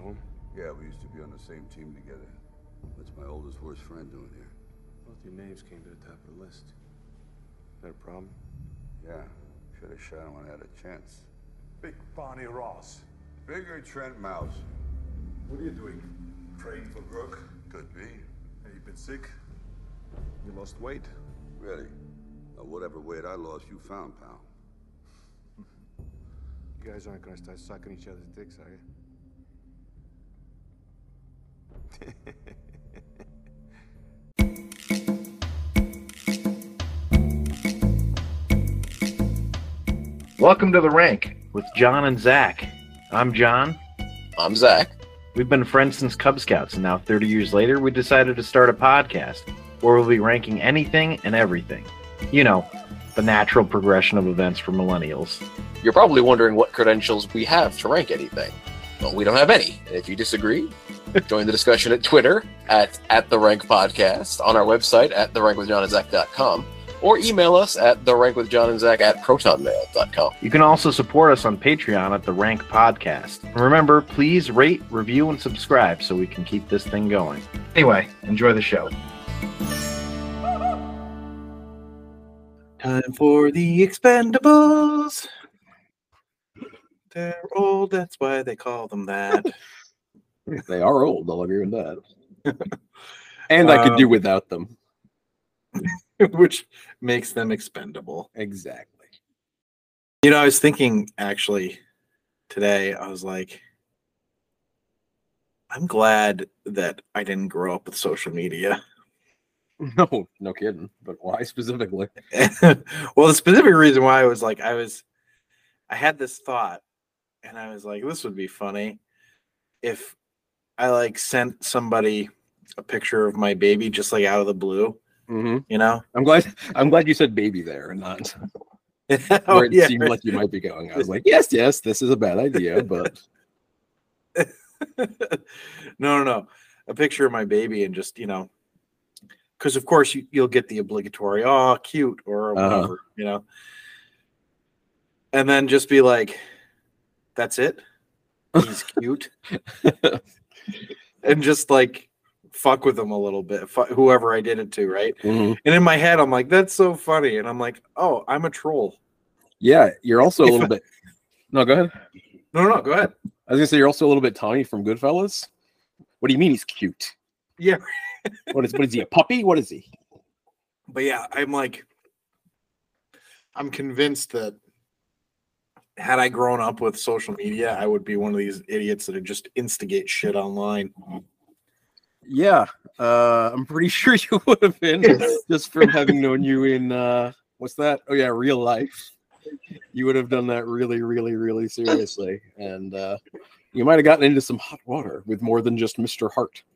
know him? Yeah, we used to be on the same team together. That's my oldest worst friend doing here. Both your names came to the top of the list. Is that a problem? Yeah, should have shot him when I had a chance. Big Barney Ross. Bigger Trench Mauser. What are you doing? Praying for Brooke? Could be. Have you been sick? You lost weight? Really. Now, whatever weight I lost, you found, pal. You guys aren't gonna start sucking each other's dicks, are you? Welcome to the rank with John and Zac. I'm John. I'm Zac. We've been friends since Cub Scouts, and now 30 years later, we decided to start a podcast where we'll be ranking anything and everything. You know, the natural progression of events for millennials. You're probably wondering what credentials we have to rank anything. Well, we don't have any. And if you disagree, join the discussion at Twitter at, at the rank podcast, on our website at therankwithjohnandzach.com, or email us at therankwithjohnandzach at protonmail.com. You can also support us on Patreon at the Rank Podcast. And remember, please rate, review, and subscribe so we can keep this thing going. Anyway, enjoy the show. Time for the expendables. They're old, that's why they call them that. They are old. I'll agree with that. and I could do Um, without them. which makes them expendable. Exactly. You know, I was thinking actually today, I was like, I'm glad that I didn't grow up with social media. No, no kidding. But why specifically? well, the specific reason why I was like, I was, I had this thought, and I was like, this would be funny if I like sent somebody a picture of my baby just like out of the blue, hmm you know? I'm glad. I'm glad you said baby there and not where oh, it yeah. seemed like you might be going. I was like, yes, yes, this is a bad idea, but no, no, no. A picture of my baby and just, you know, because of course you, you'll get the obligatory, oh, cute, or Uh-huh. whatever, you know. And then just be like, that's it. He's cute. and just like fuck with them a little bit, whoever I did it to, right? Mhm. And in my head, I'm like, that's so funny. And I'm like, oh, I'm a troll. yeah, you're also a little bit. No, go ahead. No, no, no, go ahead. I was gonna say you're also a little bit Tommy from Goodfellas. What do you mean he's cute? Yeah. What is? What is he? A puppy? What is he? but yeah, I'm like, I'm convinced that had I grown up with social media, I would be one of these idiots that would just instigate shit online. Yeah, uh, I'm pretty sure you would have been just from having known you in uh, what's that? Oh yeah, real life. You would have done that really, really, really seriously, and uh, you might have gotten into some hot water with more than just Mr. Hart.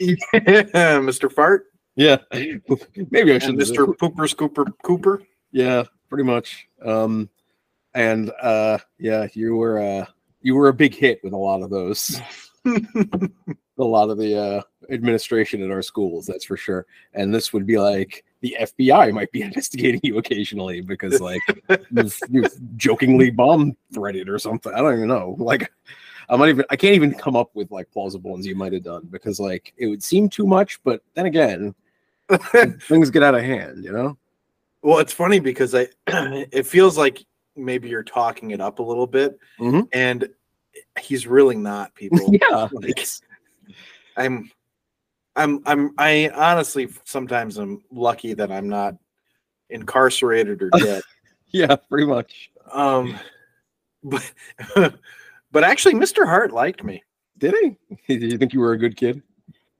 Yeah, Mr. Fart Yeah, maybe I and should. Mr. Pooper Scooper Cooper. Yeah, pretty much. Um, and uh, yeah, you were uh, you were a big hit with a lot of those. a lot of the uh, administration at our schools, that's for sure. And this would be like the FBI might be investigating you occasionally because like you've, you've jokingly bomb threaded or something. I don't even know. Like I'm not even I can't even come up with like plausible ones you might have done because like it would seem too much, but then again, things get out of hand, you know? Well, it's funny because I it feels like maybe you're talking it up a little bit, Mhm. and he's really not. People, yeah. Like, I'm, I'm, I'm. I honestly sometimes I'm lucky that I'm not incarcerated or dead. Yeah, pretty much. um, but but actually, Mr. Hart liked me. Did he? Did you think you were a good kid?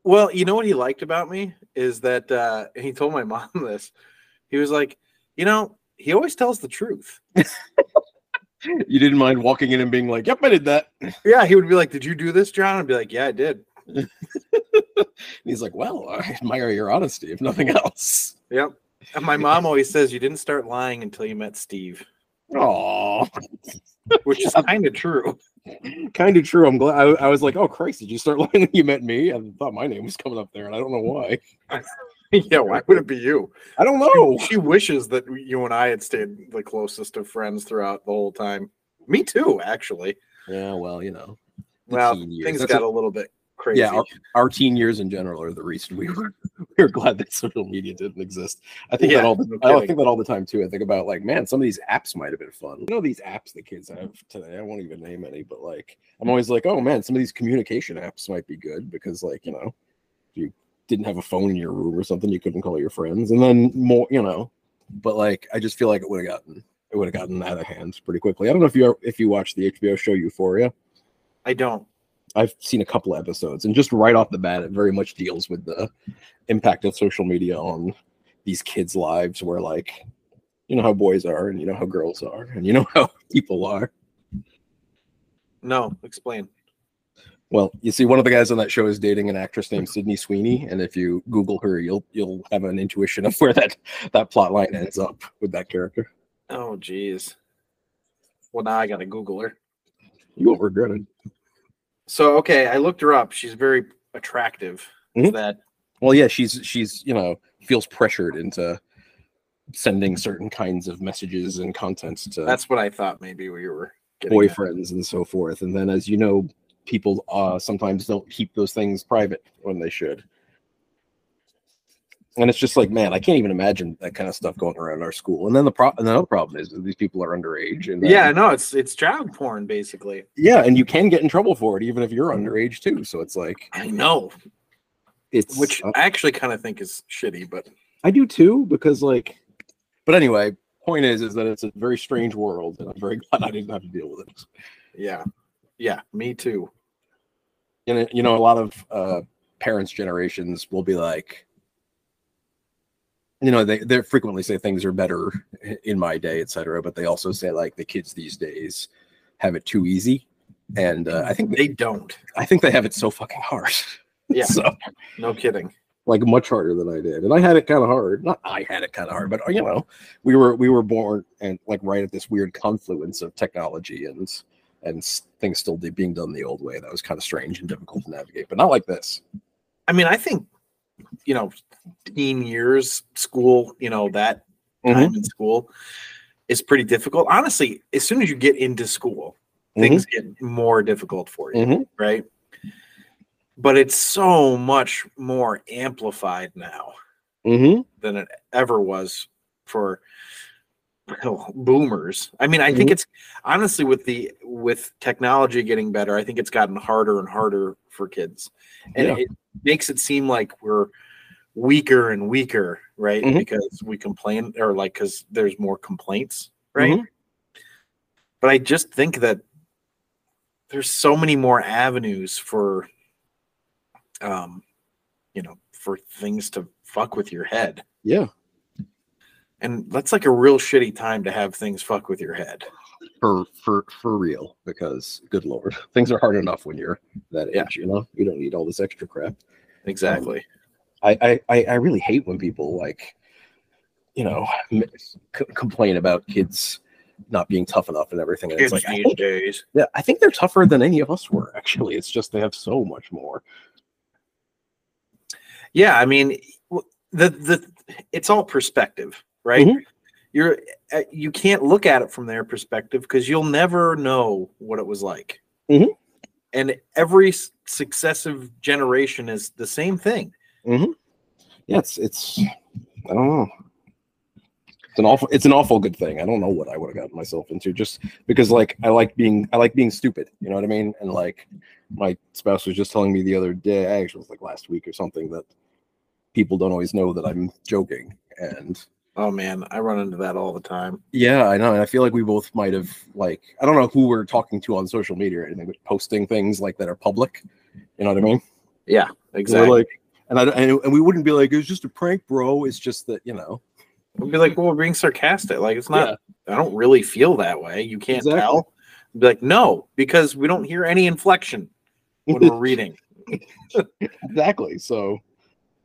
Well, you know what he liked about me is that uh, he told my mom this. He was like, you know, he always tells the truth. You didn't mind walking in and being like, "Yep, I did that." Yeah, he would be like, "Did you do this, John?" I'd be like, "Yeah, I did." And he's like, "Well, I admire your honesty, if nothing else." Yep. And my mom always says you didn't start lying until you met Steve, Oh, which is kind of true. kind of true. I'm glad. I, I was like, "Oh Christ, did you start lying when you met me?" I thought my name was coming up there, and I don't know why. yeah, why would it be you? I don't know. She wishes that you and I had stayed the closest of friends throughout the whole time. Me too, actually. Yeah, well, you know, well, things That's got a- a little bit crazy. yeah, our, our teen years in general are the reason we were we were glad that social media didn't exist. I think Yeah, that all the, no I think that all the time too. I think about like, man, some of these apps might have been fun. You know, these apps the kids have today. I won't even name any, but like, I'm always like, oh man, some of these communication apps might be good because like, you know, you didn't have a phone in your room or something, you couldn't call your friends, and then more, you know. But like, I just feel like it would have gotten it would have gotten out of hand pretty quickly. I don't know if you if you watch the HBO show Euphoria. I don't. I've seen a couple episodes, and just right off the bat, it very much deals with the impact of social media on these kids' lives. Where like, you know how boys are, and you know how girls are, and you know how people are. No, explain. Well, you see, one of the guys on that show is dating an actress named Sydney Sweeney, and if you Google her, you'll you'll have an intuition of where that that plot line ends up with that character. Oh, geez. Well, now I got to Google her. You won't regret it. So, okay, I looked her up. She's very attractive. Mhm. that Well, yeah, she's she's you know feels pressured into sending certain kinds of messages and content to that's what I thought maybe we were getting at. boyfriends and so forth. And then, as you know, people uh, sometimes don't keep those things private when they should. And it's just like, man, I can't even imagine that kind of stuff going around our school. And then the pro- and the other problem is that these people are underage. And then- Yeah, no, it's it's child porn basically. yeah, and you can get in trouble for it even if you're underage too. So it's like I know, it's which uh, I actually kind of think is shitty, but I do too because like, but anyway, point is is that it's a very strange world, and I'm very glad I didn't have to deal with it. yeah, yeah, me too. and you know a lot of uh parents generations will be like you know they they frequently say things are better in my day etc but they also say like the kids these days have it too easy and uh, i think They don't. i think they have it so fucking hard Yeah, so no kidding. like much harder than i did and i had it kind of hard not i had it kind of hard but you know we were we were born and like right at this weird confluence of technology and and things still be- being done the old way that was kind of strange and difficult to navigate but not like this I mean, I think you know, teen years, school, you know, that Mhm. time in school is pretty difficult. Honestly, as soon as you get into school, things get more difficult for you, Mhm. right? But it's so much more amplified now Mm-hmm. than it ever was for boomers. I mean, I think it's honestly with the with technology getting better, I think it's gotten harder and harder for kids. And Yeah. it makes it seem like we're weaker and weaker, right? Mhm. Because we complain or like cuz there's more complaints, right? Mhm. But I just think that there's so many more avenues for um you know, for things to fuck with your head. Yeah, And that's like a real shitty time to have things fuck with your head. for for for real. Because good lord, things are hard enough when you're that age. Yeah. You know, you don't need all this extra crap. Exactly. I I I I really hate when people like, you know, m- c- complain about kids not being tough enough and everything. And it's Kids like, I these think, days. yeah, I think they're tougher than any of us were. Actually, it's just they have so much more. Yeah, I mean, the the it's all perspective, right? Mhm. You're uh, you can't look at it from their perspective because you'll never know what it was like. Mhm. And every successive generation is the same thing. Yeah, it's it's I don't know. It's an awful it's an awful good thing. I don't know what I would have gotten myself into just because like I like being I like being stupid, you know what I mean? And like my spouse was just telling me the other day, actually it was like last week or something, that people don't always know that I'm joking. And Oh man, I run into that all the time. yeah, I know. And I feel like we both might have like I don't know who we're talking to on social media or anything, but posting things like that are public. You know what I mean? Yeah, We're exactly. like and I and, and we wouldn't be like, it was just a prank, bro. It's just that, you know. We'll be like, well, we're being sarcastic. Like it's not. I don't really feel that way. You can't Exactly. tell. Be like, no, because we don't hear any inflection when we're reading. exactly. So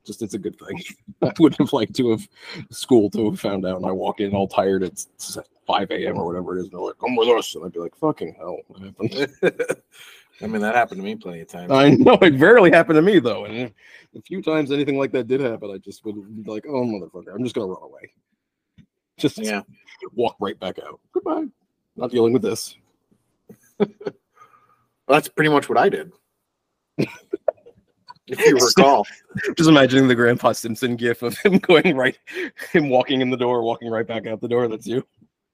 just it's a good thing. I would have liked to have school to have found out and I walk in all tired at 5 a.m. or whatever it is. And they're like, come with us. And I'd be like, fucking hell. What happened? I mean, that happened to me plenty of times. I know it rarely happened to me though. And a few times anything like that did happen, I just would be like, oh motherfucker, I'm just gonna run away. Just yeah. walk right back out. Goodbye. Not dealing with this. that's pretty much what I did. If you recall. Just imagining the Grandpa Simpson gif of him going right, him walking in the door, walking right back out the door. That's you.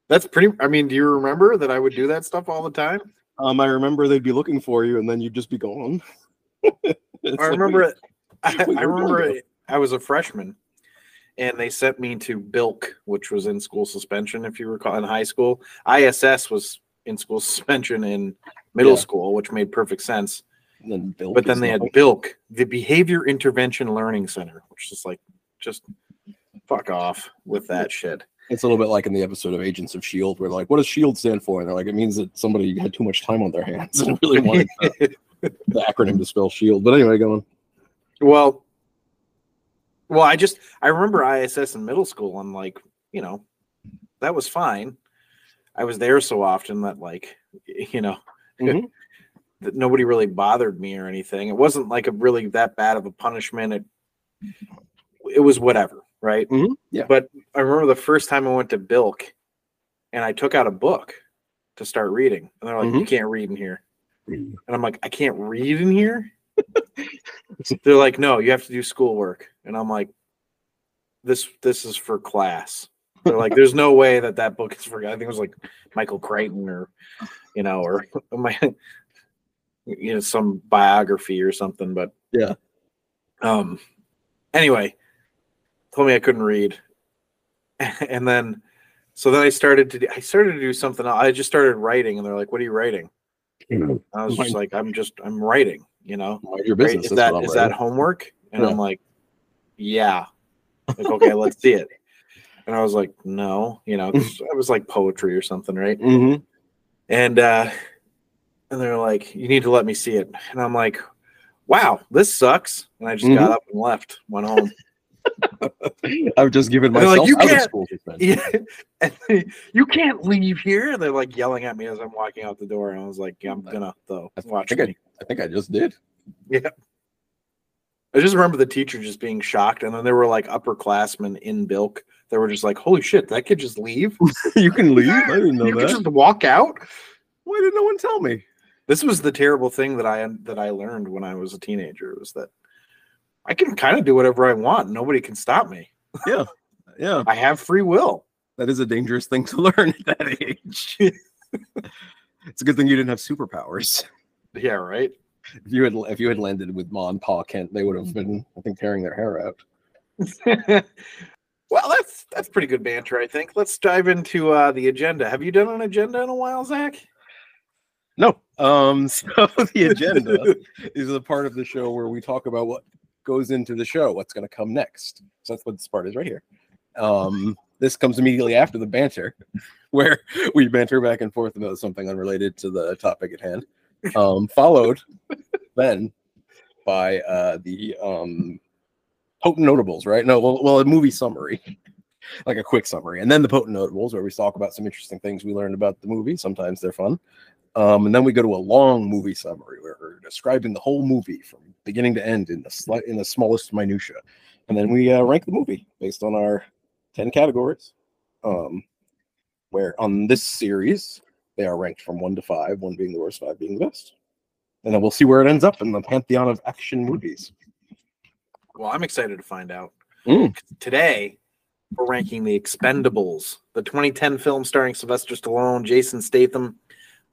That's pretty I mean, do you remember that I would do that stuff all the time? Um, I remember they'd be looking for you, and then you'd just be gone. I remember it. I, I remember it, I was a freshman and they sent me to Bilk, which was in school suspension, if you recall, in high school. ISS was in school suspension in middle Yeah. school, which made perfect sense. Then Bill But then they had. Bilk, the Behavior Intervention Learning Center, which is like just fuck off with that shit. It's a little bit like in the episode of Agents of Shield, where like, "What does Shield stand for?" And they're like, "It means that somebody had too much time on their hands and really wanted the, the acronym to spell Shield." But anyway, going. Well, well, I just I remember ISS in middle school. and like, you know, that was fine. I was there so often that like, you know, Mhm. That nobody really bothered me or anything. It wasn't like a really that bad of a punishment. It it was whatever, right? Mhm, yeah. But I remember the first time I went to Bilk, and I took out a book to start reading, and they're like, Mm-hmm. "You can't read in here," and I'm like, "I can't read in here." they're like, "No, you have to do schoolwork," and I'm like, "This this is for class." They're like, "There's no way that that book is for." I think it was like Michael Crichton or, you know, or my, you know, some biography or something. But Yeah. Um. Anyway, told me I couldn't read, and then, so then I started to do, I started to do something. else. I just started writing, and they're like, "What are you writing?" you know I was just like, "I'm just I'm writing," you know. Your Right? business. Is that's that is that homework? And Yeah. I'm like, yeah. Like, okay, let's see it. And I was like, no, you know it was like poetry or something, right? Mhm. And uh and they're like, you need to let me see it. And I'm like, wow, this sucks. And I just got Mhm. up and left, went home. I've just given they're like, myself "You out of can't- school suspension. yeah. They, you can't leave here. And they're like yelling at me as I'm walking out the door. And I was like, yeah, I'm gonna though. I Watch think I- me. I think I just did. Yeah. I just remember the teacher just being shocked, and then there were like upperclassmen in Bilk that were just like, "Holy shit, that kid just leave? you can leave. I didn't know you could that. just walk out." Why didn't no one tell me? This was the terrible thing that I that I learned when I was a teenager was that I can kind of do whatever I want. Nobody can stop me. Yeah, Yeah. I have free will. that is a dangerous thing to learn at that age. it's a good thing you didn't have superpowers. Yeah, right. If you had if you had landed with Ma and Pa Kent, they would have been, I think, tearing their hair out. well, that's that's pretty good banter, I think. Let's dive into uh, the agenda. Have you done an agenda in a while, Zac? No. Um, so the agenda is the part of the show where we talk about what goes into the show, what's going to come next. So that's what this part is right here. Um, this comes immediately after the banter, where we banter back and forth about something unrelated to the topic at hand. Um, followed then by uh, the um, potent notables, right? No, well, well, a movie summary, like a quick summary, and then the potent notables, where we talk about some interesting things we learned about the movie. Sometimes they're fun. Um, and then we go to a long movie summary where we're describing the whole movie from beginning to end in the slight in the smallest minutia, and then we uh, rank the movie based on our ten categories. Um, where on this series they are ranked from one to five, one being the worst, five being the best, and then we'll see where it ends up in the pantheon of action movies. Well, I'm excited to find out. Mm. Today, we're ranking the Expendables, the 2010 film starring Sylvester Stallone, Jason Statham,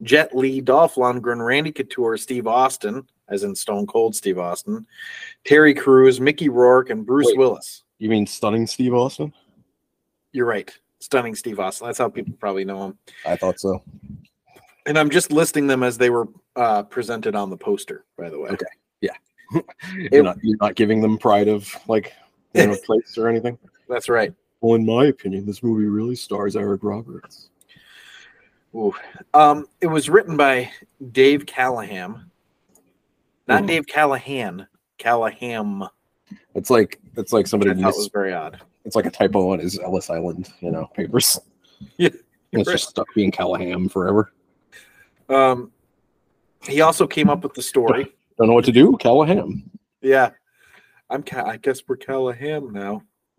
Jet Li, Dolph Lundgren, Randy Couture, Steve Austin, as in Stone Cold Steve Austin, Terry Crews, Mickey Rourke, and Bruce Wait. Willis. You mean stunning Steve Austin? You're right. Stunning Steve Austin. That's how people probably know him. I thought so. And I'm just listing them as they were uh, presented on the poster, by the way. Okay. You're not you're not giving them pride of like you know, place or anything. That's right. Well, in my opinion, this movie really stars Eric Roberts. Ooh. Um, it was written by Dave Callaham, not Hmm. Dave Callahan, Callaham. It's like it's like somebody mis- was very odd. it's like a typo on his Ellis Island, you know, papers. Yeah, it's right. just stuck being Callahan forever. Um, he also came up with the story. Don't know what to do. Callahan. Yeah, I'm. Ca- I guess we're Callahan now.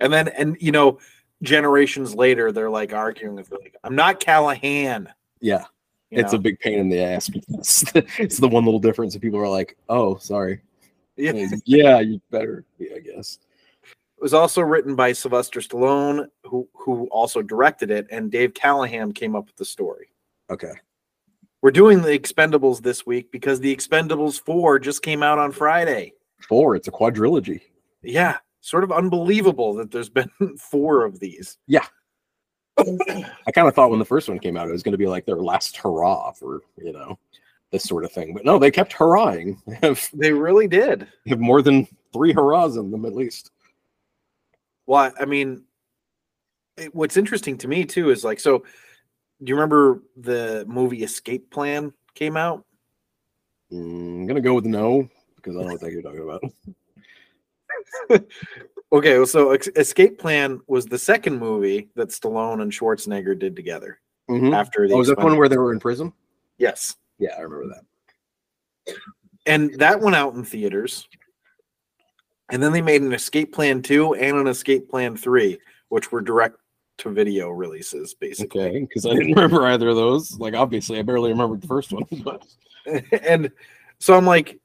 and then, and you know, generations later, they're like arguing with like, "I'm not Callahan." Yeah. you it's know? a big pain in the ass. It's the, it's the one little difference that people are like, "Oh, sorry." yeah. yeah, you better. be, I guess. It was also written by Sylvester Stallone, who who also directed it, and Dave Callaham came up with the story. Okay. We're doing the Expendables this week because the Expendables 4 just came out on Friday. Four. It's a quadrilogy. Yeah, sort of unbelievable that there's been four of these. Yeah. I kind of thought when the first one came out, it was going to be like their last hurrah for you know this sort of thing. But no, they kept hurrahing. They They really did. they have more than three hurrahs in them at least. Well, I mean, it- what's interesting to me too is like, so do you remember the movie Escape Plan came out? Mm, I'm gonna go with no because I don't know what the heck you're talking about. Okay, so Escape Plan was the second movie that Stallone and Schwarzenegger did together Mhm. after the. Oh, was that one where they were in prison? Yes, Yeah, I remember that. and that went out in theaters. And then they made an Escape Plan two and an Escape Plan three, which were direct to video releases, basically. Okay, because I didn't remember either of those. Like, obviously, I barely remembered the first one, but and so I'm like,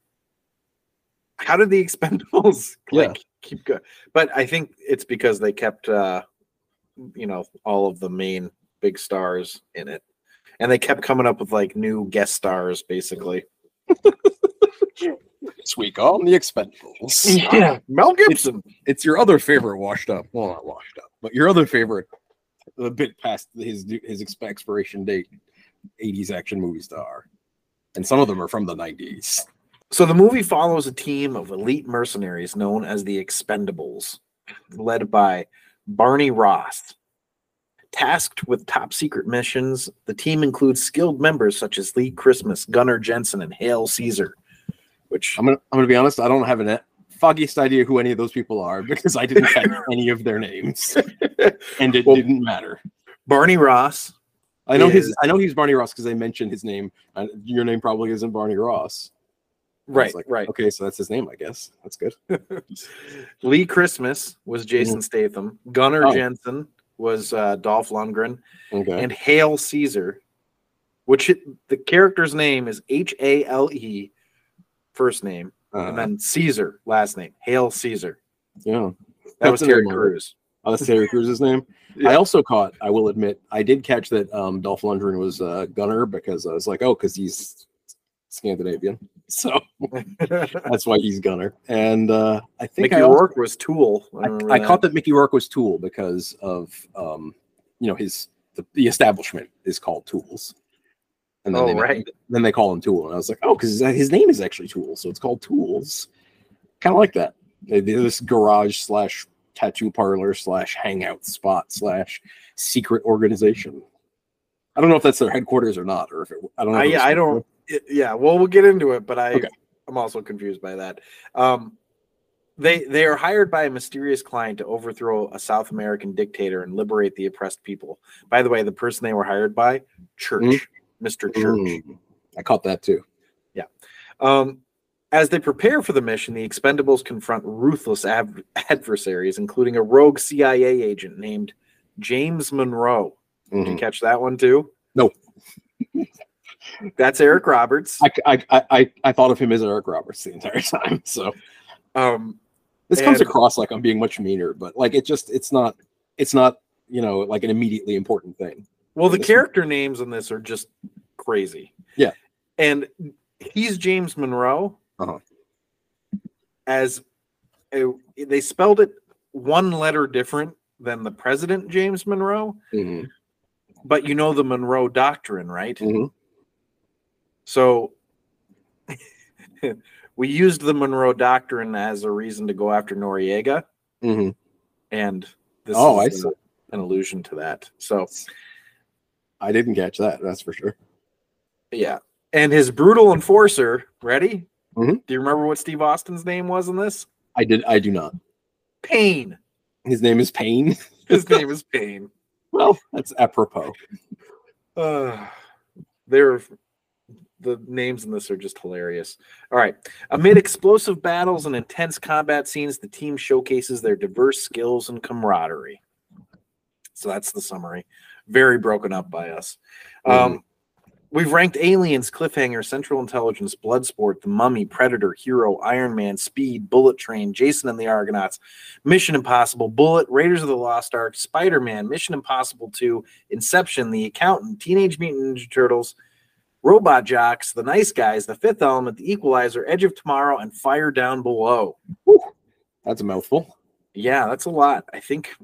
how did the Expendables Yeah. like keep going? But I think it's because they kept, uh, you know, all of the main big stars in it, and they kept coming up with like new guest stars, basically. this week on the Expendables. Yeah, Mel Gibson. it's your other favorite washed up. Well, not washed up, but your other favorite, a bit past his his expiration date, '80s action movie star, and some of them are from the '90s. So the movie follows a team of elite mercenaries known as the Expendables, led by Barney Ross. Tasked with top secret missions, the team includes skilled members such as Lee Christmas, Gunnar Jensen, and Hale Caesar. Which I'm gonna I'm gonna be honest. I don't have an foggiest idea who any of those people are because I didn't catch any of their names, and it Well- didn't matter. Barney Ross, I know his I know he's Barney Ross because they mentioned his name. And your name probably isn't Barney Ross. Was right, like, right. Okay, so that's his name, I guess. That's good. Lee Christmas was Jason Statham. Gunnar Oh. Jensen was uh, Dolph Lundgren, Okay. and Hale Caesar, which it, the character's name is H A L E, first name, and Uh, then Caesar, last name, Hale Caesar. yeah. That was That's Terry. Crews. Oh, that's Terry Crews's name. Yeah. I also caught, I will admit, I did catch that um, Dolph Lundgren was uh, Gunnar because I was like, oh, because he's Scandinavian. So that's why he's Gunnar. And uh, I think Mickey I, also- Rourke was Tool. I, I caught that Mickey Rourke was Tool because of, um, you know, his the, the establishment is called Tools. And then, Oh, they, right. then they call him Tool. And I was like, oh, because his name is actually Tool. So it's called Tools. Kind of like that. This garage slash tattoo parlor slash hangout spot slash secret organization. I don't know if that's their headquarters or not, or if it, I don't know. I, if it was- I don't. It- yeah, well, we'll get into it, but I Okay. I'm also confused by that. Um, they they are hired by a mysterious client to overthrow a South American dictator and liberate the oppressed people. By the way, the person they were hired by, Church, Mm. Mister Church. Mm, I caught that too. Yeah. Um, as they prepare for the mission, the Expendables confront ruthless ad- adversaries, including a rogue CIA agent named James Munroe. Did you Mhm. catch that one too? No. That's Eric Roberts. I, I, I, I, thought of him as Eric Roberts the entire time. So Um, this comes across like I'm being much meaner, but like it just it's not it's not you know like an immediately important thing. well, the character names in this are just crazy. Yeah. And he's James Munroe. Uh-huh. As a, they spelled it one letter different than the president James Monroe, Mhm. but you know the Monroe Doctrine, right? Mhm. So we used the Monroe Doctrine as a reason to go after Noriega, Mhm. and this Oh, I is see. an allusion to that. So I didn't catch that. That's for sure. yeah, and his brutal enforcer, ready? Mhm. Do you remember what Steve Austin's name was in this? I did. I do not. Pain. His name is Paine. His name is Pain. well, that's apropos. Uh, they're the names in this are just hilarious. All right. Amid explosive battles and intense combat scenes, the team showcases their diverse skills and camaraderie. So that's the summary. Very broken up by us. Um, We've ranked Aliens, Cliffhanger, Central Intelligence, Bloodsport, The Mummy, Predator, Hero, Iron Man, Speed, Bullet Train, Jason and the Argonauts, Mission Impossible, Bullet, Raiders of the Lost Ark, Spider Man, Mission Impossible 2, Inception, The Accountant, Teenage Mutant Ninja Turtles, Robot Jox, The Nice Guys, The Fifth Element, The Equalizer, Edge of Tomorrow, and Fire Down Below. That's a mouthful. Yeah, that's a lot. I think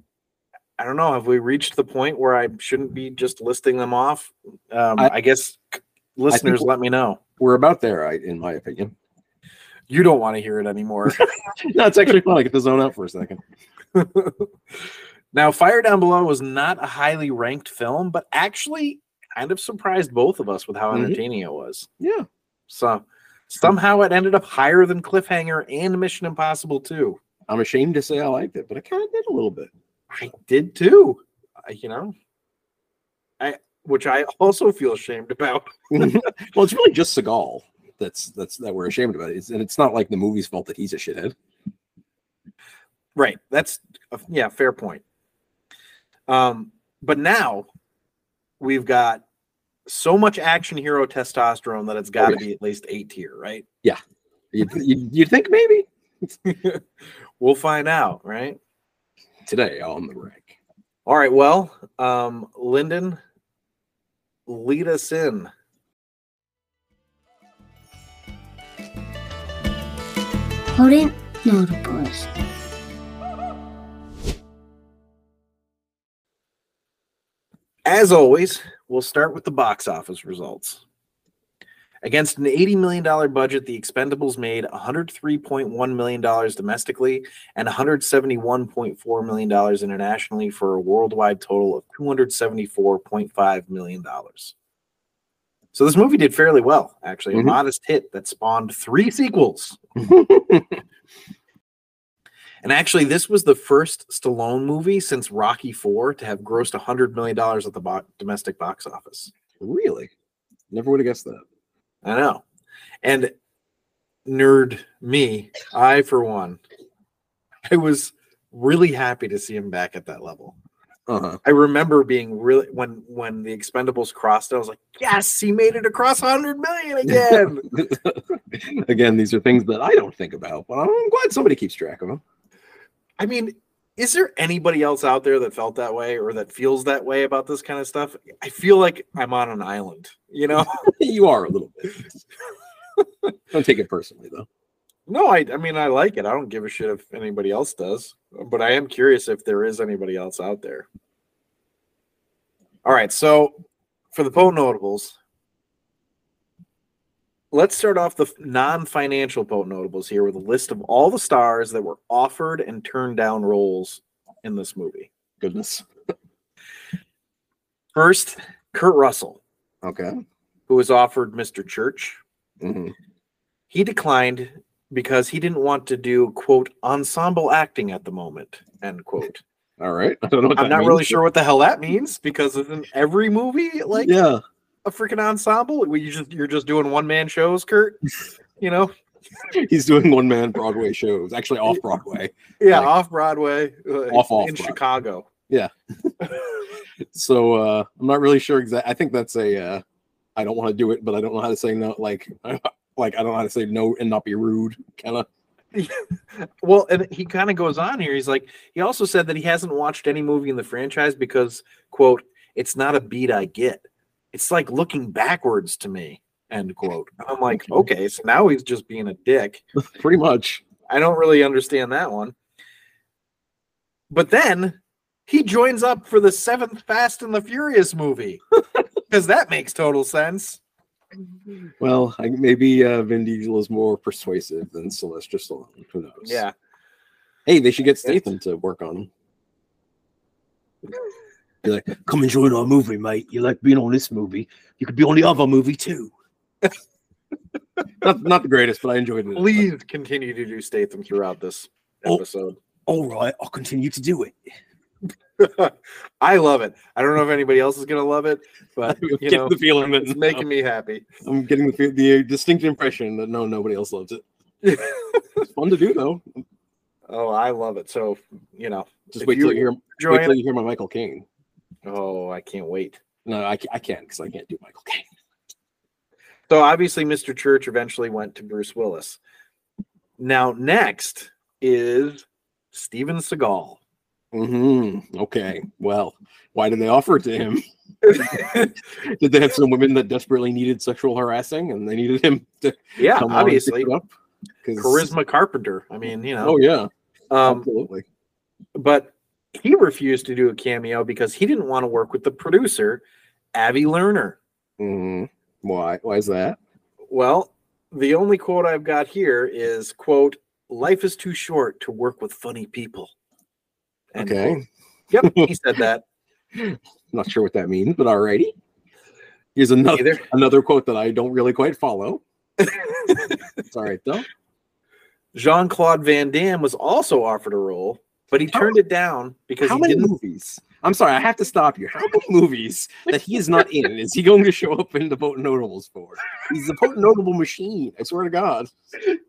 I don't know. Have we reached the point where I shouldn't be just listing them off? Um, I, I- guess listeners, we- let me know. We're about there, I, in my opinion. You don't want to hear it anymore. no, it's actually fun. I get to zone out for a second. now, Fire Down Below was not a highly ranked film, but actually kind of surprised both of us with how Mhm. entertaining it was. Yeah. So somehow it ended up higher than Cliffhanger and Mission Impossible 2. I'm ashamed to say I liked it, but I kind of did a little bit. I did too. I, you know, I which I also feel ashamed about. well, it's really just Seagal that's that's that we're ashamed about. It's, and it's not like the movie's fault that he's a shithead. Right. That's a, yeah, fair point. Um, but now we've got so much action hero testosterone that it's got to Oh, yeah. be at least eight tier, right? You you you think maybe we'll find out, right? today on the rank? All right. Well, um, Lyndon, lead us in. Potent Notables. As always, we'll start with the box office results. Against an $80 million budget, The Expendables made $103.1 million domestically and $171.4 million internationally for a worldwide total of $274.5 million. So this movie did fairly well, actually, a Mhm. modest hit that spawned three sequels. And actually, this was the first Stallone movie since Rocky Four to have grossed $100 million at the bo- domestic box office. really? Never would have guessed that. I know. And nerd me, I for one, I was really happy to see him back at that level. Uh-huh. I remember being really when when the Expendables crossed, I was like, "Yes, he made it across 100 million again." Again, these are things that I don't think about, but I'm glad somebody keeps track of them. I mean, is there anybody else out there that felt that way or that feels that way about this kind of stuff? I feel like I'm on an island, you know? you are a little bit. don't take it personally, though. no, I I mean I like it. I don't give a shit if anybody else does, but I am curious if there is anybody else out there. All right, so for the potent notables, let's start off the non-financial potent notables here with a list of all the stars that were offered and turned down roles in this movie. Goodness. First, Kurt Russell, Okay. who was offered Mr. Church. Mhm. He declined because he didn't want to do quote ensemble acting at the moment end quote. All right. I don't know. What I'm not means, really sure what the hell that means because isn't every movie like yeah. A freaking ensemble? You just you're just doing one man shows, Kurt. You know, He's doing one man Broadway shows, actually off Broadway. yeah, Like- off Broadway, uh, Off- off in Broadway. Chicago. Yeah. so uh I'm not really sure exactly. I think that's a uh I don't want to do it, but I don't know how to say no. Like, like I don't know how to say no and not be rude. Kind of. Well, and he kind of goes on here. He's like, he also said that he hasn't watched any movie in the franchise because, quote, it's not a beat I get. It's like looking backwards to me, end quote. I'm like, okay, so now he's just being a dick. Pretty much. I don't really understand that one. But then he joins up for the seventh Fast and the Furious movie because that makes total sense. Well, I, maybe uh, Vin Diesel is more persuasive than Sylvester Stallone. Who knows? Yeah. Hey, they should get Statham to work on him. Be like, come and join our movie, mate. You like being on this movie. You could be on the other movie too. not, not the greatest, but I enjoyed it. Please continue to do Statham throughout this Oh. episode. All right, I'll continue to do it. I love it. I don't know if anybody else is gonna love it, but I'm you getting know, the feeling that it's making me happy. I'm getting the, the uh, distinct impression that no, nobody else loves it. It's fun to do though. oh, I love it. So you know, Just wait till you you hear wait till you hear my Michael Caine. Oh, I can't wait. No, I, I can't because I can't do Michael Caine. So obviously, Mr. Church eventually went to Bruce Willis. Now, next is Steven Seagal. hmm Okay. Well, why did they offer it to him? Did they have some women that desperately needed sexual harassing and they needed him to yeah, come on and pick obviously, up? 'Cause- Charisma Carpenter. I mean, you know. Oh yeah, um, absolutely. but he refused to do a cameo because he didn't want to work with the producer, Avi Lerner. hmm Why? Why is that? Well, the only quote I've got here is quote, life is too short to work with funny people. End Okay. Yep, he said that. Not sure what that means, but alrighty. Here's another Either. another quote that I don't really quite follow. it's all right though. Jean Claude Van Damme was also offered a role, but he turned it down because How he many movies? I'm sorry, I have to stop you. How many movies that he is not in is he going to show up in the Potent Notables for? He's the Potent Notable machine. I swear to God.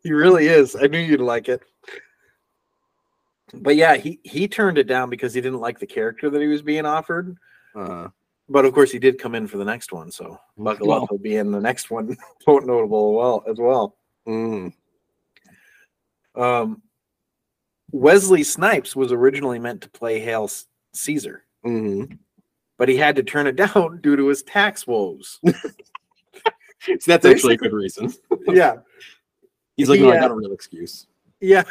He really is. I knew you'd like it. But yeah, he he turned it down because he didn't like the character that he was being offered. Uh, But of course, he did come in for the next one, so buckle Well. up. He'll be in the next one, quote notable well as well. mm, Um, Wesley Snipes was originally meant to play Hale Caesar, mhm. but he had to turn it down due to his tax woes. So that's actually a good reason. yeah, He's like, no, I uh, got a real excuse. yeah.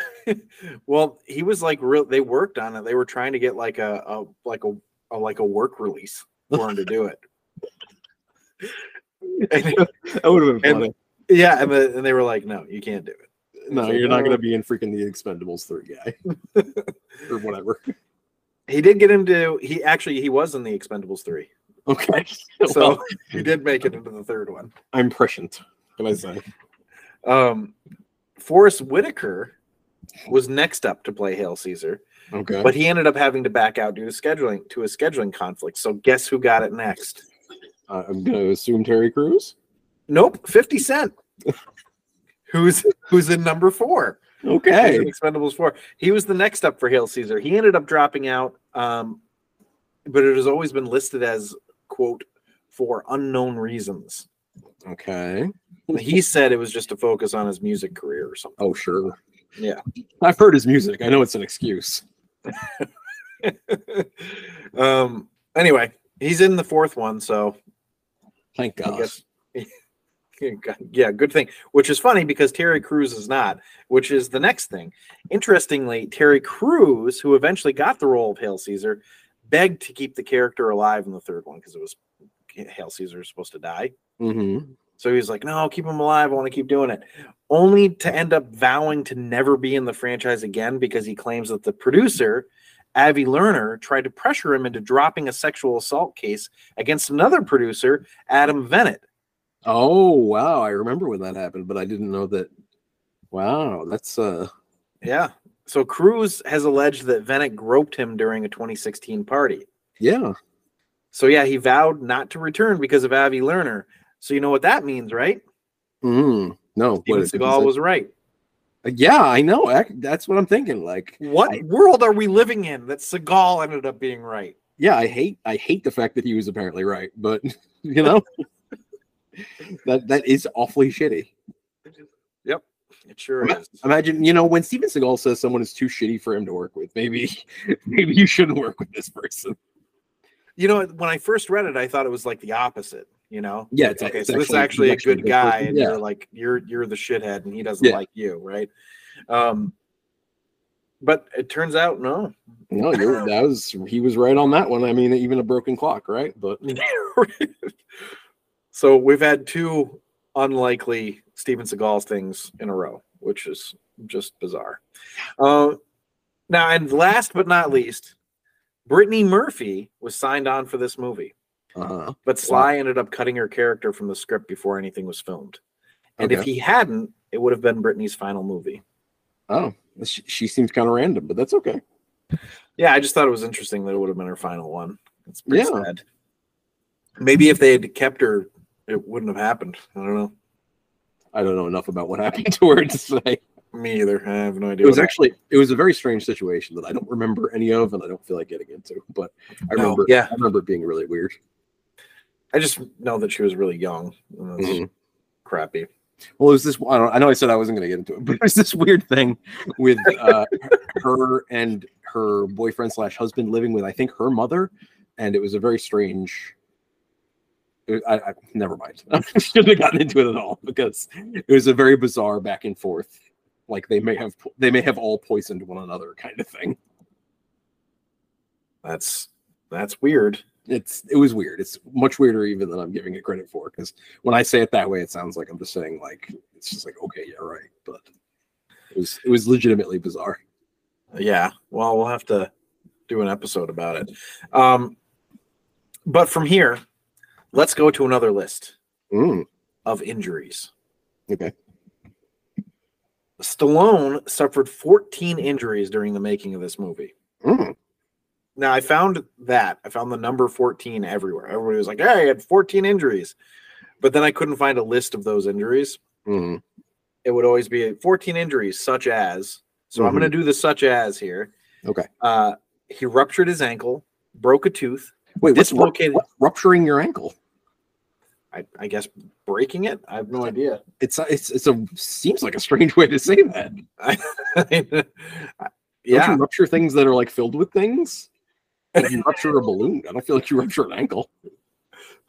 well, he was like real. They worked on it. They were trying to get like a, a like a, a like a work release for him to do it. And- That would have been and- yeah, and, the, and they were like, "No, you can't do it." No, like, you're not going "Oh." to be in freaking the Expendables 3 guy. or whatever. He did get into. He actually he was in the Expendables three, Okay. so well, he did make it into the third one. I'm prescient. Can I say? Um, Forest Whitaker was next up to play Hale Caesar, Okay. but he ended up having to back out due to scheduling to a scheduling conflict. So guess who got it next? Uh, I'm going to assume Terry Crews. Nope, Fifty Cent. Who's who's in number four? Okay. Expendables four. He was the next up for Hale Caesar. He ended up dropping out, um, but it has always been listed as quote for unknown reasons. Okay. He said it was just to focus on his music career or something. Oh, sure. Yeah. I've heard his music. I know it's an excuse. um. Anyway, he's in the fourth one, so Thank God. Yeah, good thing. Which is funny because Terry Crews is not, which is the next thing. Interestingly, Terry Crews, who eventually got the role of Hale Caesar, begged to keep the character alive in the third one because it was Hale Caesar was supposed to die. Mm-hmm. So he was like, "No, keep him alive. I want to keep doing it." Only to end up vowing to never be in the franchise again because he claims that the producer, Avi Lerner, tried to pressure him into dropping a sexual assault case against another producer, Adam Venit. Oh, wow. I remember when that happened, but I didn't know that. Wow. That's, uh, Yeah. So Crews has alleged that Venit groped him during a 2016 party. yeah. So yeah, he vowed not to return because of Avi Lerner. So you know what that means, right? Mm. No. Steven what is? Seagal was right. Yeah, I know. That's what I'm thinking. Like, What I- world are we living in that Seagal ended up being right? yeah, I hate I hate the fact that he was apparently right, but you know, that that is awfully shitty. Yep, it sure is. Imagine, you know, when Steven Seagal says someone is too shitty for him to work with, maybe maybe you shouldn't work with this person. You know, when I first read it, I thought it was like the opposite. You know, Yeah, it's- okay. it's so this is actually- actually a actually good guy, person, and yeah. you're like you're you're the shithead, and he doesn't Yeah. like you, right? Um, but it turns out no. No, you're that was he was right on that one. I mean, even a broken clock, right? But so we've had two unlikely Steven Seagal things in a row, which is just bizarre. Uh, now, and last but not least, Brittany Murphy was signed on for this movie, uh but Sly ended up cutting her character from the script before anything was filmed. And if he hadn't, it would have been Brittany's final movie. oh, she, she seems kind of random, but that's okay. Yeah, I just thought it was interesting that it would have been her final one. It's pretty Yeah. sad. Maybe if they had kept her, it wouldn't have happened. I don't know. I don't know enough about what happened to her to say. Me either. I have no idea. It was actually it was a very strange situation that I don't remember any of, and I don't feel like getting into. But I No, remember, yeah. I remember it being really weird. I just know that she was really young. Mhm. crappy. Well, it was this. I, don't, I know I said I wasn't going to get into it, but it was this weird thing with uh, her and her boyfriend slash husband living with, I think, her mother, and it was a very strange. I, I never mind. I shouldn't have gotten into it at all because it was a very bizarre back and forth. Like they may have they may have all poisoned one another kind of thing. That's that's weird. It's it was weird. It's much weirder even than I'm giving it credit for because when I say it that way, it sounds like I'm just saying like it's just like okay, yeah, right. But it was it was legitimately bizarre. Yeah. Well, we'll have to do an episode about it. Um, but from here, let's go to another list Mm, of injuries. okay. Stallone suffered 14 injuries during the making of this movie. Mm, Now I found that I found the number 14 everywhere. Everybody was like, "Hey, I had 14 injuries," but then I couldn't find a list of those injuries. mm, It would always be 14 injuries, such as. So I'm Mhm. going to do the such as here. Okay. Uh, he ruptured his ankle, broke a tooth. Wait, what's ru- what- rupturing your ankle? I, I guess breaking it. I have no idea. It's it's it's a seems like a strange way to say that. Don't yeah, you rupture things that are like filled with things? You rupture a balloon. I don't feel like you rupture an ankle.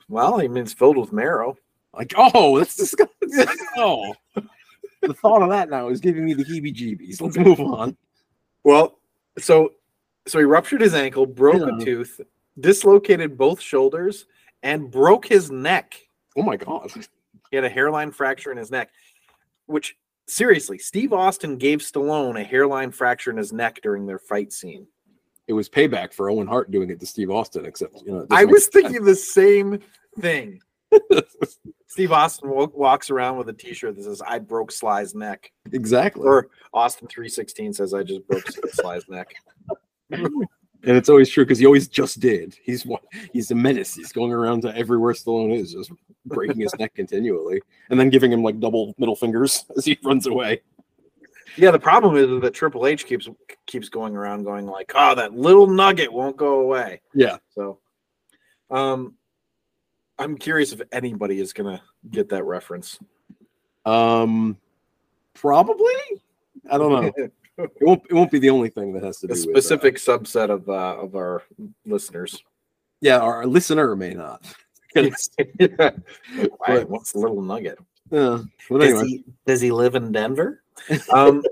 well, I mean, it's filled with marrow. Like, oh, that's disgusting. oh, the thought of that now is giving me the heebie-jeebies. Let's move on. Well, so so he ruptured his ankle, broke Yeah. a tooth, dislocated both shoulders, and broke his neck. Oh my god. He had a hairline fracture in his neck, which seriously, Steve Austin gave Stallone a hairline fracture in his neck during their fight scene. It was payback for Owen Hart doing it to Steve Austin, except you know. I was sense. thinking the same thing. Steve Austin wa- walks around with a T-shirt that says "I broke Sly's neck," exactly. or Austin three sixteen says "I just broke Sly's neck." And it's always true because he always just did. He's he's a menace. He's going around to everywhere Stallone is, just breaking his neck continually, and then giving him like double middle fingers as he runs away. Yeah, the problem is that Triple H keeps keeps going around going like, "Oh, that little nugget won't go away." Yeah. So, um, I'm curious if anybody is gonna get that reference. Um, probably. I don't know. It won't. It won't be the only thing that has to a do with, uh, specific subset of uh, of our listeners. yeah, our listener may not. But- what's little nugget? yeah. But Does anyway, he does he live in Denver? Um,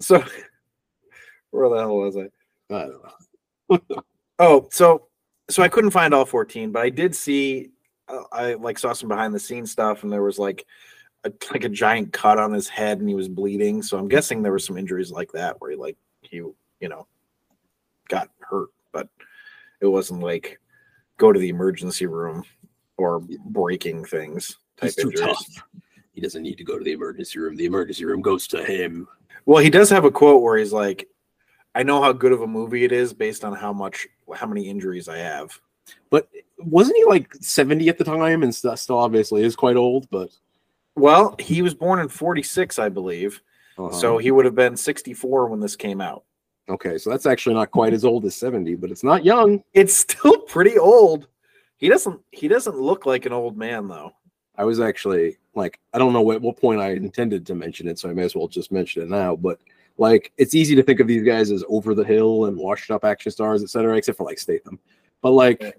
so where the hell was I? I don't know. Oh, so so I couldn't find all 14, but I did see uh, I like saw some behind the scenes stuff and there was like a, like a giant cut on his head and he was bleeding. So I'm guessing there were some injuries like that where he like he you know got hurt, but it wasn't like go to the emergency room or breaking things type He's too injuries. tough. He doesn't need to go to the emergency room. The emergency room goes to him. Well, he does have a quote where he's like, "I know how good of a movie it is based on how much how many injuries I have." But wasn't he like 70 at the time and still obviously is quite old, but Well, he was born in 46, I believe. uh, So he would have been 64 when this came out. Okay, so that's actually not quite as old as 70, but it's not young. It's still pretty old. He doesn't he doesn't look like an old man though. I was actually like, I don't know what, what point I intended to mention it, so I may as well just mention it now. But like, it's easy to think of these guys as over the hill and washed up action stars, etc., except for like Statham. But like,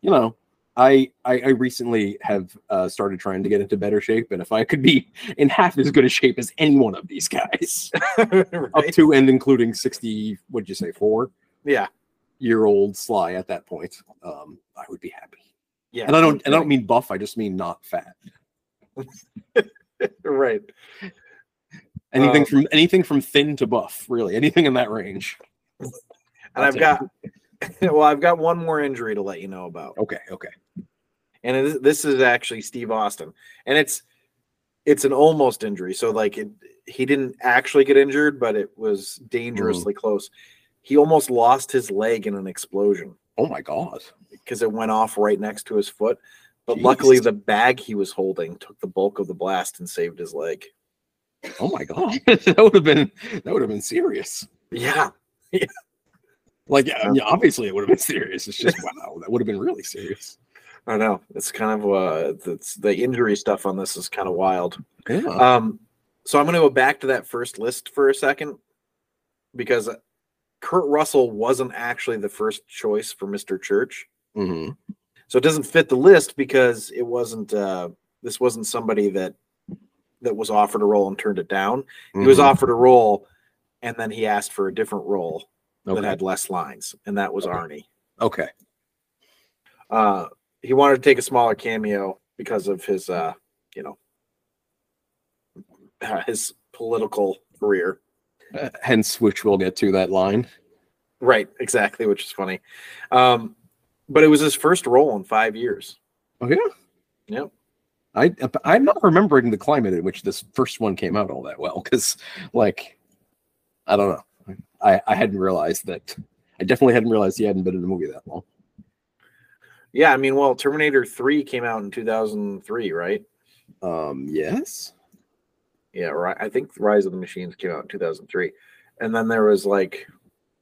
you know, I, I I recently have uh, started trying to get into better shape, and if I could be in half as good a shape as any one of these guys, up to and including sixty, what'd you say, four Yeah. year old Sly at that point, um, I would be happy. Yeah. And I don't and I don't mean buff, I just mean not fat. right. Anything Um, from anything from thin to buff, really, anything in that range. And I've got well, I've got one more injury to let you know about. Okay, okay. and it is, this is actually Steve Austin, and it's it's an almost injury. So like it, he didn't actually get injured, but it was dangerously mm. close. He almost lost his leg in an explosion Oh my god. because it went off right next to his foot. But luckily, the bag he was holding took the bulk of the blast and saved his leg. Oh my god. that would have been that would have been serious. Yeah. Yeah, Like yeah, I mean, obviously it would have been serious. It's just wow, that would have been really serious. I know it's kind of uh, the injury stuff on this is kind of wild. Yeah. Um, so I'm going to go back to that first list for a second because Kurt Russell wasn't actually the first choice for Mr. Church. hmm So it doesn't fit the list because it wasn't uh this wasn't somebody that that was offered a role and turned it down. He was Mhm. offered a role and then he asked for a different role Okay. that had less lines, and that was Okay. Arnie. Okay. Uh he wanted to take a smaller cameo because of his uh, you know, his political career. Uh, hence, which we'll get to that line. Right, exactly, which is funny. Um, but it was his first role in five years. Oh yeah. Yep. I I'm not remembering the climate in which this first one came out all that well because like I don't know. I I hadn't realized that. I definitely hadn't realized he hadn't been in the movie that long. Yeah, I mean, well, Terminator 3 came out in 2003, right? Um. Yes. Yeah, right. I think Rise of the Machines came out in 2003. And then there was like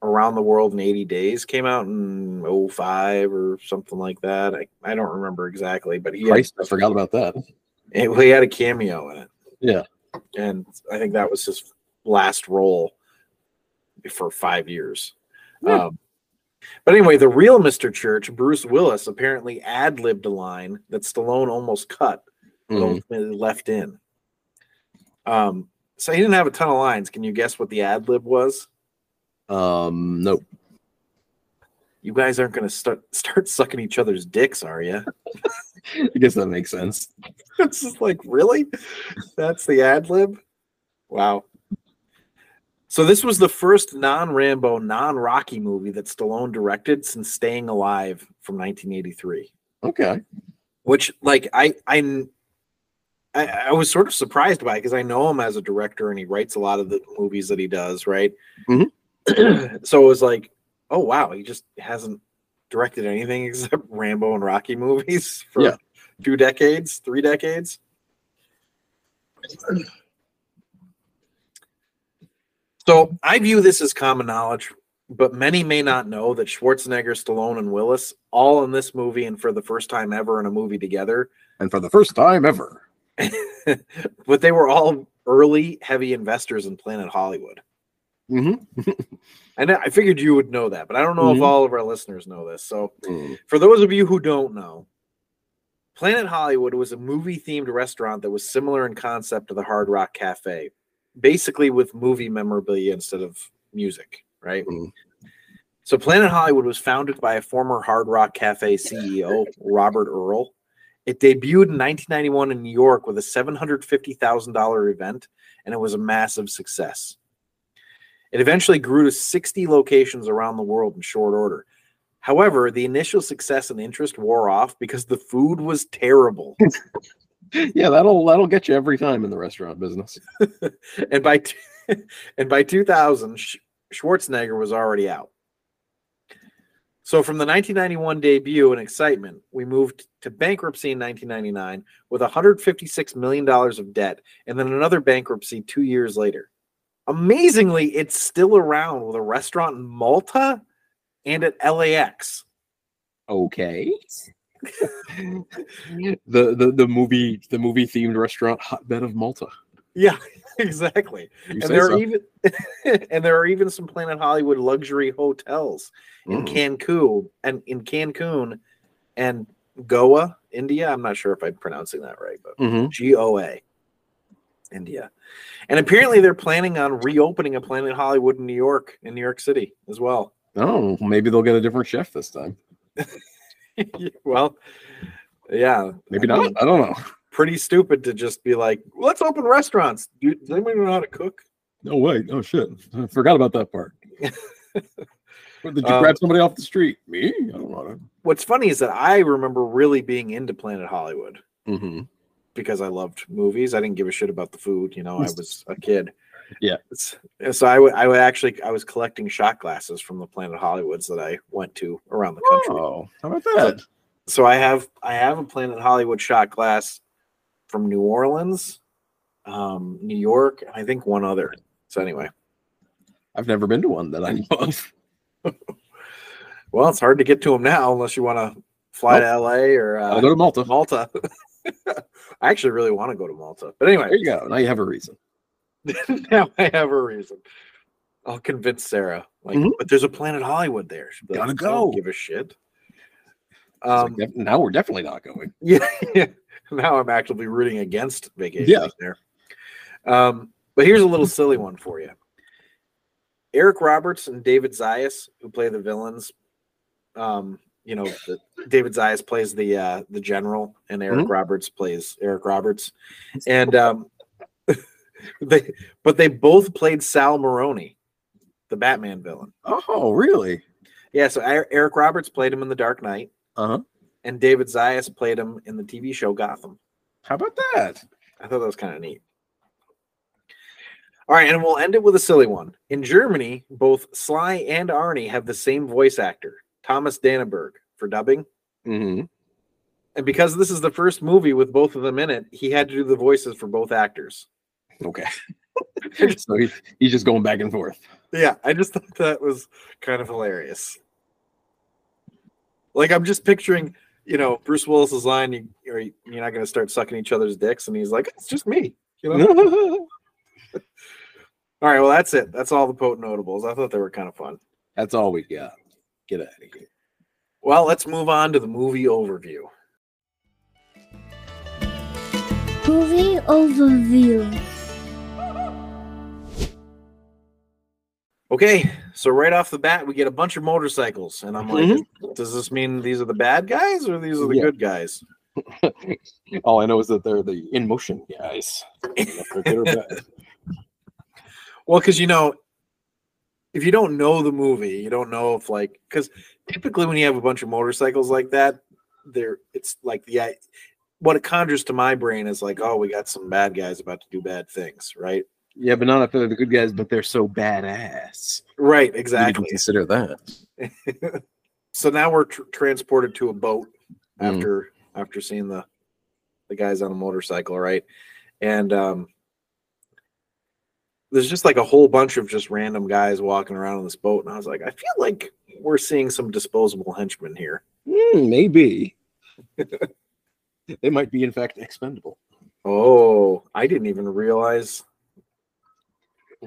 Around the World in 80 Days came out in 05 or something like that. I, I don't remember exactly, but he had, Christ, I forgot about that. it- he had a cameo in it. Yeah. And I think that was his last role for five years. Yeah. Um, but anyway, the real Mr. Church, Bruce Willis, apparently ad libbed a line that Stallone almost cut, but Mhm. ultimately left in. Um, so he didn't have a ton of lines. Can you guess what the ad lib was? Um. Nope. You guys aren't going to start start sucking each other's dicks, are you? I guess that makes sense. it's just like really that's the ad lib wow so this was the first non-rambo non-rocky movie that stallone directed since staying alive from 1983 Okay. which like i i i, I was sort of surprised by because i know him as a director and he writes a lot of the movies that he does right Mhm. so it was like oh wow he just hasn't directed anything except rambo and rocky movies for Yeah. two decades three decades so i view this as common knowledge but many may not know that schwarzenegger stallone and willis all in this movie and for the first time ever in a movie together. And for the first time ever. but they were all early heavy investors in planet hollywood. Hmm and i figured you would know that but i don't know if Mhm. all of our listeners know this. So For those of you who don't know, Planet Hollywood was a movie themed restaurant that was similar in concept to the Hard Rock Cafe, basically with movie memorabilia instead of music, right? Mhm. So, Planet Hollywood was founded by a former Hard Rock Cafe CEO, Robert Earl. It debuted in 1991 in New York with a $750,000 event, and it was a massive success. It eventually grew to 60 locations around the world in short order. However, the initial success and interest wore off because the food was terrible. Yeah, that'll that'll get you every time in the restaurant business. and by t- and by 2000, Sch- Schwarzenegger was already out. So from the 1991 debut and excitement, we moved to bankruptcy in 1999 with 156 million dollars of debt, and then another bankruptcy two years later. Amazingly, it's still around with a restaurant in Malta and at LAX. Okay. the, the the movie the movie themed restaurant hotbed of Malta. Yeah, exactly. You and there so. are even and there are even some Planet Hollywood luxury hotels in Mm. Cancun and in Cancun and Goa, India. I'm not sure if I'm pronouncing that right, but Mhm. G O A, India. And apparently they're planning on reopening a Planet Hollywood in New York, in New York City as well. Oh, maybe they'll get a different chef this time. well, yeah, Maybe not. I don't know. pretty stupid to just be like, let's open restaurants. Do, does anybody know how to cook? No way. Oh shit. I forgot about that part. Did you Um, grab somebody off the street? Me? I don't know. What's funny is that I remember really being into Planet Hollywood. Mm-hmm. because I loved movies. I didn't give a shit about the food. You know, I was a kid. Yeah. So I would, I would actually, I was collecting shot glasses from the Planet Hollywoods that I went to around the country. Oh, how about that? So I have, I have a Planet Hollywood shot glass from New Orleans, um, New York, and I think one other. So anyway, I've never been to one that I know of. well, it's hard to get to them now unless you want to fly Nope. to LA or uh, I'll go to Malta. Malta. I actually really want to go to Malta, but anyway, There you go. Now you have a reason. now I have a reason. I'll convince Sarah. Like, Mhm. but there's a Planet Hollywood there. Be Gotta like, go." Give a shit. It's like, Um, now we're definitely not going. yeah, yeah. Now I'm actively rooting against vacation Yeah. there. Um, but here's a little silly one for you. Eric Roberts and David Zayas, who play the villains. Um, you know, the, David Zayas plays the uh, the general, and Eric Roberts plays Eric Roberts, and um, they but they both played Sal Maroni, the Batman villain. Oh, really? Yeah, so Er- Eric Roberts played him in The Dark Knight, Uh huh. and David Zayas played him in the TV show Gotham. How about that? I thought that was kind of neat. All right, and we'll end it with a silly one. In Germany, both Sly and Arnie have the same voice actor, Thomas Danneberg, for dubbing. Mm-hmm. And because this is the first movie with both of them in it, he had to do the voices for both actors. Okay. so he, he's just going back and forth. Yeah, I just thought that was kind of hilarious. Like I'm just picturing, you know, Bruce Willis's line, you, you're, you're not going to start sucking each other's dicks, and he's like, "It's just me," you know. All right, well, that's it. That's all the potent notables. I thought they were kind of fun. That's all we got. Get out of here. Well, let's move on to the movie overview. Movie overview. Okay, so right off the bat, we get a bunch of motorcycles, and I'm like, mm-hmm. does this mean these are the bad guys or these are the Yeah. good guys? All I know is that they're the in motion guys. If they're good or bad. Well, because you know, if you don't know the movie, you don't know if like because typically when you have a bunch of motorcycles like that, there it's like the what it conjures to my brain is like, oh, we got some bad guys about to do bad things, right? Yeah, but not if they're the good guys, but they're so badass. Right, exactly. consider that. so now we're tr- transported to a boat Mm. after after seeing the the guys on a motorcycle, right? And um there's just like a whole bunch of just random guys walking around on this boat, and I was like, I feel like we're seeing some disposable henchmen here. Hmm, maybe. they might be, in fact, expendable. Oh, I didn't even realize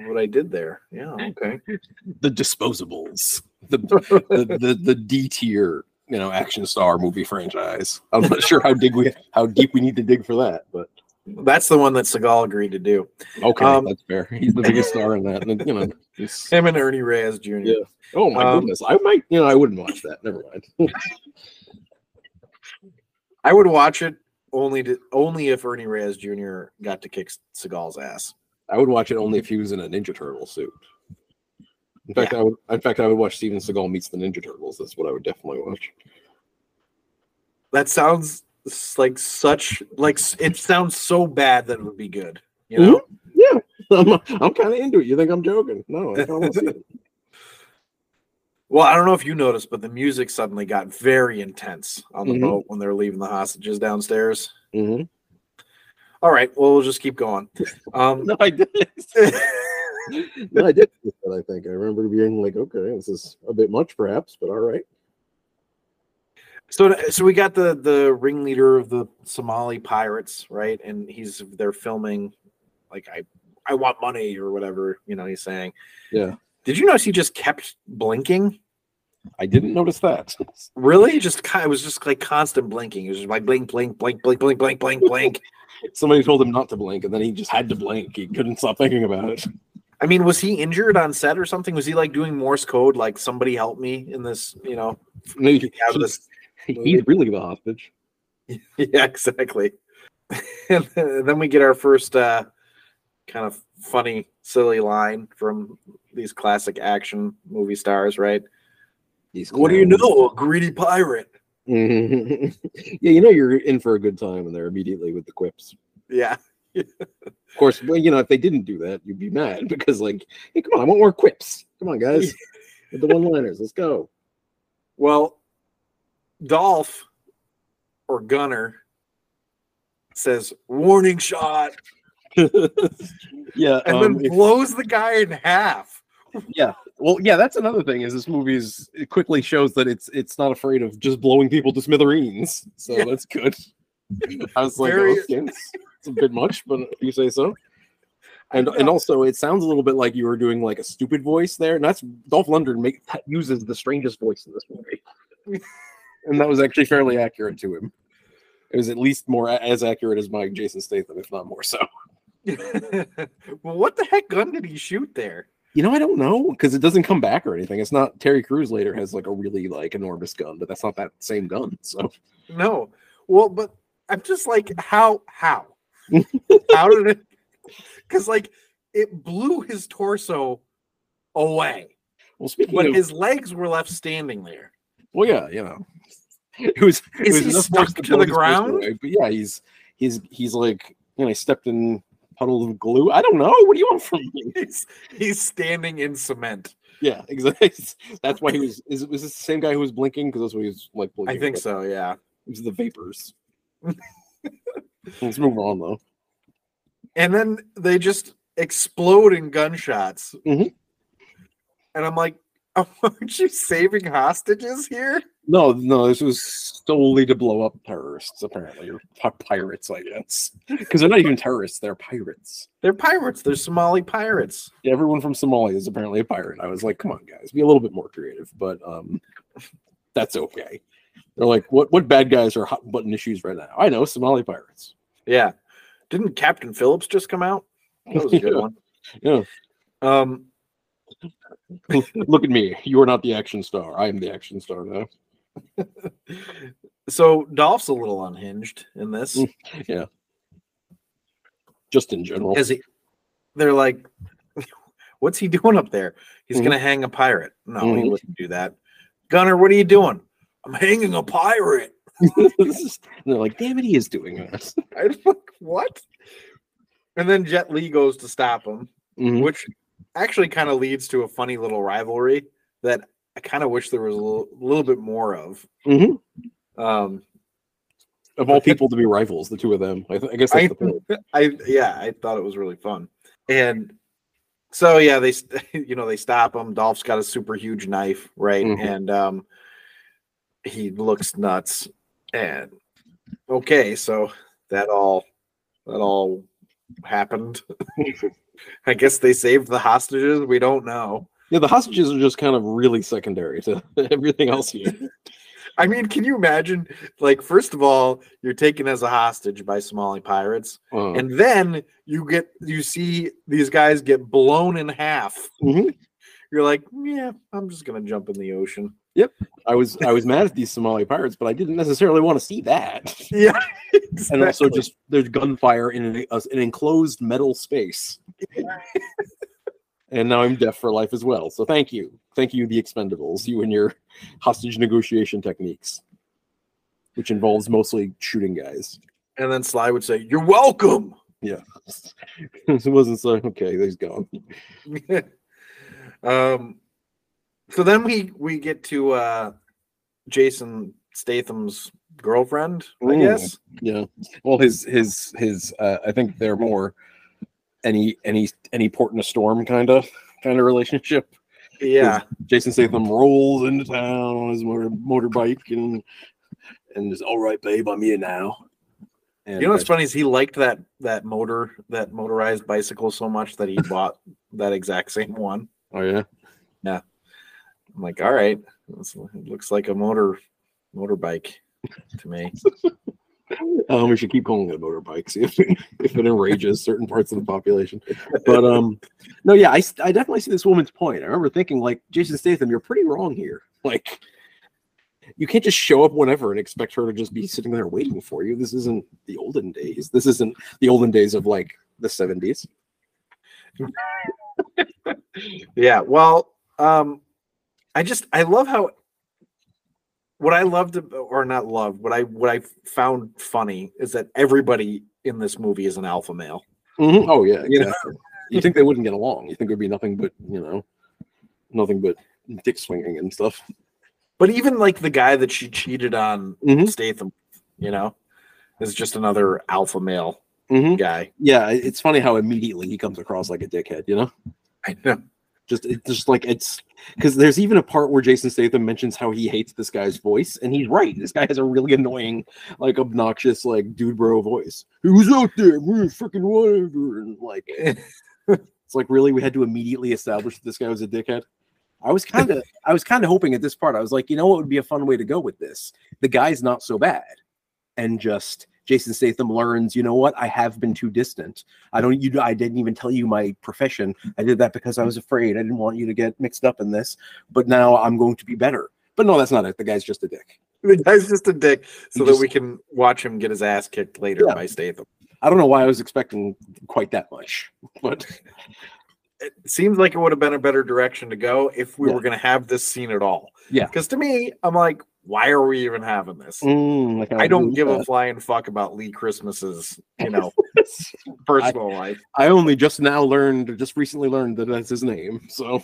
what I did there. Yeah, okay. The disposables. The the, the, the D tier, you know, action star movie franchise. I'm not sure how dig we how deep we need to dig for that, but That's the one that Seagal agreed to do. okay, Um, that's fair. He's the biggest star in that. And, you know, he's- Him and Ernie Reyes Jr. Yeah. oh my Um, goodness. I might, you know, I wouldn't watch that. Never mind. I would watch it only to only if Ernie Reyes Jr. got to kick Seagal's ass. I would watch it only if he was in a Ninja Turtle suit. In fact, I would. In fact, I would watch Steven Seagal meets the Ninja Turtles. That's what I would definitely watch. That sounds like such like it sounds so bad that it would be good. You know, Yeah, I'm, I'm kind of into it. You think I'm joking? No, I don't see it. well, I don't know if you noticed, but the music suddenly got very intense on the Mhm. boat when they're leaving the hostages downstairs. hmm All right, well, we'll just keep going. Um, No, I did. no, I did. that, I think I remember being like, okay, this is a bit much, perhaps, but all right. So, so we got the the ringleader of the Somali pirates, right? And he's they're filming, like I I want money or whatever you know he's saying. Yeah. Did you notice he just kept blinking? I didn't notice that. Really? Just kind it was just like constant blinking. It was just like blink, blink, blink, blink, blink, blink, blink, blink. Somebody told him not to blink, and then he just had to blink. He couldn't stop thinking about it. I mean, was he injured on set or something? Was he like doing Morse code? Like somebody help me in this, you know, Maybe out of this he's really the hostage. yeah, exactly. and then then we get our first uh, kind of funny, silly line from these classic action movie stars, right? He's What do you know? A greedy pirate. Yeah, you know you're in for a good time, and they're immediately with the quips. Yeah. Of course, well, you know if they didn't do that, you'd be mad because, like, hey, come on, I want more quips. Come on, guys, with the one-liners. Let's go. Well, Dolph or Gunnar says warning shot yeah, and um, then if- blows the guy in half yeah. Well, yeah, that's another thing. Is this movie is it quickly shows that it's it's not afraid of just blowing people to smithereens. So Yeah. that's good. I was like, Very- oh, okay, it's, it's a bit much, but you say so. And and also, it sounds a little bit like you were doing like a stupid voice there. And that's Dolph Lundgren make, uses the strangest voice in this movie, and that was actually fairly accurate to him. It was at least more as accurate as my Jason Statham, if not more so. well, what the heck gun did he shoot there? You know, I don't know because it doesn't come back or anything. It's not Terry Crews later has like a really like enormous gun, but that's not that same gun. So No. Well, but I'm just like, how? How? how did it? Because like it blew his torso away, well, speaking but of, his legs were left standing there. well, yeah, you know, it was. it Is was he stuck force to the ground? away, But yeah, he's he's he's like you know, he stepped in puddle of glue. I don't know. What do you want from me? He's he's standing in cement. Yeah, exactly. That's why he was. Is was this the same guy who was blinking? Because that's what he was like. Blinking I think so. Yeah. It was the vapors. Let's move on though. And then they just explode in gunshots. Mhm. And I'm like, aren't you saving hostages here? No, no, this was solely to blow up terrorists, apparently, or pi- pirates, I guess. Because they're not even terrorists; they're pirates. They're pirates. They're Somali pirates. Everyone from Somalia is apparently a pirate. I was like, "Come on, guys, be a little bit more creative." But um, that's okay. They're like, "What? What bad guys are hot button issues right now?" I know Somali pirates. Yeah. Didn't Captain Phillips just come out? That was a good Yeah. one. Yeah. Um, Look at me. You are not the action star. I am the action star now. So Dolph's a little unhinged in this. Yeah. Just in general. Because he, they're like, what's he doing up there? He's Mhm. gonna hang a pirate. No, he Mhm. wouldn't do that. Gunnar, what are you doing? I'm hanging a pirate. They're like, "Damn it, he is doing this. I like what? And then Jet Li goes to stop him, Mhm. which actually kind of leads to a funny little rivalry that I kind of wish there was a little, little bit more of. Mhm. Um, Of all people to be rivals, the two of them. I, th- I guess that's I, the point. I yeah, I thought it was really fun. And so yeah, they you know they stop him. Dolph's got a super huge knife, right? Mhm. And um he looks nuts. And okay, so that all that all happened. I guess they saved the hostages. We don't know. Yeah, the hostages are just kind of really secondary to everything else here. I mean, can you imagine? Like, first of all, you're taken as a hostage by Somali pirates, Uh, and then you get you see these guys get blown in half. Mhm. You're like, yeah, I'm just gonna jump in the ocean. Yep, I was I was mad at these Somali pirates, but I didn't necessarily want to see that. Yeah, And also, just there's gunfire in an, uh, an enclosed metal space. And now I'm deaf for life as well. So thank you, thank you, the Expendables, you and your hostage negotiation techniques, which involves mostly shooting guys. and then Sly would say, "You're welcome." Yeah, it wasn't so okay. He's gone. um, so then we we get to uh Jason Statham's girlfriend, I Ooh. guess. Yeah. Well, his his his uh, I think they're more any any any port in a storm kind of kind of relationship. Yeah, Jason Statham rolls into town on his motor motorbike and and is all right, babe. I'm here now. And you know what's funny is he liked that that motor that motorized bicycle so much that he bought that exact same one. Oh yeah. Yeah. I'm like, all right, it looks like a motor motorbike to me. Um, we should keep calling it a motorbike. See if it, if it enrages certain parts of the population. But um, no, yeah, I definitely see this woman's point. I remember thinking like Jason Statham, you're pretty wrong here. Like, you can't just show up whenever and expect her to just be sitting there waiting for you. This isn't the olden days. This isn't the olden days of like the 70s. Yeah, well, um, I just I love how what I loved or not loved, what I what I found funny is that everybody in this movie is an alpha male. Oh yeah, You know? you think they wouldn't get along? You think it'd be nothing but you know, nothing but dick swinging and stuff. But even like the guy that she cheated on Mhm. Statham, you know, is just another alpha male Mhm. guy. Yeah, it's funny how immediately he comes across like a dickhead. You know. I know. Just it's just like it's because there's even a part where Jason Statham mentions how he hates this guy's voice, and he's right. This guy has a really annoying, like obnoxious, like dude bro voice. Who's out there? We're freaking whatever. And like it's like really we had to immediately establish that this guy was a dickhead. I was kind of I was kind of hoping at this part. I was like, you know what would be a fun way to go with this? The guy's not so bad. And just Jason Statham learns, you know what? I have been too distant. I don't you I didn't even tell you my profession. I did that because I was afraid. I didn't want you to get mixed up in this. But now I'm going to be better. But no, that's not it. The guy's just a dick. The guy's just a dick, so that we can watch him get his ass kicked later Yeah. by Statham. I don't know why I was expecting quite that much. But It seems like it would have been a better direction to go if we Yeah. were going to have this scene at all. Yeah. Because to me, I'm like, why are we even having this? mm, like, I don't give with a flying fuck about Lee Christmas's, you know, personal life. I only just now learned, just recently learned that that's his name. So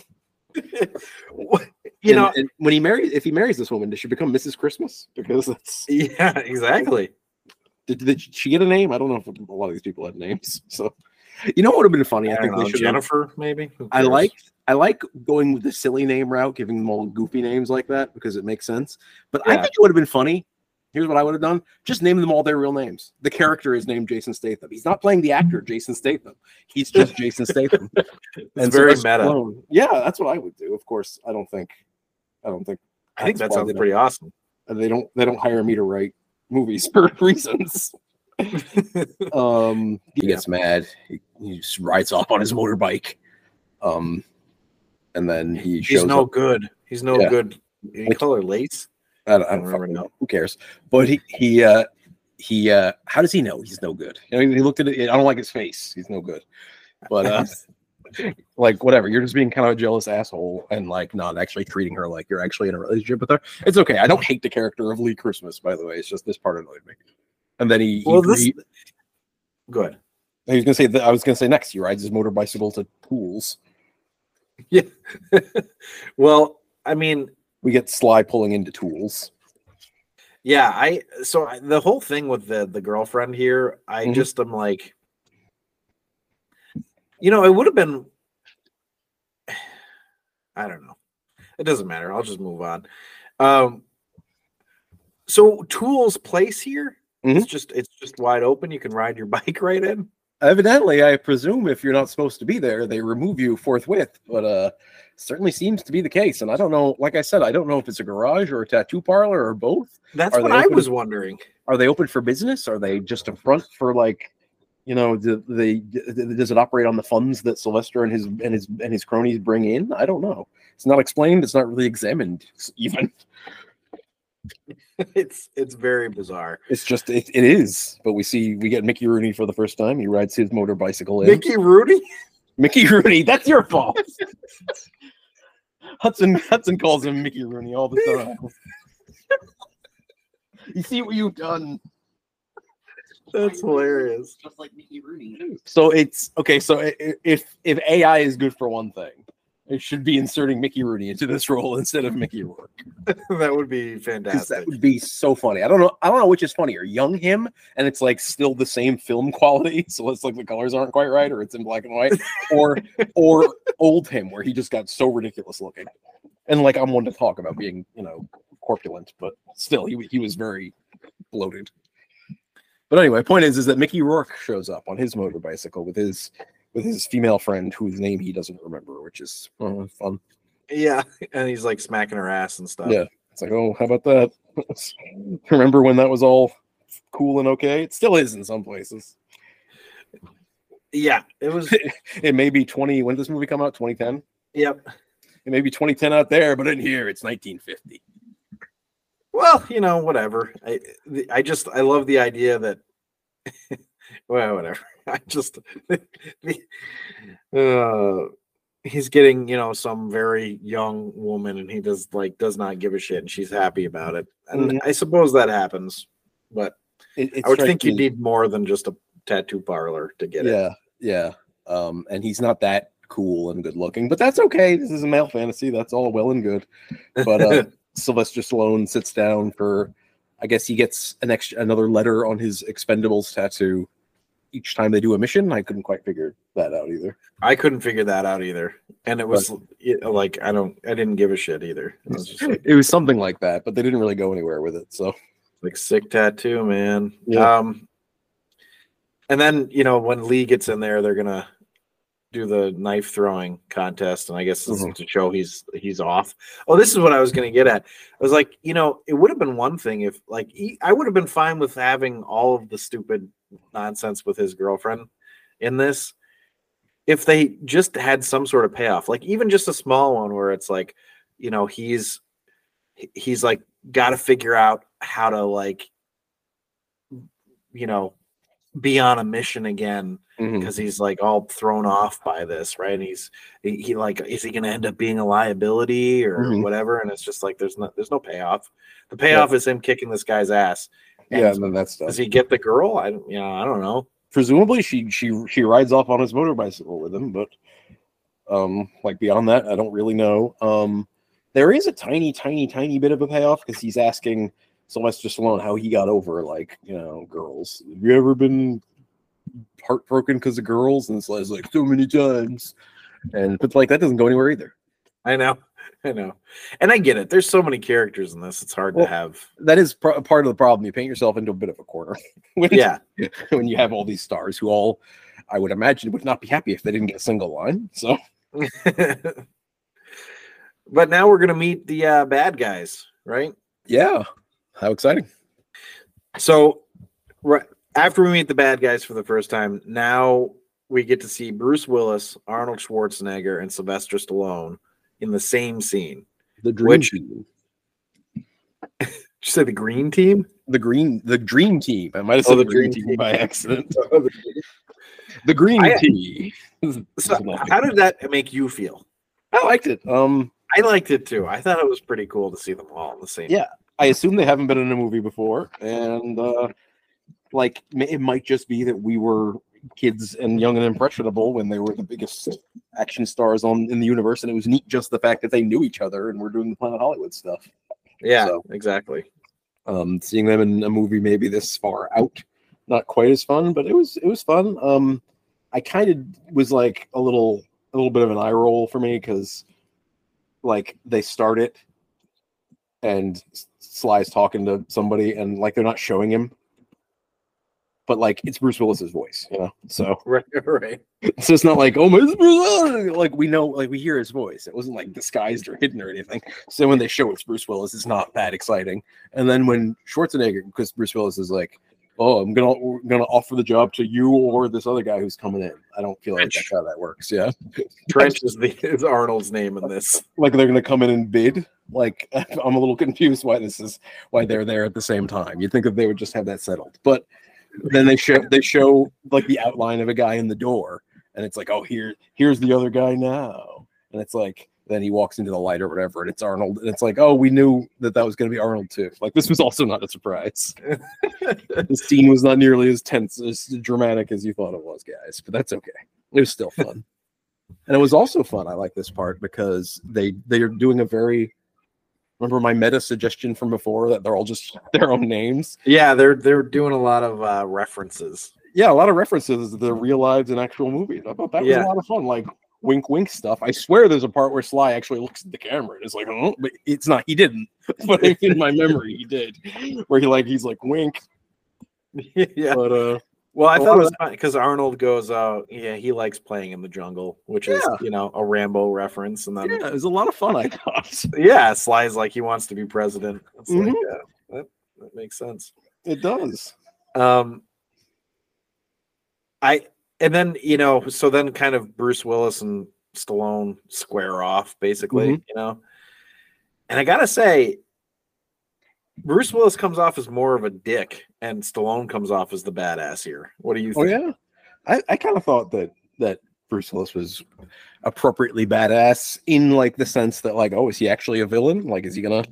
you And- know, and when he marries, if he marries this woman, does she become Mrs. Christmas? Because that's yeah, exactly. did, did she get a name? I don't know if a lot of these people had names. So you know what would have been funny? I, I think know. Jennifer, maybe. I like I like going with the silly name route, giving them all goofy names like that because it makes sense. But I think it would have been funny. Here's what I would have done: just name them all their real names. The character is named Jason Statham. He's not playing the actor Jason Statham. He's just Jason Statham. It's very Sylvester meta. Yeah, that's what I would do. Of course, I don't think. I don't think. I think that sounds pretty awesome. They don't. They don't hire me to write movies for reasons. um, he gets mad. He, he just rides off on his motorbike. Um, and then he shows He's no up. good. He's no Yeah. good. You Like- call her lace? I don't, I I don't don't fucking know. Who cares? But he he uh he uh how does he know he's no good? You know, he looked at it. I don't like his face. He's no good. But uh like whatever. You're just being kind of a jealous asshole and like not actually treating her like you're actually in a relationship with her. It's okay. I don't hate the character of Lee Christmas, by the way. It's just this part annoyed me. And then he, he, Well, this he, good. he was gonna say that I was gonna say next he rides his motor bicycle to Tool's. Yeah. well, I mean, We get Sly pulling into Tool's. yeah, I so I, the whole thing with the the girlfriend here, I Mhm. just am like, you know, it would have been. I don't know. It doesn't matter. I'll just move on. Um. So Tool's place here. It's just it's just wide open. You can ride your bike right in. Evidently, I presume if you're not supposed to be there, they remove you forthwith. But uh certainly seems to be the case. And I don't know, like I said, I don't know if it's a garage or a tattoo parlor or both. That's Are what I was wondering. Are they open for business? Are they just a front for like you know, do they does it operate on the funds that Sylvester and his and his and his cronies bring in? I don't know. It's not explained. It's not really examined even. it's it's very bizarre. It's just it, it is. But we see we get Mickey Rooney for the first time. He rides his motor bicycle in. Mickey Rooney. Mickey Rooney, that's your fault. Hudson Hudson calls him Mickey Rooney all the time. you see what you've done. That's hilarious. Just like Mickey Rooney. So it's okay. So i- i- if if AI is good for one thing, it should be inserting Mickey Rooney into this role instead of Mickey Rourke. that would be fantastic. that would be so funny. I don't know. I don't know which is funnier, young him, and it's like still the same film quality, so it's like the colors aren't quite right, or it's in black and white, or or old him, where he just got so ridiculous looking. And like I'm one to talk about being, you know, corpulent, but still, he he was very bloated. But anyway, point is, is that Mickey Rourke shows up on his motor bicycle with his with his female friend, whose name he doesn't remember, which is uh, fun. yeah, and he's like smacking her ass and stuff. Yeah. It's like, oh, how about that? Remember when that was all cool and okay? It still is in some places. yeah. It was. It may be 20. When did this movie come out? 2010? yep. It may be 2010 out there, but in here it's 1950. Well, you know, whatever. I I just I love the idea that. well, whatever. I just. uh, he's getting you know some very young woman, and he does like does not give a shit, and she's happy about it. And Mhm. I suppose that happens, but It, I would think you need more than just a tattoo parlor to get it. Yeah, yeah. Um, and he's not that cool and good looking, but that's okay. This is a male fantasy. That's all well and good. But uh, Sylvester Stallone sits down for, I guess he gets an extra another letter on his Expendables tattoo each time they do a mission. I couldn't quite figure that out either. I couldn't figure that out either, and it was it- like I don't, I didn't give a shit either. It was like, It was something like that, but they didn't really go anywhere with it. So like sick tattoo, man. Yeah. Um, and then you know when Lee gets in there, they're gonna do the knife throwing contest, and I guess this is Mhm. to show he's he's off. Oh, this is what I was gonna get at. I was like, you know, it would have been one thing if like he, I would have been fine with having all of the stupid nonsense with his girlfriend in this if they just had some sort of payoff like even just a small one where it's like you know he's he's like got to figure out how to like you know be on a mission again because he's like all thrown off by this right? And he's he, he like is he going to end up being a liability or Mhm. whatever? And it's just like there's no there's no payoff. The payoff is him kicking this guy's ass yeah, and then that's does he get the girl i don't know i don't know Presumably, she she she rides off on his motorbicycle with him, but um, like beyond that, I don't really know. Um, there is a tiny, tiny, tiny bit of a payoff because he's asking Sylvester Stallone how he got over like you know girls. Have you ever been heartbroken because of girls? And it's like, like so many times, and but like that doesn't go anywhere either. i know i know and i get it there's so many characters in this it's hard Well, to have That is pr- part of the problem. You paint yourself into a bit of a corner when yeah when you have all these stars who all, I would imagine, would not be happy if they didn't get a single line. So. but now we're gonna meet the uh, bad guys right Yeah. How exciting. So, right after we meet the bad guys for the first time, now we get to see Bruce Willis, Arnold Schwarzenegger, and Sylvester Stallone in the same scene. The dream Which- team. Did you say the green team? The green the dream team. I might have Oh, said the the dream team, team. by accident. The green I- tea. So, how did that make you feel? I liked it. Um I liked it too. I thought it was pretty cool to see them all in the same. Yeah. I assume they haven't been in a movie before. And uh like it might just be that we were kids and young and impressionable when they were the biggest action stars on in the universe. And it was neat just the fact that they knew each other and were doing the Planet Hollywood stuff. yeah, So- exactly. um seeing them in a movie maybe this far out not quite as fun but it was it was fun um i kind of was like a little a little bit of an eye roll for me because like they start it and sly's talking to somebody and like they're not showing him but like it's bruce willis's voice you know? So Right, right. so it's not like oh my Bruce like we know like we hear his voice. It wasn't like mm. disguised or hidden or anything. So when they show it's bruce willis it's not that exciting. And then when schwarzenegger because bruce willis is like oh i'm gonna gonna offer the job to you or this other guy who's coming in. I don't feel like Trench. that's how that works yeah. Trench is the is Arnold's name in this. like they're gonna come in and bid? Like i'm a little confused why this is why they're there at the same time. You'd think that they would just have that settled. But then they show they show like the outline of a guy in the door and it's like oh here here's the other guy now. And it's like then he walks into the light or whatever and it's arnold and it's like oh we knew that that was going to be arnold too. Like this was also not a surprise. The scene was not nearly as tense as dramatic as you thought it was guys but that's okay. It was still fun. And it was also fun i like this part because they they're doing a very remember my meta suggestion from before that they're all just their own names Yeah, they're they're doing a lot of uh, references. yeah, a lot of references to the real lives and actual movies. I thought that was a lot of fun. Like wink, wink stuff. I swear, there's a part where Sly actually looks at the camera and is like, "Oh," but it's not. He didn't. But in my memory, he did. Where he like he's like wink. yeah. But uh, Well, I thought it was because Arnold goes, uh, yeah, he likes playing in the jungle, which is, you know, a Rambo reference. And then, yeah, yeah, it was a lot of fun. I thought yeah, Sly's like, he wants to be president. It's like, yeah, that, that makes sense. it does. Um, I, and then, you know, so then kind of Bruce Willis and Stallone square off, basically, Mhm. you know, and I gotta say, Bruce Willis comes off as more of a dick, and Stallone comes off as the badass here. What do you think? Oh think? yeah, I, I kind of thought that that Bruce Willis was appropriately badass in like the sense that like, oh, is he actually a villain? Like, is he gonna?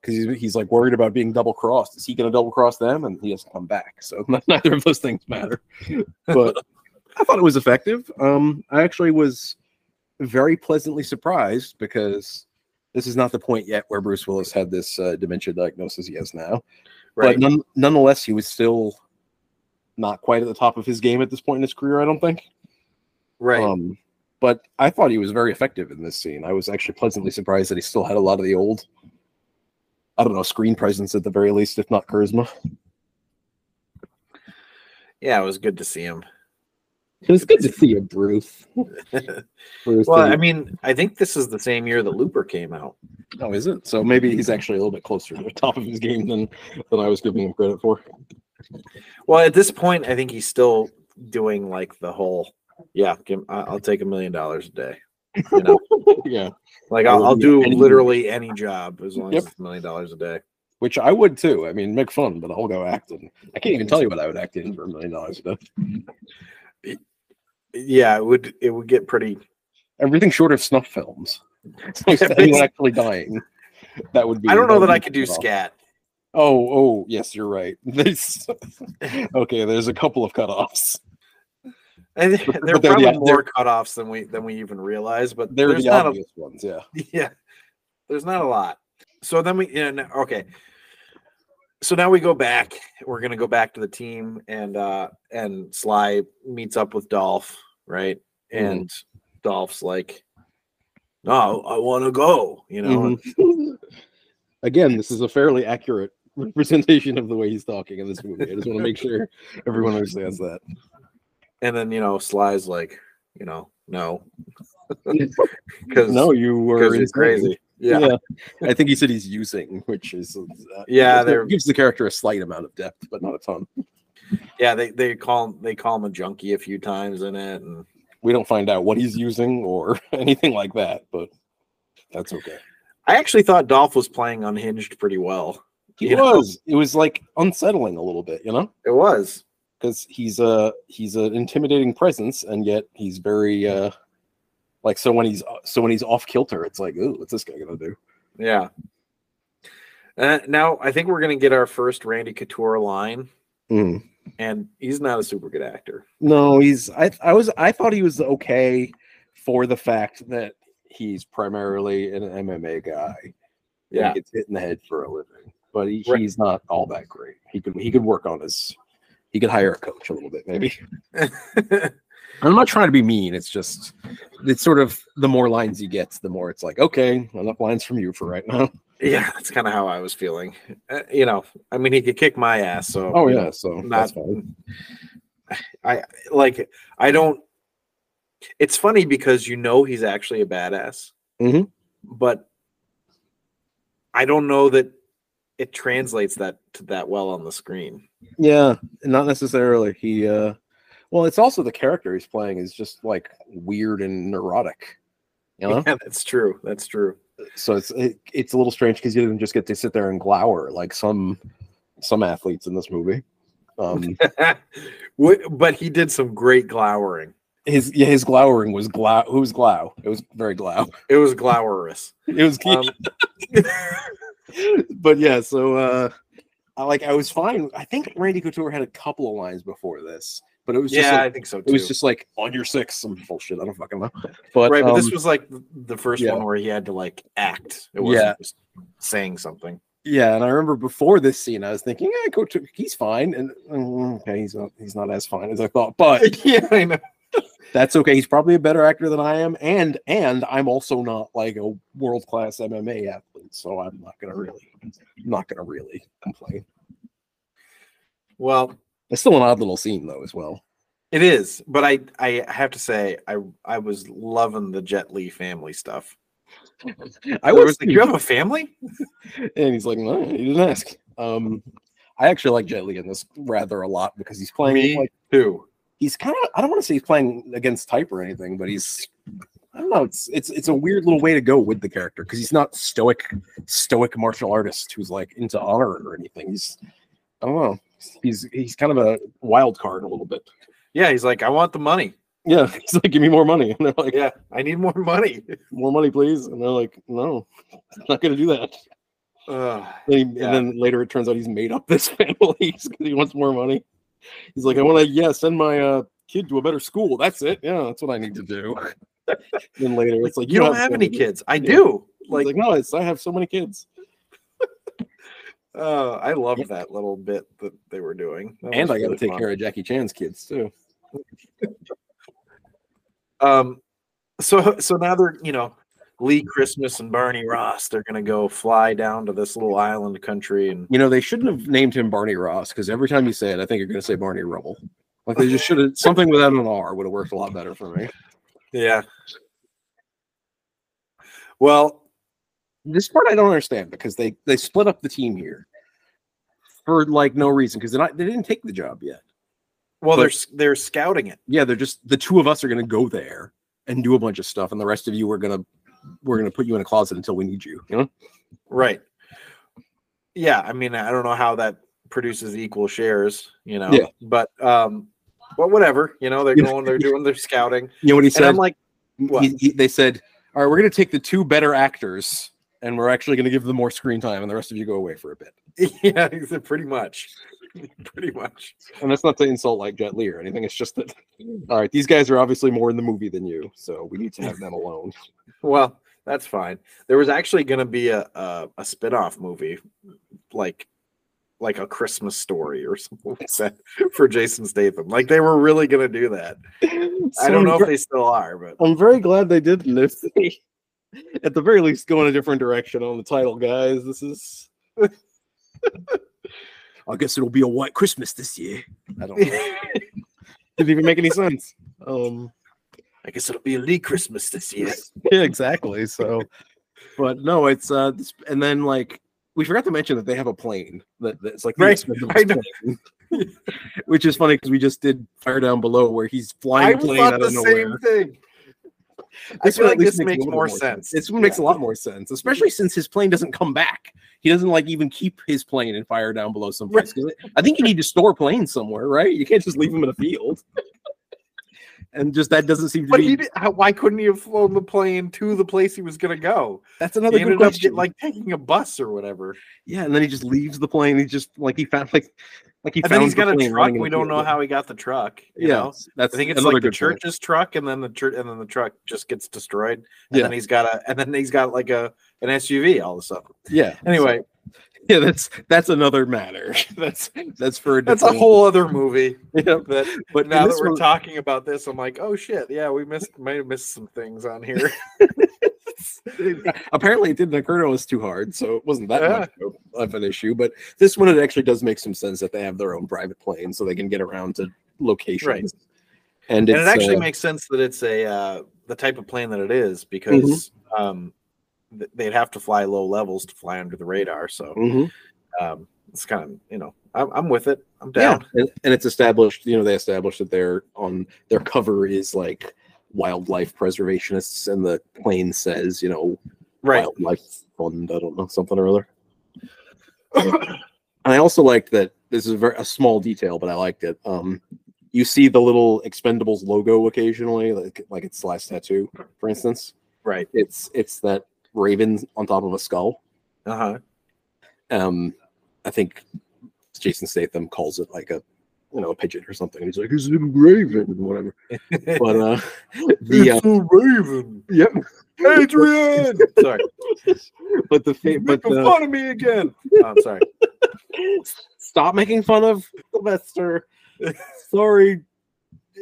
Because he's, he's like worried about being double crossed. Is he gonna double cross them? And he doesn't come back. So neither of those things matter. But I thought it was effective. Um, I actually was very pleasantly surprised because this is not the point yet where Bruce Willis had this uh, dementia diagnosis he has now Right. but none, nonetheless he was still not quite at the top of his game at this point in his career. I don't think. Right. Um, but I thought he was very effective in this scene. I was actually pleasantly surprised that he still had a lot of the old, I don't know, screen presence at the very least, if not charisma. yeah, it was good to see him. It was good to see you, Bruce. Bruce Well, did- I mean, I think this is the same year that Looper came out. oh, is it? So maybe he's actually a little bit closer to the top of his game than than I was giving him credit for. Well, at this point, I think he's still doing like the whole, yeah, I- I'll take a million dollars a day. You know, yeah, like I I'll, I'll do do any- literally any job as long Yep. as it's a million dollars a day. which I would too. I mean, make fun, but I'll go acting. I can't even tell you what I would act in for a million dollars a day. Yeah, it would it would get pretty. Everything short of snuff films. So anyone actually dying. That would be. I don't know that I could do off. scat. Oh, oh, yes, you're right. There's okay. There's a couple of cutoffs. And But- there are but they're the- probably more cutoffs than we than we even realize, but They're there's the not obvious ones. Yeah. a yeah. There's not a lot. So then we no, okay. So now we go back. We're gonna go back to the team, and uh and Sly meets up with Dolph, right? Mhm. And Dolph's like, "No, I want to go," you know. Mhm. Again, this is a fairly accurate representation of the way he's talking in this movie. I just want to make sure everyone understands that. And then you know, Sly's like, you know, no, because No, you were crazy. Yeah. I think he said he's using, which is uh, Yeah, it they're- gives the character a slight amount of depth, but not a ton. yeah. They they call him they call him a junkie a few times in it, and We don't find out what he's using or anything like that, but that's okay. I actually thought Dolph was playing unhinged pretty well. He know? was. It was like unsettling a little bit, you know, It was. because he's a he's an intimidating presence, and yet he's very uh like so when he's so when he's off kilter, it's like, ooh, what's this guy gonna do? Yeah. Uh, now I think we're gonna get our first Randy Couture line, Mm. and he's not a super good actor. No, he's I I was I thought he was okay for the fact that he's primarily an MMA guy. Yeah. he gets hit in the head for a living, but he, Right. he's not all that great. He could he could work on his he could hire a coach a little bit maybe. I'm not trying to be mean. It's just it's sort of the more lines he gets, the more it's like okay, enough lines from you for right now. yeah, that's kind of how I was feeling. Uh, you know, I mean, he could kick my ass. So Oh yeah, so not that's fine. I like. I don't. It's funny because you know he's actually a badass, Mhm. but I don't know that it translates that to that well on the screen. Yeah, not necessarily. He uh well, it's also the character he's playing is just like weird and neurotic. You know? Yeah, that's true. That's true. so it's it, it's a little strange because you didn't just get to sit there and glower like some some athletes in this movie. Um, but he did some great glowering. his yeah, his glowering was glow. Who was glow? It was very glow. It was glowerous. It was, Um, but yeah. So uh, I like I was fine. I think Randy Couture had a couple of lines before this, but it was just yeah, like, I think so too. it was just like on your six, some bullshit. I don't fucking know. But right, but this um, was like the first yeah. one where he had to like act. It wasn't Yeah. just saying something. Yeah, and I remember before this scene, I was thinking, "Yeah, Coach, he's fine," and mm, okay, he's not, he's not as fine as I thought, but yeah, I know. that's okay. He's probably a better actor than I am, and and I'm also not like a world class MMA athlete, so I'm not gonna really, I'm not gonna really complain. Well, It's still an odd little scene though, as well. it is, but I I have to say I I was loving the Jet Li family stuff. I was, was like, you have a family? and he's like, no, he didn't ask. Um, I actually like Jet Li in this rather a lot because he's playing Me like too. he's kind of I don't want to say he's playing against type or anything, but he's I don't know. It's it's it's a weird little way to go with the character because he's not stoic stoic martial artist who's like into honor or anything. He's I don't know. He's he's kind of a wild card a little bit. Yeah, he's like, I want the money. Yeah, he's like, give me more money, and they're like, Yeah, I need more money. more money, please, and they're like, no, not gonna do that. Ugh. And, he, Yeah. and then later it turns out he's made up this family because he wants more money. He's like, I want to, yeah, send my uh, kid to a better school. That's it. Yeah, that's what I need to do. then later it's like, you don't have so any kids. I do. He's Like, like, no, it's I have so many kids. Oh, I love that little bit that they were doing. That and I got to really take fun. care of Jackie Chan's kids too. Um, so so now they're you know Lee Christmas and Barney Ross. They're gonna go fly down to this little island country and You know, they shouldn't have named him Barney Ross because every time you say it, I think you're going to say Barney Rubble. Like they just should have something without an R would have worked a lot better for me. yeah. Well, This part I don't understand because they they split up the team here for like no reason because they're not they didn't take the job yet. well, But- they're they're scouting it. Yeah, they're just the two of us are going to go there and do a bunch of stuff, and the rest of you are going to we're going to put you in a closet until we need you. You know? Right. Yeah, I mean, I don't know how that produces equal shares, you know. Yeah. But um, but whatever, you know, they're going, they're doing their scouting, You know what he and said? I'm like, what? He- he- they said, "All right, we're going to take the two better actors." And we're actually going to give them more screen time, and the rest of you go away for a bit. yeah, he said pretty much, pretty much. And that's not to insult like Jet Li or anything. It's just that, all right, these guys are obviously more in the movie than you, so we need to have them alone. Well, that's fine. There was actually going to be a, a a spin-off movie, like like a Christmas story or something like that for Jason Statham. Like they were really going to do that. I don't know if they still are, but I'm very glad they didn't. If they, at the very least, go in a different direction on the title, guys. This is. I guess it'll be a white Christmas this year. I don't know. Didn't even make any sense. Um, I guess it'll be a Lee Christmas this year. yeah, exactly. So, but no, it's uh, this, and then like we forgot to mention that they have a plane that, that's like Right, I plane. which is funny because we just did Fire Down Below where he's flying a plane out the of nowhere. same thing. I This feel like this makes little more bit sense. This one makes a lot more sense, especially since his plane doesn't come back. He doesn't like even keep his plane and fire down below someplace. 'Cause I think you need to store planes somewhere, right? You can't just leave them in a field. and just that doesn't seem to But be. he did, how, why couldn't he have flown the plane to the place he was going to go? that's another He good up question. get, like taking a bus or whatever. yeah, and then he just leaves the plane. He just like he found like like he And found then he's got a truck. We don't know how he got the truck. You Yeah, know? that's I think it's like the good point. church's truck, and then the church, and then the truck just gets destroyed. And Yeah. then he's got a, and then he's got like a an SUV all of a sudden. Yeah. Anyway, yeah, that's that's another matter. that's that's for a that's a whole other movie. Yeah, That, but now that we're one- talking about this, I'm like, oh shit, yeah, we missed, might have missed some things on here. apparently it didn't occur to us too hard, so it wasn't that Yeah. much of- an issue. But this one, it actually does make some sense that they have their own private plane, so they can get around to locations. Right. And, and it actually uh, makes sense that it's a uh, the type of plane that it is because Mm-hmm. um, th- they'd have to fly low levels to fly under the radar. So mhm. um, it's kind of you know I'm, I'm with it. I'm yeah, down. and, and it's established. You know, they established that they're on their cover is like wildlife preservationists, and the plane says, you know, Right. wildlife fund. I don't know something or other. and I also liked that this is a very a small detail, but I liked it. Um, you see the little Expendables logo occasionally, like like its last tattoo, for instance. Right. It's it's that raven on top of a skull. Uh huh. Um, I think Jason Statham calls it like a you know a pigeon or something. He's like, "It's a raven," whatever. But uh, the uh, it's a raven. yep. Adrian. sorry, But the fa- but making the, fun of me again. Oh, I'm sorry. Stop making fun of Sylvester. Sorry,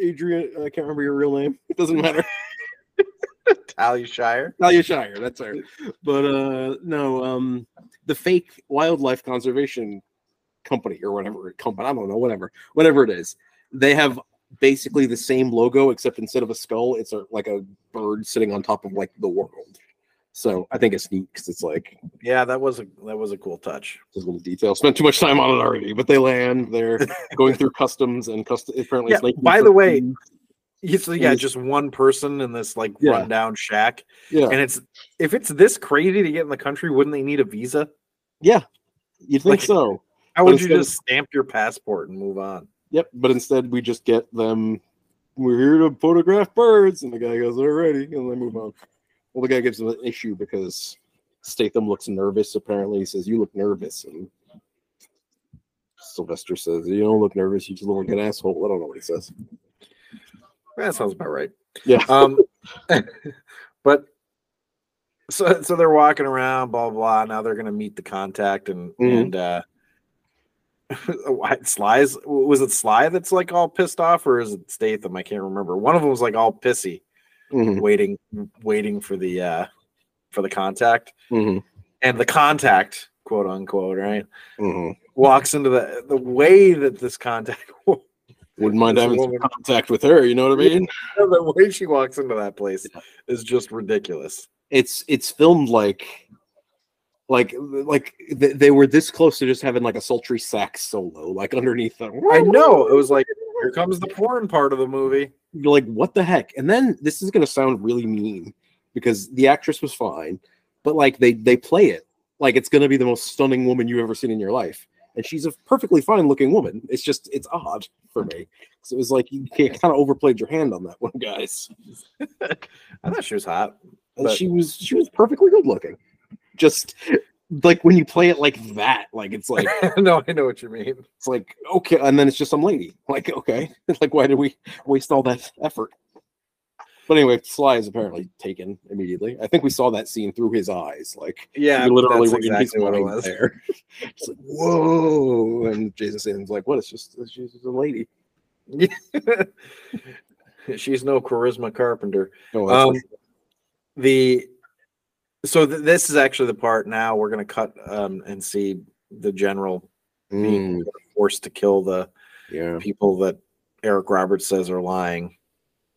Adrian. I can't remember your real name. It doesn't matter. Talia Shire. Talia Shire, that's her. But uh no, um the fake wildlife conservation company or whatever company, I don't know, whatever, whatever it is. They have basically the same logo except instead of a skull, it's a, like a bird sitting on top of like the world. So I think it's neat because it's like Yeah, that was a that was a cool touch. Just a little detail. Spent too much time on it already, but they land. They're going through customs and custom. Apparently, it's Yeah, like by the way, so yeah, just one person in this like Yeah. rundown shack, yeah, and it's if it's this crazy to get in the country, wouldn't they need a visa? yeah, you think like- so? How would you just stamp your passport and move on? Yep. But instead, we just get them. We're here to photograph birds, and the guy goes, "Alrighty," and they move on. Well, the guy gives them an issue because Statham looks nervous. Apparently, he says, "You look nervous," and Sylvester says, "You don't look nervous. You just look like an asshole." I don't know what he says. That sounds about right. Yeah. Um, but so so they're walking around, blah blah. Now they're gonna meet the contact and Mhm. and uh Sly's was it Sly that's like all pissed off or is it Statham? I can't remember. One of them was like all pissy, Mhm, waiting waiting for the uh for the contact. mhm, And the contact, quote unquote, right? mhm. Walks into the the way that this contact Wouldn't mind having some contact with her. You know what I mean? the way she walks into that place is just ridiculous. It's it's filmed like like like th- they were this close to just having like a sultry sax solo like underneath them. I know. It was like here comes the porn part of the movie. You're like, what the heck? And then this is gonna sound really mean because the actress was fine, but like they they play it like it's gonna be the most stunning woman you've ever seen in your life. And she's a perfectly fine looking woman. It's just it's odd for me. So it was like you kind of overplayed your hand on that one, guys. I thought she was hot. And But- she was she was perfectly good looking. Just like when you play it like that, like it's like no, I know what you mean. it's like okay, and then it's just some lady. Like okay, like why did we waste all that effort? But anyway, Sly is apparently taken immediately. I think we saw that scene through his eyes. Like Yeah, literally that's were in his exactly what it was. there. It's like whoa, and Jason Statham's like, "What? It's just she's just a lady." She's no Charisma Carpenter. That's Um, the so th- this is actually the part now we're going to cut um, and see the general being Mm, forced to kill the yeah, people that Eric Roberts says are lying.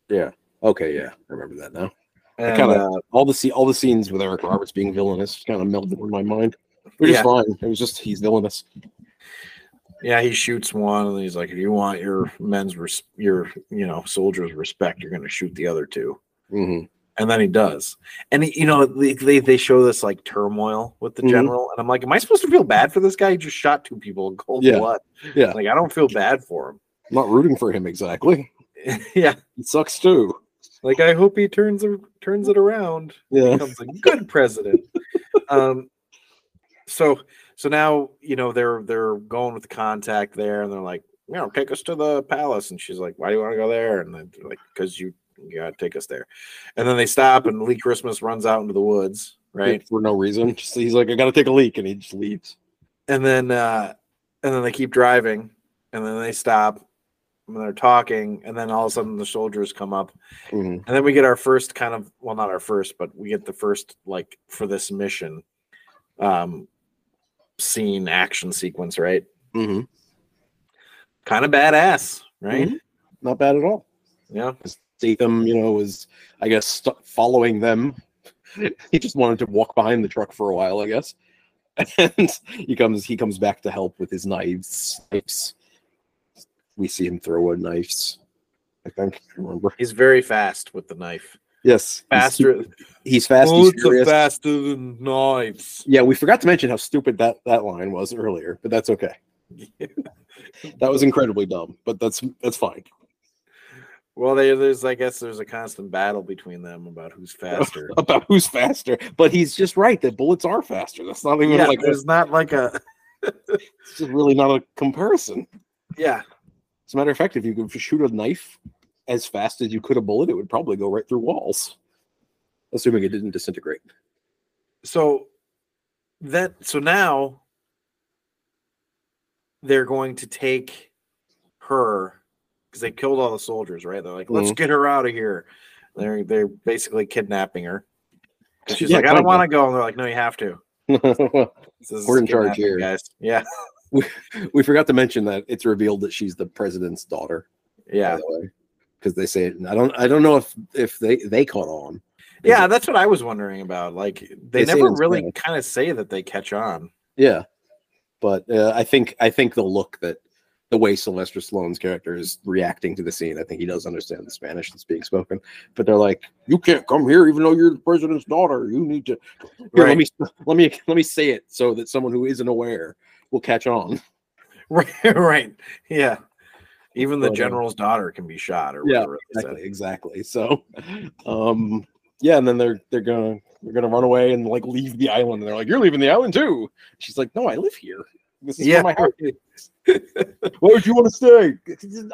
yeah. Okay, yeah, I remember that now. And, kinda- uh, all the all the scenes with Eric Roberts being villainous kind of melted in my mind. Which Yeah. is fine. It was just he's villainous. yeah, he shoots one and he's like, "If you want your men's res- your you know soldiers respect, you're going to shoot the other two. Mm-hmm. And then he does. And he, you know, they, they show this like turmoil with the Mhm. general, and I'm like, am I supposed to feel bad for this guy? He just shot two people in cold Yeah. blood. Yeah. Like I don't feel bad for him. I'm not rooting for him exactly. yeah. it sucks too. Like I hope he turns turns it around. Yeah. Becomes a good president. um so so now, you know, they're they're going with the contact there and they're like, you know, take us to the palace. And she's like, Why do you want to go there? And then they're like, because you you gotta take us there. And then they stop and Lee Christmas runs out into the woods, right? For no reason. Just he's like, I gotta take a leak, and he just leaves. and then uh and then they keep driving and then they stop and they're talking and then all of a sudden the soldiers come up Mhm. and then we get our first kind of well not our first but we get the first like for this mission um scene action sequence right Mm-hmm. kind of badass right Mhm. Not bad at all. yeah Statham, you know, was I guess st- following them. he just wanted to walk behind the truck for a while, I guess. And he comes he comes back to help with his knives. knives. We see him throw a knife. I think I remember. he's very fast with the knife Yes, faster stu- He's fast. he's are faster than knives Yeah, we forgot to mention how stupid that that line was earlier, but that's okay. That was incredibly dumb, but that's that's fine. Well they, there's i guess there's a constant battle between them about who's faster About who's faster, but he's just right that bullets are faster. That's not even yeah like a, not like a it's just really not a comparison. yeah As a matter of fact, if you could shoot a knife as fast as you could a bullet, it would probably go right through walls, assuming it didn't disintegrate. so that so now they're going to take her because they killed all the soldiers right they're like let's Mhm. get her out of here they're they're basically kidnapping her 'Cause she's Yeah, like i don't want to go and they're like no you have to We're in charge here. guys yeah we we forgot to mention that it's revealed that she's the president's daughter. yeah because they say it. I don't. I don't know if if they they caught on. yeah that's what i was wondering about like they, They never really kind of say that they catch on Yeah, but uh, I think I think the look that the way Sylvester Stallone's character is reacting to the scene, I think he does understand the Spanish that's being spoken. But they're like, "You can't come here, even though you're the president's daughter. You need to." Here, Right. Let me let me let me say it so that someone who isn't aware will catch on. right right yeah even the general's daughter can be shot or Yeah. Exactly. Exactly. So, um, yeah, and then they're they're gonna they're gonna run away and like leave the island, and they're like, "You're leaving the island too." She's like, "No, I live here. This is Yeah. where my house is. Why would you want to stay?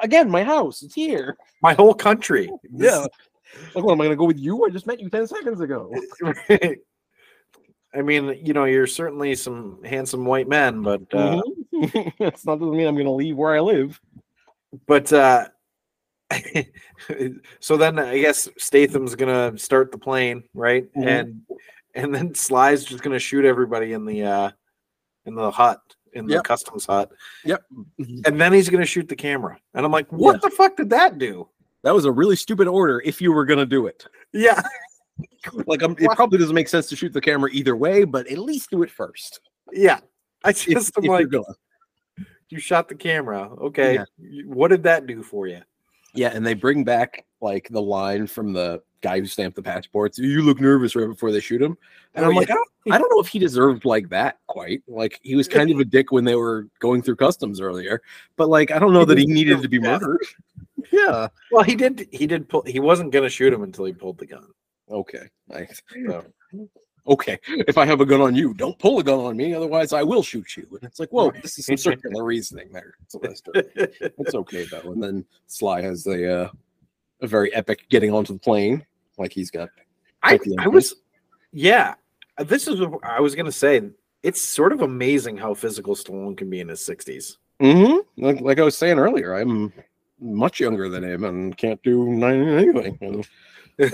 Again, my house. It's here. my whole country. Yeah. Like, what am I gonna go with you? I just met you ten seconds ago. I mean, you know, you're certainly some handsome white men, but uh, Mhm. That's not doesn't mean I'm going to leave where I live. but uh, so then I guess Statham's gonna start the plane, right? Mhm. And and then Sly's just gonna shoot everybody in the uh in the hut in the Yep. customs hut, Yep. and then he's gonna shoot the camera. And I'm like, what Yeah. the fuck did that do? That was a really stupid order if you were going to do it. Yeah, Like, um, it probably doesn't make sense to shoot the camera either way, but at least do it first. yeah. I If, just if am like, you shot the camera. Okay, Yeah. what did that do for you? Yeah, and they bring back like the line from the guy who stamped the passports. You look nervous right before they shoot him, and Oh, I'm like. I don't, I don't know if he deserved like that quite. Like he was kind of a dick when they were going through customs earlier, but like I don't know that he needed to be Yeah. murdered. Yeah. Well, he did. He did pull. He wasn't gonna shoot him until he pulled the gun. Okay. Nice. So. Okay. If I have a gun on you, don't pull a gun on me, otherwise I will shoot you. And it's like, whoa, this is some circular reasoning there, Sylvester. It's okay though. And then Sly has the uh, very epic getting onto the plane, like he's got. I, I was, yeah. This is what I was gonna say. It's sort of amazing how physical Stallone can be in his sixties. Mm-hmm. Like, like I was saying earlier, I'm much younger than him and can't do nine anything.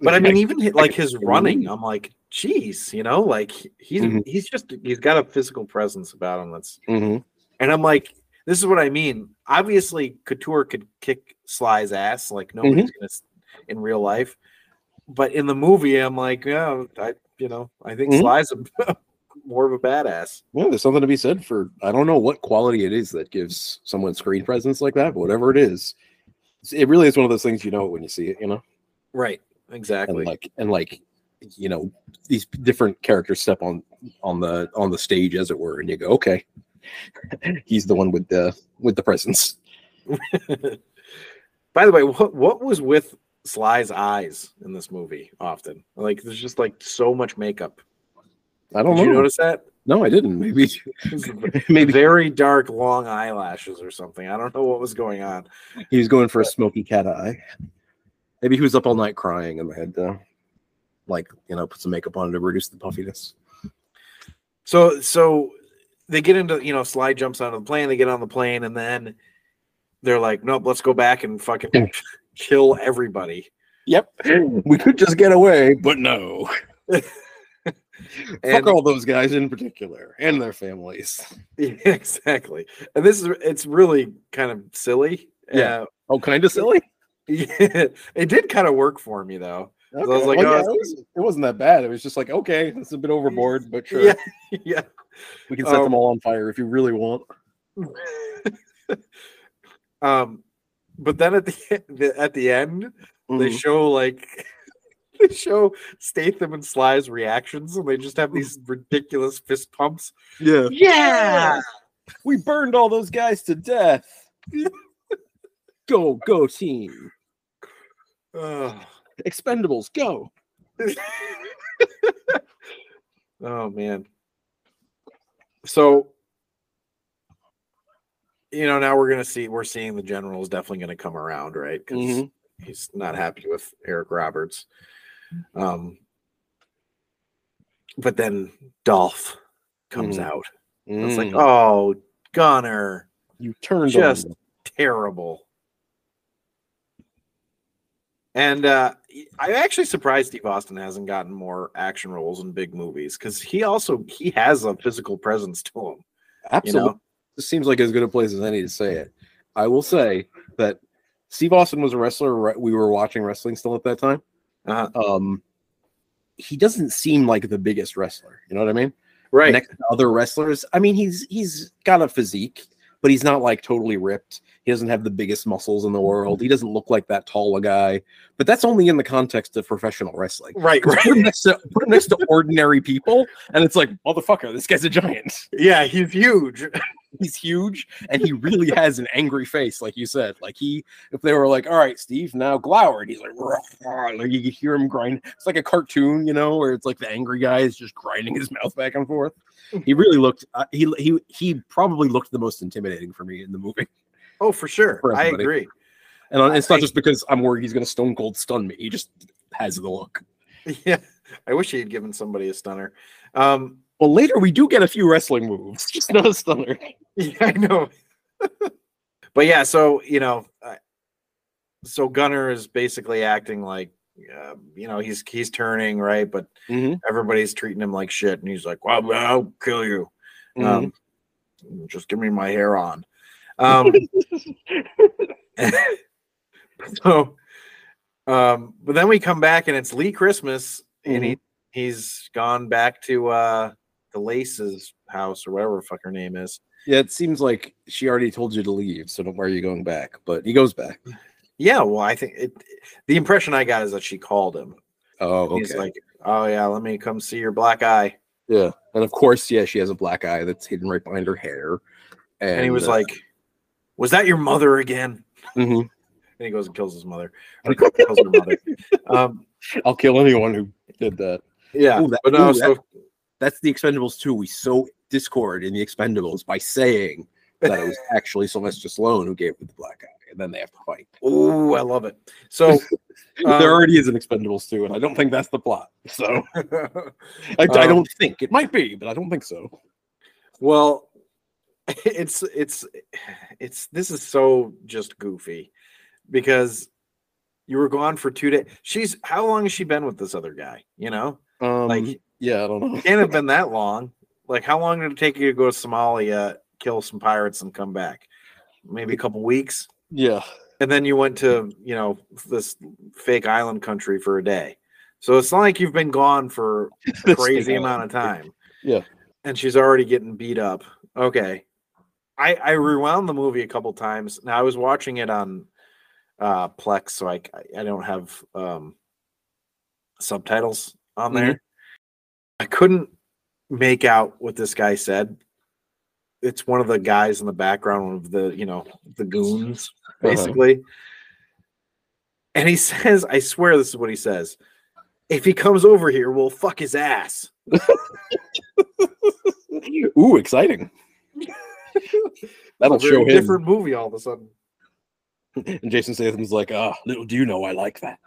But I mean, even like his running, I'm like, geez, you know, like he- he's Mhm. he's just he's got a physical presence about him that's, Mhm. and I'm like, this is what I mean. Obviously, Couture could kick Sly's ass like nobody's gonna s- in real life, but in the movie, I'm like, yeah, I you know, I think Mhm. Sly's a, more of a badass. Yeah, there's something to be said for I don't know what quality it is that gives someone screen presence like that, but whatever it is, it really is one of those things you know when you see it, you know. Right. Exactly. and like and like you know these different characters step on on the on the stage as it were and you go okay he's the one with the with the presence By the way, what what was with Sly's eyes in this movie? Often, like there's just like so much makeup. i don't Did know you notice that? no i didn't maybe Maybe very dark, long eyelashes or something. I don't know what was going on. he was going for a smoky cat eye maybe he was up all night crying and they had to like you know put some makeup on to reduce the puffiness So so they get into you know Sly jumps onto the plane. They get on the plane and then they're like, nope, let's go back and fucking kill everybody. yep we could just get away but no fuck And- all those guys in particular and their families Yeah, exactly. And this is it's really kind of silly. Yeah. Uh, oh kind of silly yeah, it did kind of work for me though. I was like, Well, oh, yeah, it, was, wasn't that bad. It was just like, okay, it's a bit overboard, but sure, Yeah, yeah. we can set Um, them all on fire if you really want. Um, but then at the, the at the end, they Mhm. show like they show Statham and Sly's reactions, and they just have these ridiculous fist pumps. Yeah, Yeah, we burned all those guys to death. go, go, team! Ugh. Expendables, go! oh man. So you know, now we're gonna see we're seeing the general is definitely gonna come around, right? Because Mhm. he's not happy with Eric Roberts. Um but then Dolph comes Mhm. out. It's like, Mm, oh Gunnar, you turned just on terrible. And uh I'm actually surprised Steve Austin hasn't gotten more action roles in big movies because he also he has a physical presence to him. You Absolutely. know, This seems like as good a place as any to say it. I will say that Steve Austin was a wrestler. right- We were watching wrestling still at that time. uh, Um, he doesn't seem like the biggest wrestler. You know what I mean? right? next to other wrestlers. I mean, he's he's got a physique, but he's not like totally ripped. He doesn't have the biggest muscles in the world. He doesn't look like that tall a guy. But that's only in the context of professional wrestling. right, Put right. him next to, put him next to ordinary people, and it's like, motherfucker, this guy's a giant. Yeah, he's huge. He's huge, and he really has an angry face, like you said. Like he, if they were like, "All right, Steve, now glower," and he's like, like you could hear him grind. It's like a cartoon, you know, where it's like the angry guy is just grinding his mouth back and forth. He really looked. Uh, he he he probably looked the most intimidating for me in the movie, Oh, for sure. For I agree. and it's not I- just because I'm worried he's going to stone cold stun me. He just has the look. Yeah. I wish he had given somebody a stunner. Um, Well, later we do get a few wrestling moves, just not a stunner. yeah, I know. but yeah, so you know, so Gunnar is basically acting like, uh, you know, he's he's turning right, but Mhm. everybody's treating him like shit, and he's like, "Well, I'll kill you. Um, just give me my hair on." Um, so, um, but then we come back and it's Lee Christmas, and he he's gone back to uh the Lace's house or whatever the fuck her name is. Yeah, it seems like she already told you to leave, so don't worry you going back. But he goes back. Yeah, well, I think it. The impression I got is that she called him. Oh, okay. He's like, "Oh yeah, let me come see your black eye," yeah, and of course, yeah, she has a black eye that's hidden right behind her hair. And, and he was uh, like, "Was that your mother again?" mhm. And he goes and kills his mother. Kills her mother. Um, "I'll kill anyone who did that." yeah, Ooh, that- but no, ooh, so That's the Expendables too. We sow discord in the Expendables by saying that it was actually Sylvester Stallone who gave her the black eye, and then they have to fight. oh, I love it. So Um, there already is an Expendables too, and I don't think that's the plot. So I, I Um, don't think it might be, but I don't think so. well, it's it's it's this is so just goofy because you were gone for two days. She's how long has she been with this other guy? You know, Um, like yeah, I don't know. can't have been that long. Like, how long did it take you to go to Somalia, kill some pirates, and come back? Maybe a couple weeks. Yeah, And then you went to, you know, this fake island country for a day. So it's not like you've been gone for a crazy amount of time. Yeah. And she's already getting beat up. Okay. I I rewound the movie a couple times. Now I was watching it on uh Plex, so I I don't have um subtitles on there. I couldn't make out what this guy said. It's one of the guys in the background of the, you know, the goons, Uh-huh. basically. And he says, I swear this is what he says. If he comes over here, we'll fuck his ass. Ooh, exciting. That'll show him. different movie all of a sudden. And Jason Statham's like, ah, little do you know I like that.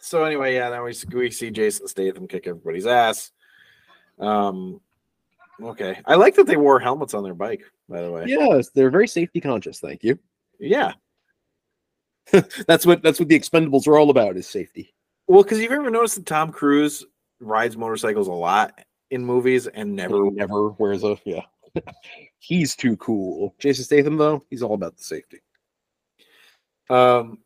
So anyway, yeah, then we, we see Jason Statham kick everybody's ass. Um okay. I like that they wore helmets on their bike, by the way. Yes, they're very safety conscious. Thank you. Yeah. That's what that's what the Expendables are all about is safety. Well, because you've ever noticed that Tom Cruise rides motorcycles a lot in movies and never Never, never wears a yeah. he's too cool. Jason Statham though, he's all about the safety. Um,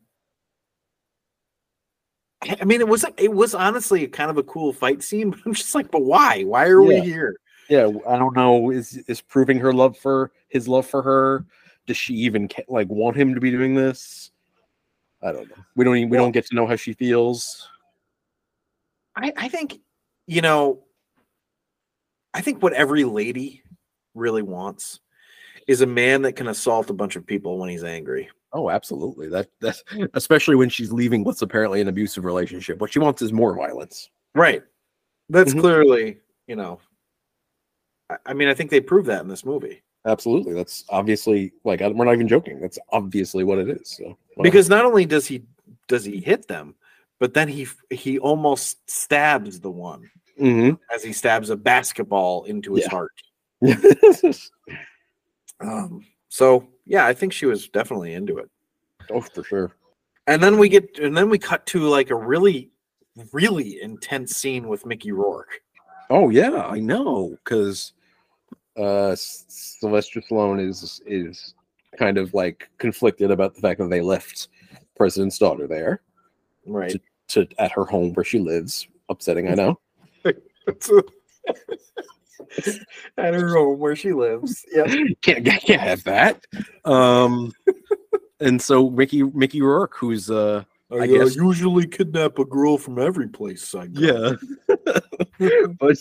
I mean, it was it was honestly kind of a cool fight scene, but I'm just like, but why? Why are we here? Yeah, I don't know. Is is proving her love for his love for her? Does she even like want him to be doing this? I don't know. We don't even, we don't get to know how she feels. I, I think, you know, I think what every lady really wants is a man that can assault a bunch of people when he's angry. Oh, absolutely. That that's especially when she's leaving what's apparently an abusive relationship. What she wants is more violence. Right. That's Mhm. clearly, you know, I, I mean, I think they prove that in this movie Absolutely. That's obviously like I- we're not even joking. That's obviously what it is. So wow. because not only does he does he hit them, but then he he almost stabs the one Mhm. as he stabs a basketball into his Yeah. heart. Um, so yeah, I think she was definitely into it. oh, for sure. And then we get, and then we cut to like a really, really intense scene with Mickey Rourke. Oh yeah, I know because uh, Sylvester Stallone is is kind of like conflicted about the fact that they left President's daughter there Right. to at her home where she lives. Upsetting, I know. At her home where she lives. Yeah. can't can't have that. Um, and so Mickey Mickey Rourke, who's uh I, I guess- usually kidnap a girl from every place I go. yeah, but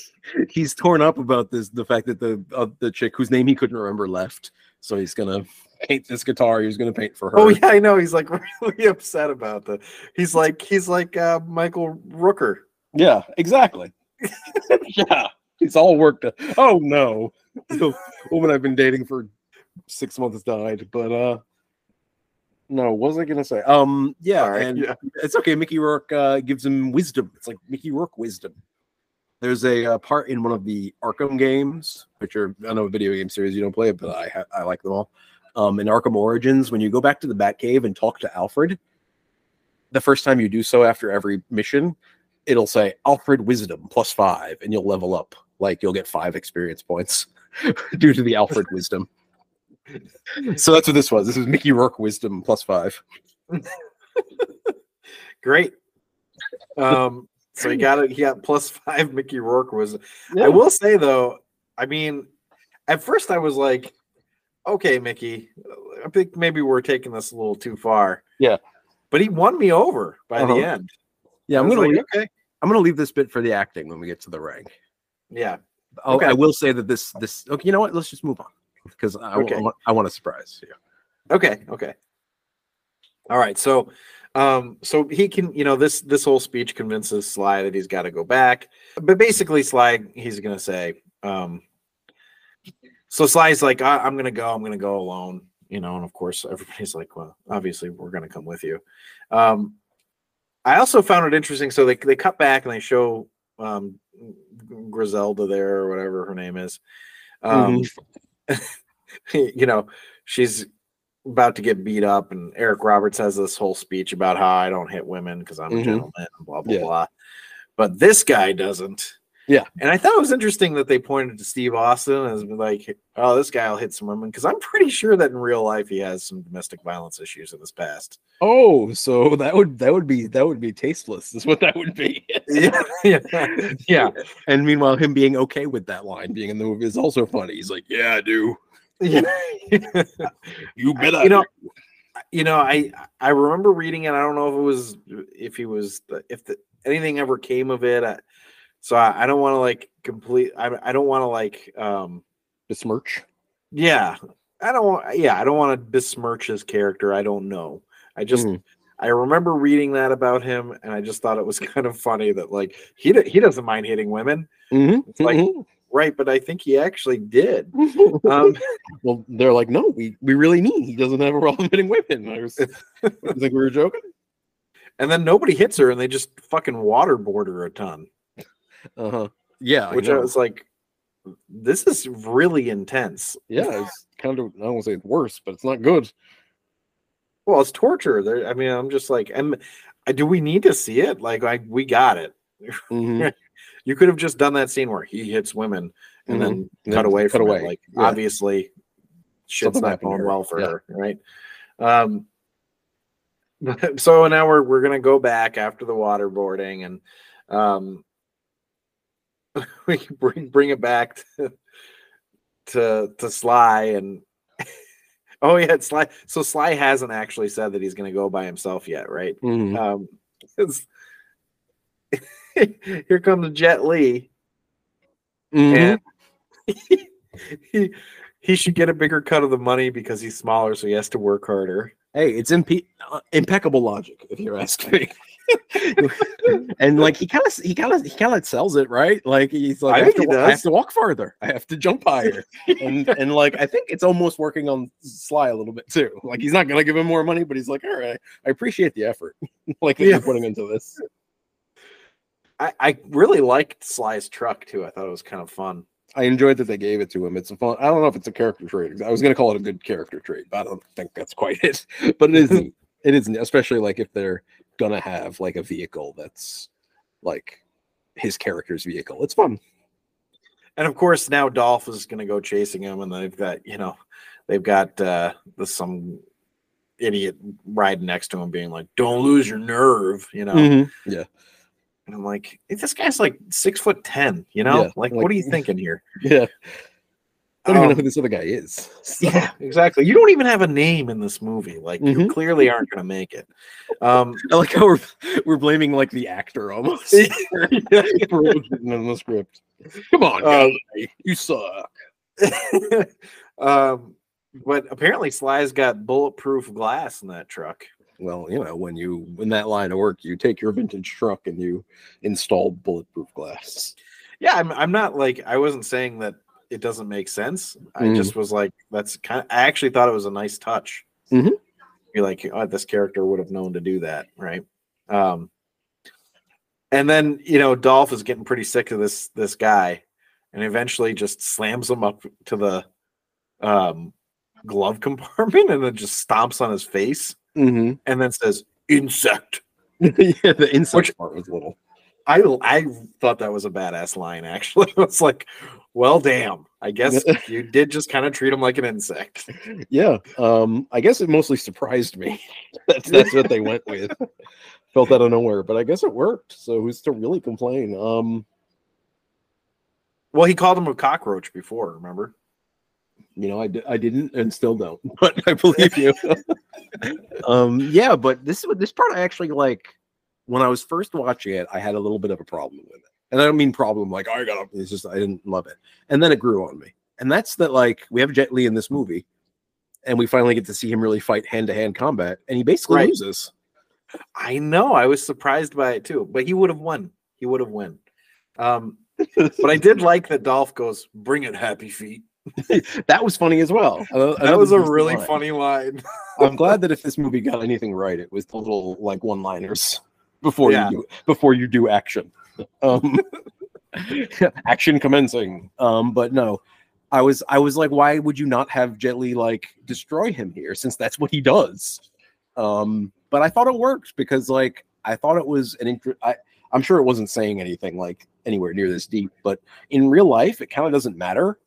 he's torn up about this the fact that the uh, the chick whose name he couldn't remember left, so he's gonna paint this guitar. He was gonna paint for her. Oh yeah, I know. He's like really upset about the. He's like he's like uh, Michael Rooker. Yeah, exactly. yeah, he's all worked up. Oh no, the woman I've been dating for six months died. But uh, No, what was I gonna say? Um, yeah, Sorry, and yeah. it's okay. Mickey Rourke uh, gives him wisdom. It's like Mickey Rourke wisdom. There's a uh, part in one of the Arkham games, which are I know a video game series you don't play it, but I ha- I like them all. Um, in Arkham Origins, when you go back to the Batcave and talk to Alfred, the first time you do so after every mission, it'll say Alfred Wisdom plus five, and you'll level up. Like you'll get five experience points due to the Alfred Wisdom. So that's what this was. This is Mickey Rourke Wisdom plus five. Great. Um, so he got it. He got plus five. Mickey Rourke was. I will say though, I mean, at first I was like, okay, Mickey, I think maybe we're taking this a little too far. Yeah. But he won me over by Uh-huh. the end. Yeah, I'm gonna like, leave, okay. I'm gonna leave this bit for the acting when we get to the rank. Yeah. I'll, Okay. I will say that this this okay. You know what? Let's just move on because I, Okay. want I want a surprise. Yeah. Okay. Okay. All right. So, um, so he can, you know, this this whole speech convinces Sly that he's got to go back. But basically, Sly, he's gonna say, um, so Sly's like, I, I'm gonna go. I'm gonna go alone. You know, and of course, everybody's like, well, obviously, we're gonna come with you. Um, I also found it interesting. So they they cut back and they show um Griselda there or whatever her name is. Um, you know, she's about to get beat up, and Eric Roberts has this whole speech about how I don't hit women because I'm a Mhm. gentleman, and blah blah Yeah. blah. But this guy doesn't. Yeah. And I thought it was interesting that they pointed to Steve Austin as like, oh, this guy will hit some women because I'm pretty sure that in real life he has some domestic violence issues in his past. Oh, so that would that would be that would be tasteless. Is what that would be. yeah, yeah, yeah. And meanwhile, him being okay with that line being in the movie is also funny. He's like, "Yeah, I do. yeah. You bet I you know, you know, I I remember reading it. I don't know if it was if he was if the, anything ever came of it. I, so I, I don't want to like complete. I I don't want to like um besmirch. yeah. I don't want yeah. I don't want to besmirch his character. I don't know. I just Mhm. I remember reading that about him, and I just thought it was kind of funny that like he he doesn't mind hitting women, Mhm, It's like- mhm. right? But I think he actually did. Um, well, they're like, "No, we we really mean he doesn't have a problem hitting women." I was, I think we were joking. and then nobody hits her, and they just fucking waterboard her a ton. Uh huh. Yeah, which I I, was like, this is really intense. yeah, it's kind of I don't want to say it's worse, but it's not good. Well, it's torture. There, I mean, I'm just like, and do we need to see it? Like, I we got it. Mhm. You could have just done that scene where he hits women and then And cut then away cut from away. it. Like, Yeah. obviously, shit's Something not going well for Yeah. her, right? Um. So now we're we're gonna go back after the waterboarding and um we can bring bring it back to to, to Sly and oh yeah, it's Sly. So Sly hasn't actually said that he's gonna go by himself yet, right? Mhm. Um, here comes Jet Li, Mhm. and he he should get a bigger cut of the money because he's smaller, so he has to work harder. Hey, it's impe- uh, impeccable logic, if you ask me. and like he kind of he kind of he kind of sells it right? Like he's like I have to, I have to walk farther. I have to jump higher. And and like i think it's almost working on sly a little bit too. Like he's not gonna give him more money but he's like all right i appreciate the effort. Like that Yeah. you're putting into this. I, I really liked Sly's truck too. I thought it was kind of fun. i enjoyed that they gave it to him. It's a fun i don't know if it's a character trait. I was gonna call it a good character trait but i don't think that's quite it. But it is it is especially like if they're gonna have like a vehicle that's like his character's vehicle it's fun And of course, now Dolph is to go chasing him, and they've got you know, they've got uh, the, some idiot riding next to him, being like, "Don't lose your nerve," you know. Mhm. Yeah. And I'm like, this guy's like six foot ten, you know. Yeah, like, like- what are you thinking here? Yeah. I don't even know Um, who this other guy is. Yeah, exactly. You don't even have a name in this movie. Like, you Mhm. clearly aren't going to make it. Um, I like how we're we're blaming like the actor almost for what's written in the script. Come on, Um, guy. you suck. um, but apparently, Sly's got bulletproof glass in that truck. Well, you know, when you in that line of work, you take your vintage truck and you install bulletproof glass. Yeah, I'm. I'm not like I wasn't saying that it doesn't make sense. I Mhm. just was like, that's kind. Of, I actually thought it was a nice touch. Mhm. be like, oh, this character would have known to do that, right? Um, and then you know, Dolph is getting pretty sick of this this guy, and eventually just slams him up to the um glove compartment and then just stomps on his face hmm and then says insect. yeah, the insect Which- part was little. I I thought that was a badass line. Actually, it's like, well, damn. I guess you did just kind of treat him like an insect. Yeah. Um, I guess it mostly surprised me. that's that's what they went with. Felt out of nowhere, but I guess it worked. So who's to really complain? Um, Well, he called him a cockroach before. Remember? you know, I, di- I didn't and still don't, but I believe you. um, yeah, but this is what this part I actually like. When I was first watching it, I had a little bit of a problem with it, and I don't mean problem like I got. It's just I didn't love it, and then it grew on me, and that's that like we have Jet Li in this movie, and we finally get to see him really fight hand to hand combat, and he basically Right. loses. I know. I was surprised by it too, but he would have won. He would have won. Um, but I did like that Dolph goes, "Bring it, Happy Feet." that was funny as well. That was a really line. funny line. I'm glad that if this movie got anything right, it was the little like one-liners before Yeah. you do before you do action. Um, action commencing. Um, but no, I was I was like, why would you not have Jet Li like destroy him here since that's what he does? Um, but I thought it worked because like I thought it was an I I'm sure it wasn't saying anything like anywhere near this deep, but in real life, it kind of doesn't matter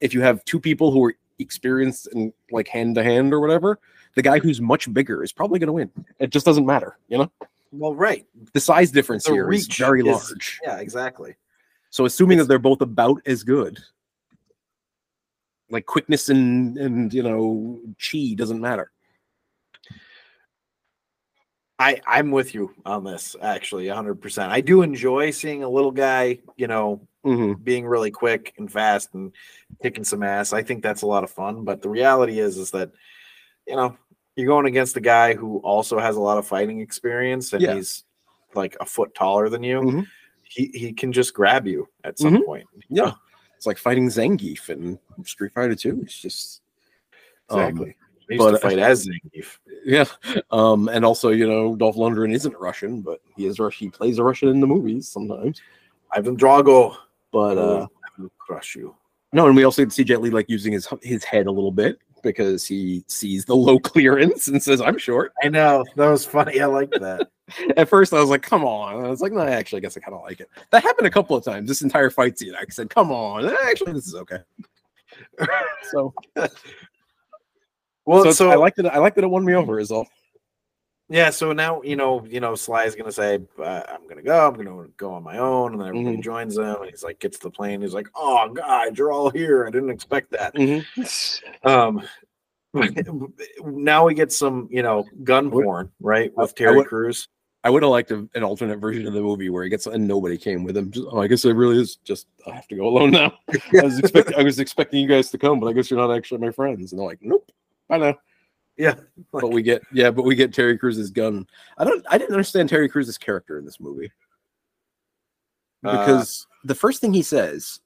if you have two people who are experienced in like hand to hand or whatever. The guy who's much bigger is probably going to win. It just doesn't matter, you know. Well, right. The size difference The here is very is- large. Yeah, exactly. So assuming that they're both about as good, like quickness and and you know chi doesn't matter. I I'm with you on this actually 100%. I do enjoy seeing a little guy, you know, Mm-hmm. being really quick and fast and kicking some ass. I think that's a lot of fun, but the reality is is that you know, you're going against a guy who also has a lot of fighting experience and Yeah. he's like a foot taller than you. Mhm. He he can just grab you at some Mhm. point. Yeah, it's like fighting Zangief in Street Fighter Two. It's just um, Exactly. I used to but- fight as Zangief. yeah. Um, and also, you know, Dolph Lundgren isn't Russian, but he is Russian. He plays a Russian in the movies sometimes. Ivan Drago But uh, I will crush you. no, and we also get to see Jet Li like using his his head a little bit because he sees the low clearance and says, "I'm short." I know that was funny. I like that. At first, I was like, "Come on!" I was like, "No, actually, I guess I kind of like it." That happened a couple of times. This entire fight scene, I said, "Come on!" Eh, Actually, this is okay. so, Well, so, so, I like that. I like that it won me over. Is all. Yeah. So now you know, you know, Sly is gonna say, uh, "I'm gonna go. I'm gonna go on my own," and then everybody Mhm. joins him, and he's like, gets to the plane. He's like, "Oh God, you're all here. I didn't expect that." Um, now we get some, you know, gun porn, right, with Terry would- Crews. I would have liked a, an alternate version of the movie where he gets and nobody came with him. Just, oh, I guess it really is just I have to go alone now. I was expecting I was expecting you guys to come, but I guess you're not actually my friends. And they're like, nope, I know. Yeah, But we get yeah, but we get Terry Crews's gun. I don't I didn't understand Terry Crews's character in this movie. Uh, because the first thing he says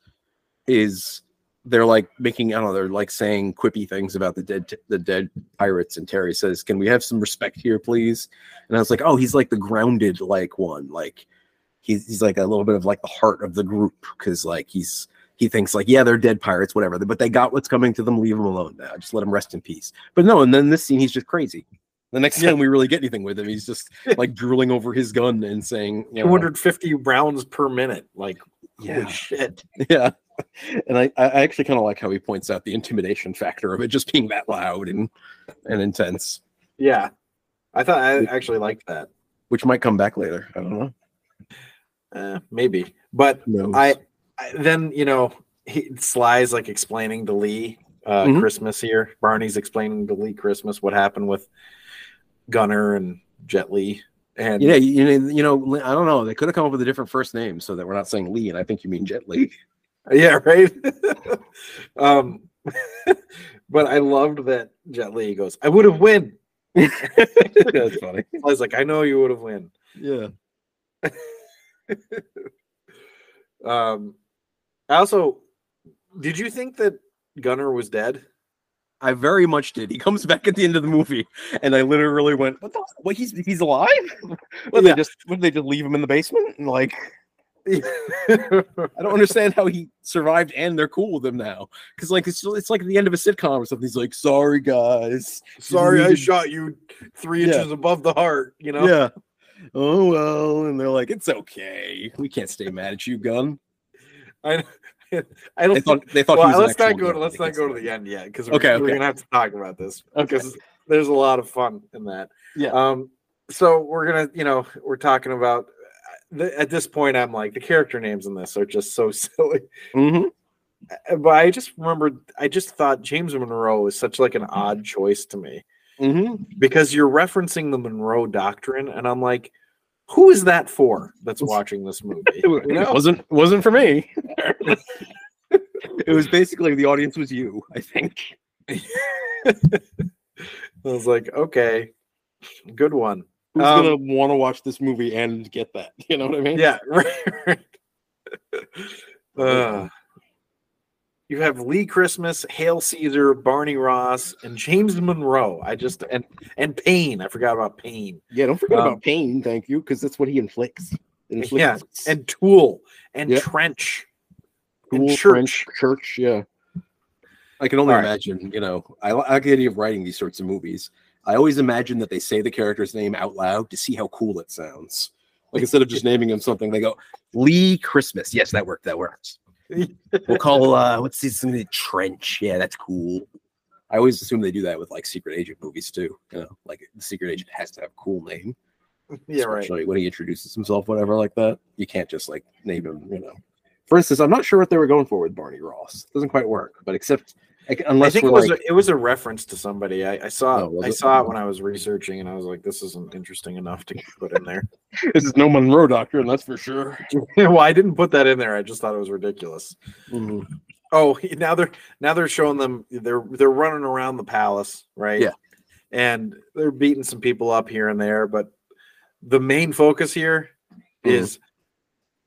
is they're like making I don't know they're like saying quippy things about the dead the dead pirates. And Terry says can we have some respect here please? And I was like oh he's like the grounded like one like he's he's like a little bit of like the heart of the group because like he's he thinks like yeah they're dead pirates whatever but they got what's coming to them leave them alone now just let them rest in peace. But no and then this scene he's just crazy. The next time we really get anything with him. He's just like drooling over his gun and saying you know, 250 rounds per minute. Like, Yeah. holy shit. yeah. And i i actually kind of like how he points out the intimidation factor of it just being that loud and and intense. Yeah, I thought I actually liked that. which might come back later. I don't know. Eh, maybe, but no I, I then you know he Sly's like explaining to Lee uh, Mhm. Christmas here. Barney's explaining to Lee Christmas what happened with Gunnar and Jet Li, and yeah you know you know i don't know they could have come up with a different first name so that we're not saying lee and i think you mean jet lee yeah, right. um, but I loved that Jet Li goes, "I would have win." that's funny I was like, "I know you would have win." yeah Um, I also, did you think that Gunnar was dead? I very much did. He comes back at the end of the movie, and I literally went, "What the? What? He's he's alive? What? Yeah. They just what? They just leave him in the basement? And like, I don't understand how he survived, and they're cool with him now. Because like it's it's like the end of a sitcom or something. He's like, "Sorry, guys. sorry, I shot you three Yeah. inches above the heart. You know, Yeah. Oh well, and they're like, "It's okay. We can't stay mad at you, gun." I, I don't They thought they thought. well, he was an let's not go to let's not go to the end yet because we're, Okay, we're gonna have to talk about this Okay. because there's a lot of fun in that. Yeah. Um. So we're gonna, you know, we're talking about the, at this point. I'm like the character names in this are just so silly. Mhm. Uh, But I just remembered. I just thought James Munroe is such like an odd choice to me Mhm. because you're referencing the Monroe Doctrine, and I'm like, who is that for? That's watching this movie. It, wa- You it wasn't wasn't for me. it was basically the audience was you, I think. I was like, okay, good one. Who's Um, gonna want to watch this movie and get that? You know what I mean? Yeah, right. right. Uh, you have Lee Christmas, Hale Caesar, Barney Ross, and James Munroe. I just and and Paine. I forgot about Paine. Yeah. Don't forget Um, about pain. Thank you, because that's what he inflicts. inflicts. Yeah, and Tool and Yeah. Trench. and Cool Church. French church. Yeah. I can only All right. imagine. You know, I, li- I like the idea of writing these sorts of movies. I always imagine that they say the character's name out loud to see how cool it sounds. Like instead of just naming him something, they go Lee Christmas. Yes, that worked. That works. We'll call uh what's this something trench? Yeah, that's cool. I always assume they do that with like secret agent movies too. You know, like the secret agent has to have a cool name. Yeah, right. When he introduces himself, whatever like that. You can't just like name him, you know. For instance, I'm not sure what they were going for with Barney Ross. it Doesn't quite work, but except like, I think it was like, a, it was a reference to somebody. I, I saw Oh, I it? saw it when I was researching, and I was like, "This isn't interesting enough to put in there." this is no Monroe Doctrine, and that's for sure. well, I didn't put that in there. I just thought it was ridiculous. Mhm. Oh, now they're now they're showing them they're they're running around the palace, right? Yeah. And they're beating some people up here and there, but the main focus here Mhm. is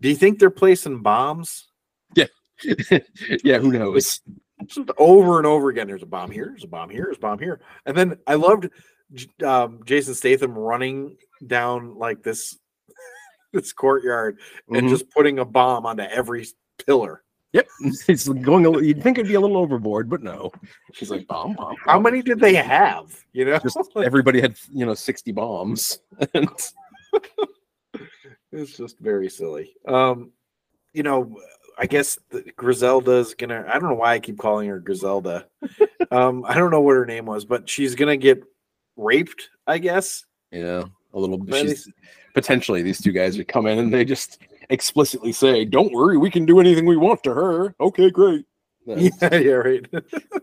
do you think they're placing bombs? Yeah, yeah, who knows? Just over and over again. There's a bomb here, there's a bomb here, there's a bomb here. And then I loved um, Jason Statham running down like this this courtyard and Mhm. just putting a bomb onto every pillar. Yep, it's going. A, little- you'd think it'd be a little overboard, but no. She's like bomb, bomb. How many did they have? You know, Just everybody had you know sixty bombs, and it's just very silly. Um, you know, I guess Griselda's gonna. I don't know why I keep calling her Griselda. um, I don't know what her name was, but she's gonna get raped. I guess. yeah, a little. But She's potentially these two guys would come in and they just explicitly say, "Don't worry, we can do anything we want to her." Okay, great. Yeah, yeah, right.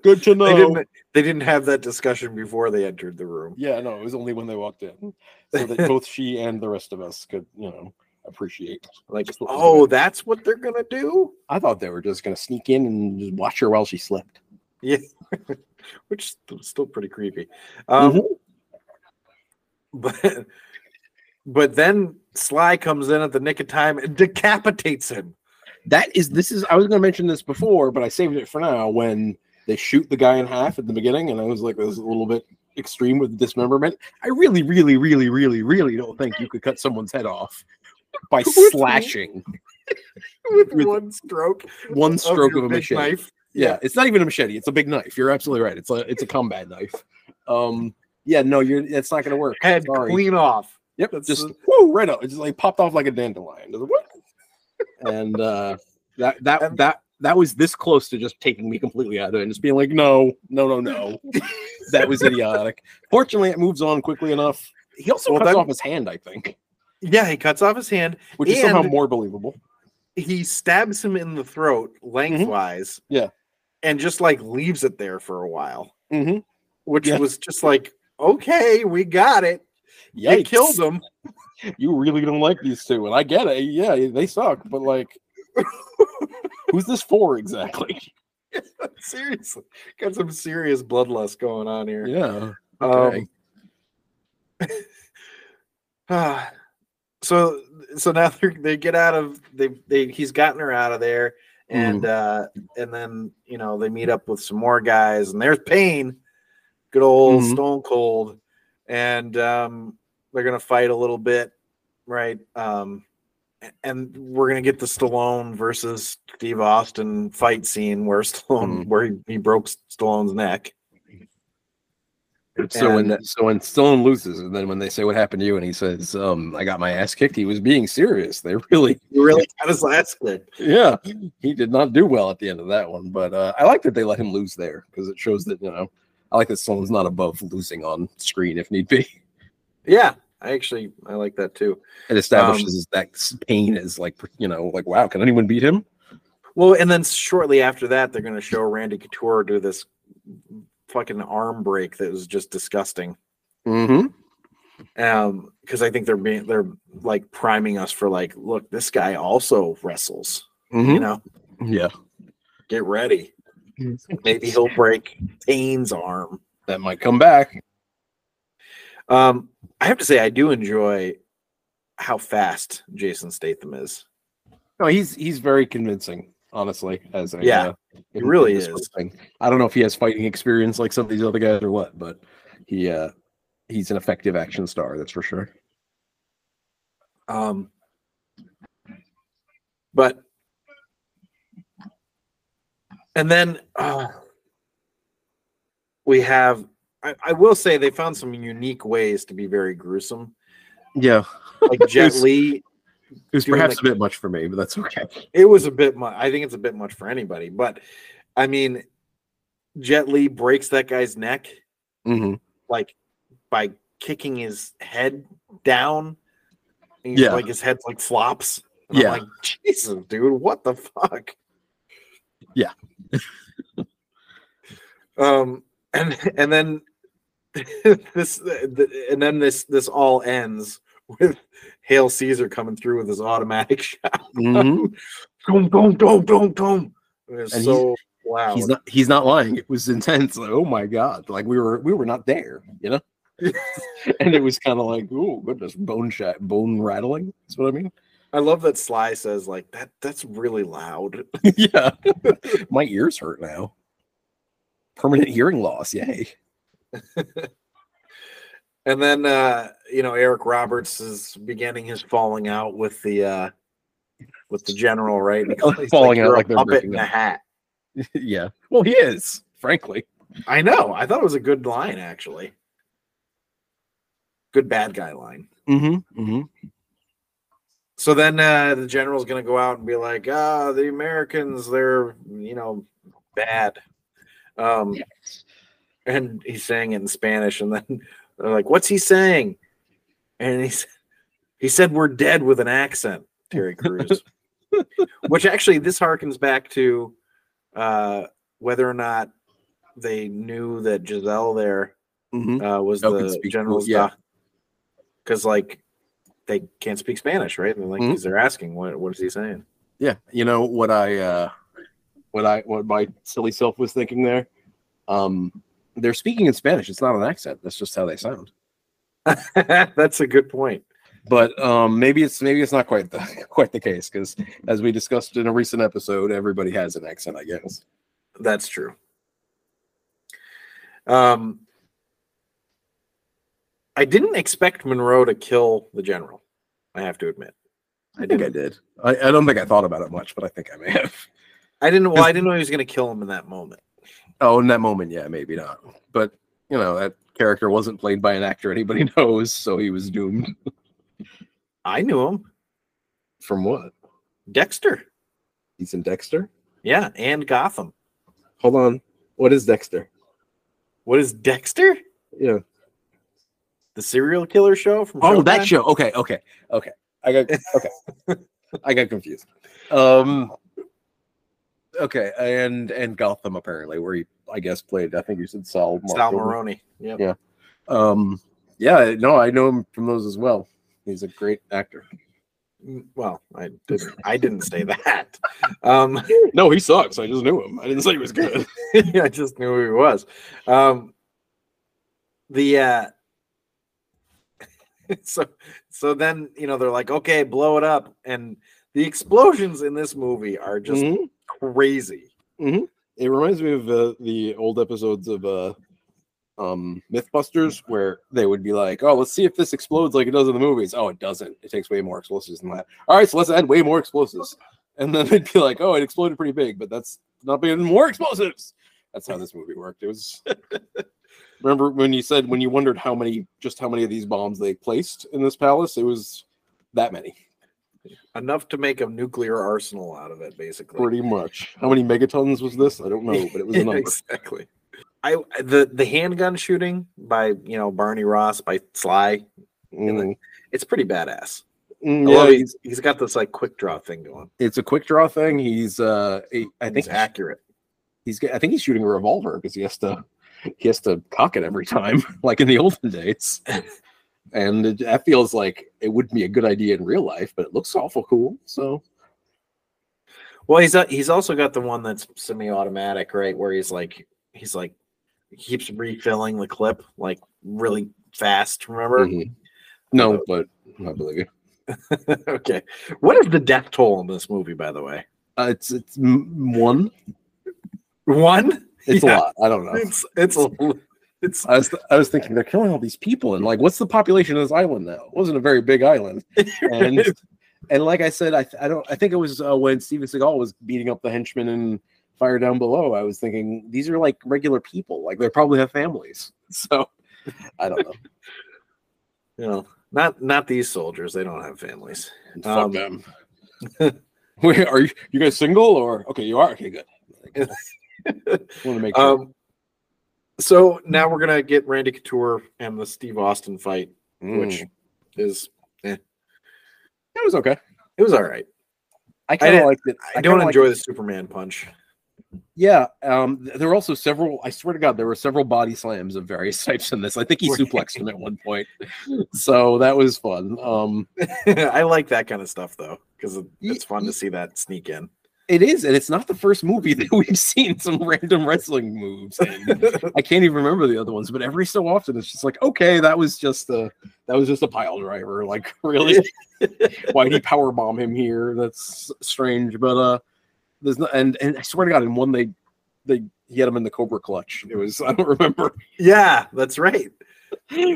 good to know. they didn't. They didn't have that discussion before they entered the room. Yeah, no, it was only when they walked in, so that both she and the rest of us could, you know, appreciate. Like, Just what was oh, that's what they're gonna do. I thought they were just gonna sneak in and just watch her while she slept. Yeah, which is still pretty creepy. Um, Mhm. but but then Sly comes in at the nick of time and decapitates him. That is, this is. I was gonna mention this before, but I saved it for now. When they shoot the guy in half at the beginning, and I was like, "This is a little bit extreme with the dismemberment." I really, really, really, really, really don't think you could cut someone's head off by With- slashing with, With one stroke. one stroke your of a machete. knife. Yeah, it's not even a machete; it's a big knife. You're absolutely right. It's a it's a combat knife. Um, yeah, no, you're. It's not gonna work. Head Sorry. clean off. Yep, That's just the- whoo, right up. It just like popped off like a dandelion. And uh that that And- that that was this close to just taking me completely out of it and just being like, no, no, no, no. that was idiotic. Fortunately, it moves on quickly enough. He also Well, cuts off his hand, I think, Yeah, he cuts off his hand. which is somehow more believable. He stabs him in the throat lengthwise. Mm-hmm. Yeah. and just like leaves it there for a while, Mm-hmm. which Yeah. was just like, okay, we got it. Yeah, killed him. You really don't like these two, and I get it. Yeah, they suck, but like, who's this for exactly? Seriously, got some serious bloodlust going on here. Yeah. okay. Um, ah, so so now they they get out of they they he's gotten her out of there, and uh and then you know they meet up with some more guys, and there's Paine good old Mhm. Stone Cold, and um, they're gonna fight a little bit, right? Um, and we're gonna get the Stallone versus Steve Austin fight scene where Stallone Mhm. where he, he broke Stallone's neck. So when And- so when Stallone loses, and then when they say what happened to you, and he says, um, "I got my ass kicked," he was being serious. They really, really got his ass kicked. yeah, he did not do well at the end of that one. But uh, I like that they let him lose there because it shows that you know, I like that Stone's not above losing on screen if need be. Yeah, I actually I like that too. It establishes that s- Paine is like you know, like wow, can anyone beat him? Well, and then shortly after that, they're going to show Randy Couture do this fucking arm break that was just disgusting. Mm-hmm. Um, because I think they're being they're like priming us for like, look, this guy also wrestles. You know, Yeah, get ready. Maybe he'll break Tane's arm. that might come back. Um, I have to say, I do enjoy how fast Jason Statham is. No, he's he's very convincing, honestly. As a, Yeah, uh, in- really sort is. of thing. I don't know if he has fighting experience like some of these other guys or what, but he uh he's an effective action star, that's for sure. Um, but and then uh, we have. I, I will say they found some unique ways to be very gruesome. Yeah, Like Jet Li, it was perhaps like- a bit much for me, but that's okay. it was a bit much. I think it's a bit much for anybody. But I mean, Jet Li breaks that guy's neck hmm like by kicking his head down. Yeah. like his head like flops. And Yeah. I'm like, Jesus, dude, what the fuck? Yeah. um, and and then this the, and then this this all ends with Hale Caesar coming through with his automatic shot. Mhm. Boom, boom, boom, boom, boom. It was And he's- so loud. He's not he's not lying. It was intense. Like, oh my god. Like we were we were not there, you know? and it was kind of like, oh goodness, bone shot bone rattling. That's what I mean. I love that Sly says like that. That's really loud. yeah. My ears hurt now. Permanent hearing loss. Yay. And then uh, you know, Eric Roberts is beginning his falling out with the uh with the general, right? Because he's Falling out "You're a like they're puppet breaking in a hat. yeah. Well, he is, frankly. I know. I thought it was a good line actually. Good bad guy line. Mm-hmm. Mm-hmm. So then uh the general's gonna go out and be like, ah, the Americans, they're you know bad. Um and he's saying it in Spanish, and then they're like, What's he saying? And he's he said we're dead with an accent, Terry Crews. Which actually this harkens back to uh whether or not they knew that Giselle there Mm-hmm. uh was could the general's yeah. because like they can't speak Spanish, right? And like Mhm. they're asking what what is he saying? Yeah. You know what I uh what I what my silly self was thinking there? Um they're speaking in Spanish. It's not an accent. That's just how they sound. That's a good point. But um maybe it's maybe it's not quite the quite the case because as we discussed in a recent episode, everybody has an accent, I guess. That's true. Um, I didn't expect Munroe to kill the general. I have to admit, I think I did. I, I don't think I thought about it much, but I think I may have. I didn't. Well, I didn't know he was going to kill him in that moment. Oh, in that moment, yeah, maybe not. But you know, that character wasn't played by an actor anybody knows, so he was doomed. I knew him, From what? Dexter. He's in Dexter? Yeah, and Gotham. Hold on. What is Dexter? What is Dexter? Yeah. The serial killer show from Oh, that show. Okay, okay, okay. I got okay. I got confused. Um okay, and and Gotham apparently, where he I guess played, I think you said Sal Sal Marco. Maroni. Yep. Yeah. Um yeah, no, I know him from those as well. He's a great actor. Mm, Well, I didn't. I didn't say that. Um, No, he sucks. I just knew him. I didn't say he was good. I just knew who he was. Um, the uh, so so then you know they're like, okay, blow it up, and the explosions in this movie are just Mhm. Crazy. It reminds me of uh, the old episodes of uh, um Mythbusters where they would be like, "Oh, let's see if this explodes like it does in the movies." Oh, it doesn't. It takes way more explosives than that. All right, so let's add way more explosives, and then they'd be like, "Oh, it exploded pretty big, but that's not bigger than more explosives." That's how this movie worked. It was. Remember when you said when you wondered how many, just how many of these bombs they placed in this palace? It was that many, Enough to make a nuclear arsenal out of it, basically. pretty much. How many megatons was this? I don't know, but it was a number. exactly. I the the handgun shooting by you know Barney Ross by Sly, Mm. it's pretty badass. Mm, yeah, he's- he's, he's got this like quick draw thing going. it's a quick draw thing. He's uh, he- I think it's accurate. he's I think he's shooting a revolver because he has to he has to cock it every time, like in the olden days. And it, that feels like it wouldn't be a good idea in real life, but it looks awful cool. So Well, he's uh, he's also got the one that's semi-automatic, right? Where he's like he's like he keeps refilling the clip like really fast. Remember? mhm. no, but I believe you. okay. What is the death toll in this movie, by the way? Uh, it's it's m- one. One. It's Yeah. a lot. I don't know. It's it's a, it's I was I was thinking they're killing all these people and like what's the population of this island now? It wasn't a very big island. And and like I said, I th- I don't I think it was uh, when Steven Seagal was beating up the henchmen in Fire Down Below. I was thinking these are like regular people, like they probably have families. So I don't know. you know not not these soldiers. They don't have families. Fuck Um, them. Wait, are you you guys single or okay? You are okay. Good. Want to make sure. Um. So now we're gonna get Randy Couture and the Steve Austin fight, which Mm. is it was okay. it was all right. I kind of liked it. I don't kinda enjoy the Superman punch. Yeah, um, there were also several. I swear to God, there were several body slams of various types in this. I think he suplexed him at one point, so that was fun. Um, I like that kind of stuff though, because it's fun to see that sneak in. It is, and it's not the first movie that we've seen some random wrestling moves. in. I can't even remember the other ones, but every so often it's just like, okay, that was just a that was just a pile driver. Like, really, why'd he power bomb him here? That's strange, but uh, there's no, and and I swear to God, in one they they he had him in the Cobra clutch. It was I don't remember. yeah, that's right.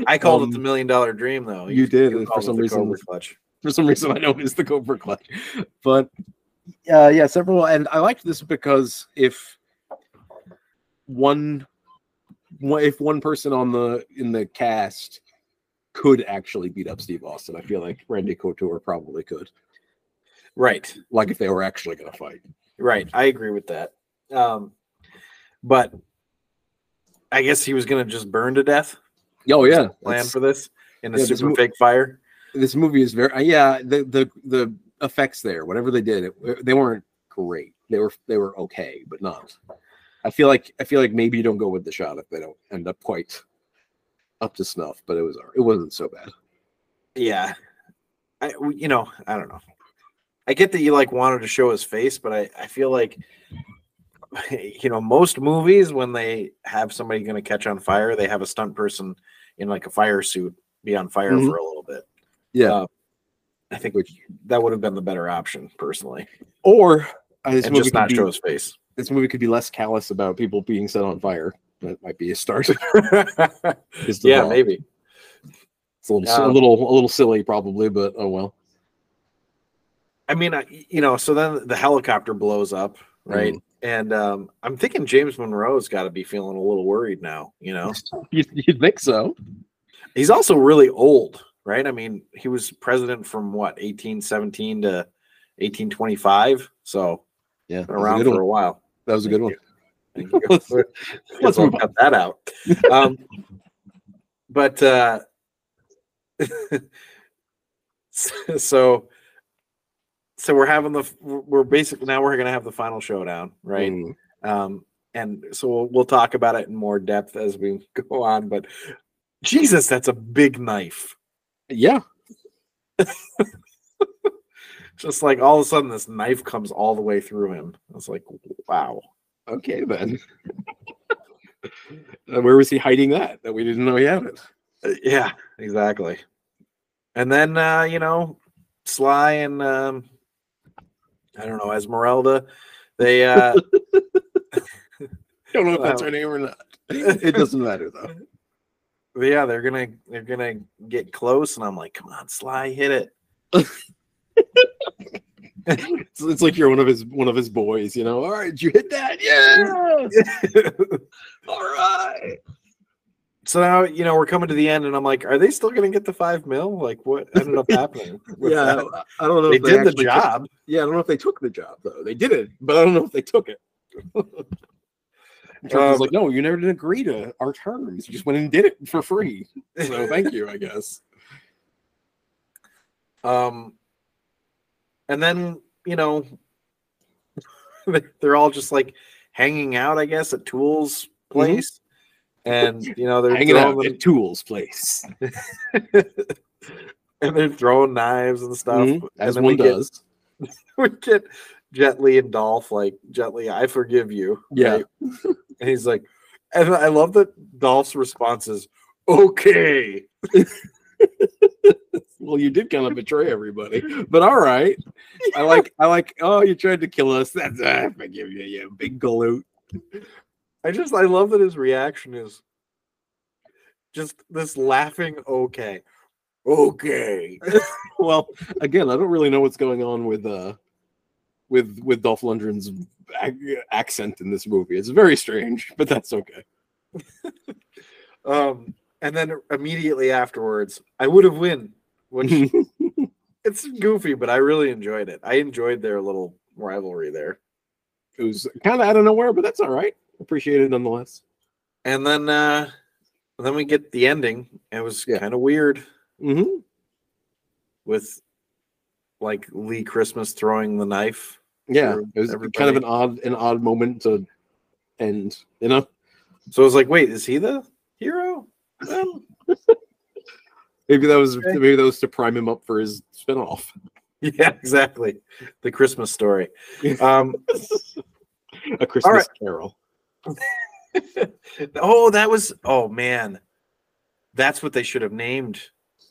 I called it the Um, million dollar dream though. you did, called for some reason. Cobra clutch. for some reason I know it is the Cobra Clutch. But uh, yeah, several, and I liked this because if one, if one person on the in the cast could actually beat up Steve Austin, I feel like Randy Couture probably could. Right. Like if they were actually going to fight. Right. I agree with that. Um, but I guess he was going to just burn to death. Oh yeah, Plan for this in a yeah, super mo- fake fire. this movie is very uh, yeah. The the the effects there, whatever they did, it, they weren't great. They were they were okay, but not. I feel like I feel like maybe you don't go with the shot if they don't end up quite up to snuff. But it was it wasn't so bad. Yeah. I, you know, I don't know. I get that you like wanted to show his face, but I, I feel like, you know, most movies when they have somebody going to catch on fire, they have a stunt person in like a fire suit be on fire Mhm. for a little bit. Yeah, Uh, I think that would have been the better option, personally, or uh, this and movie just could not be, show his face. this movie could be less callous about people being set on fire. That might be a start. Yeah, maybe. It's a little si- a Um, little a little silly probably, but oh well. I mean, I, you know, so then the helicopter blows up, right? And um, I'm thinking James Munroe's got to be feeling a little worried now. You know, You'd, you'd think so. he's also really old, right? I mean, he was president from what 1817 to 1825, so Yeah, been that was a around good for one. a while. That was a good one. Thank you. Let's- Let's, cut that out. Um, but uh, so so we're having the we're basically now we're gonna have the final showdown, right? Mm. Um, and so we'll, we'll talk about it in more depth as we go on. But Jesus, that's a big knife. Yeah, Just like all of a sudden, this knife comes all the way through him. I was like, wow. Okay, then. Where was he hiding that? That we didn't know he had it. Uh, Yeah, exactly. And then uh, you know, Sly and um, I don't know Esmeralda, they uh, Don't know if that's her name or not. it doesn't matter though. Yeah, they're gonna they're gonna get close, and I'm like, come on, Sly, hit it. It's, it's like you're one of his one of his boys, you know. All right, did you hit that? Yeah. All right. so now you know we're coming to the end, and I'm like, are they still gonna get the five mil? Like, what ended up happening? Yeah, that? I don't know. If they did the actually took- job. yeah, I don't know if they took the job though. They did it, but I don't know if they took it. Charles was Um, like, "No, you never did agree to our terms. You just went and did it for free. So thank you, I guess." Um, and then you know they're all just like hanging out, I guess, at Tool's place, and you know they're Hanging out them- at Tool's place, and they're throwing knives and stuff. Mhm, as then one we get- does. we get Jet Li and Dolph like Jet Li, I forgive you. Yeah. right? and he's like, and I love that Dolph's response is okay. Well, you did kind of betray everybody, but all right. I like, I like. Oh, you tried to kill us. That's I forgive you, you big galoot. I just I love that his reaction is just this laughing okay. Okay. Well, again, I don't really know what's going on with uh, with with Dolph Lundgren's ac- accent in this movie. It's very strange, but that's okay. Um and then immediately afterwards, I would have win, which it's goofy, but I really enjoyed it. I enjoyed their little rivalry there. It was kind of out of nowhere, but that's all right. Appreciate it nonetheless. And then uh then we get the ending. It was Yeah. kind of weird Mm-hmm. with like Lee Christmas throwing the knife. Yeah, it was kind of an odd, an odd moment to end. You know, So I was like, wait, is he the hero? maybe that was Okay. maybe that was to prime him up for his spinoff. yeah, exactly. The Christmas story. Um A Christmas right. Carol. oh, that was oh man. That's what they should have named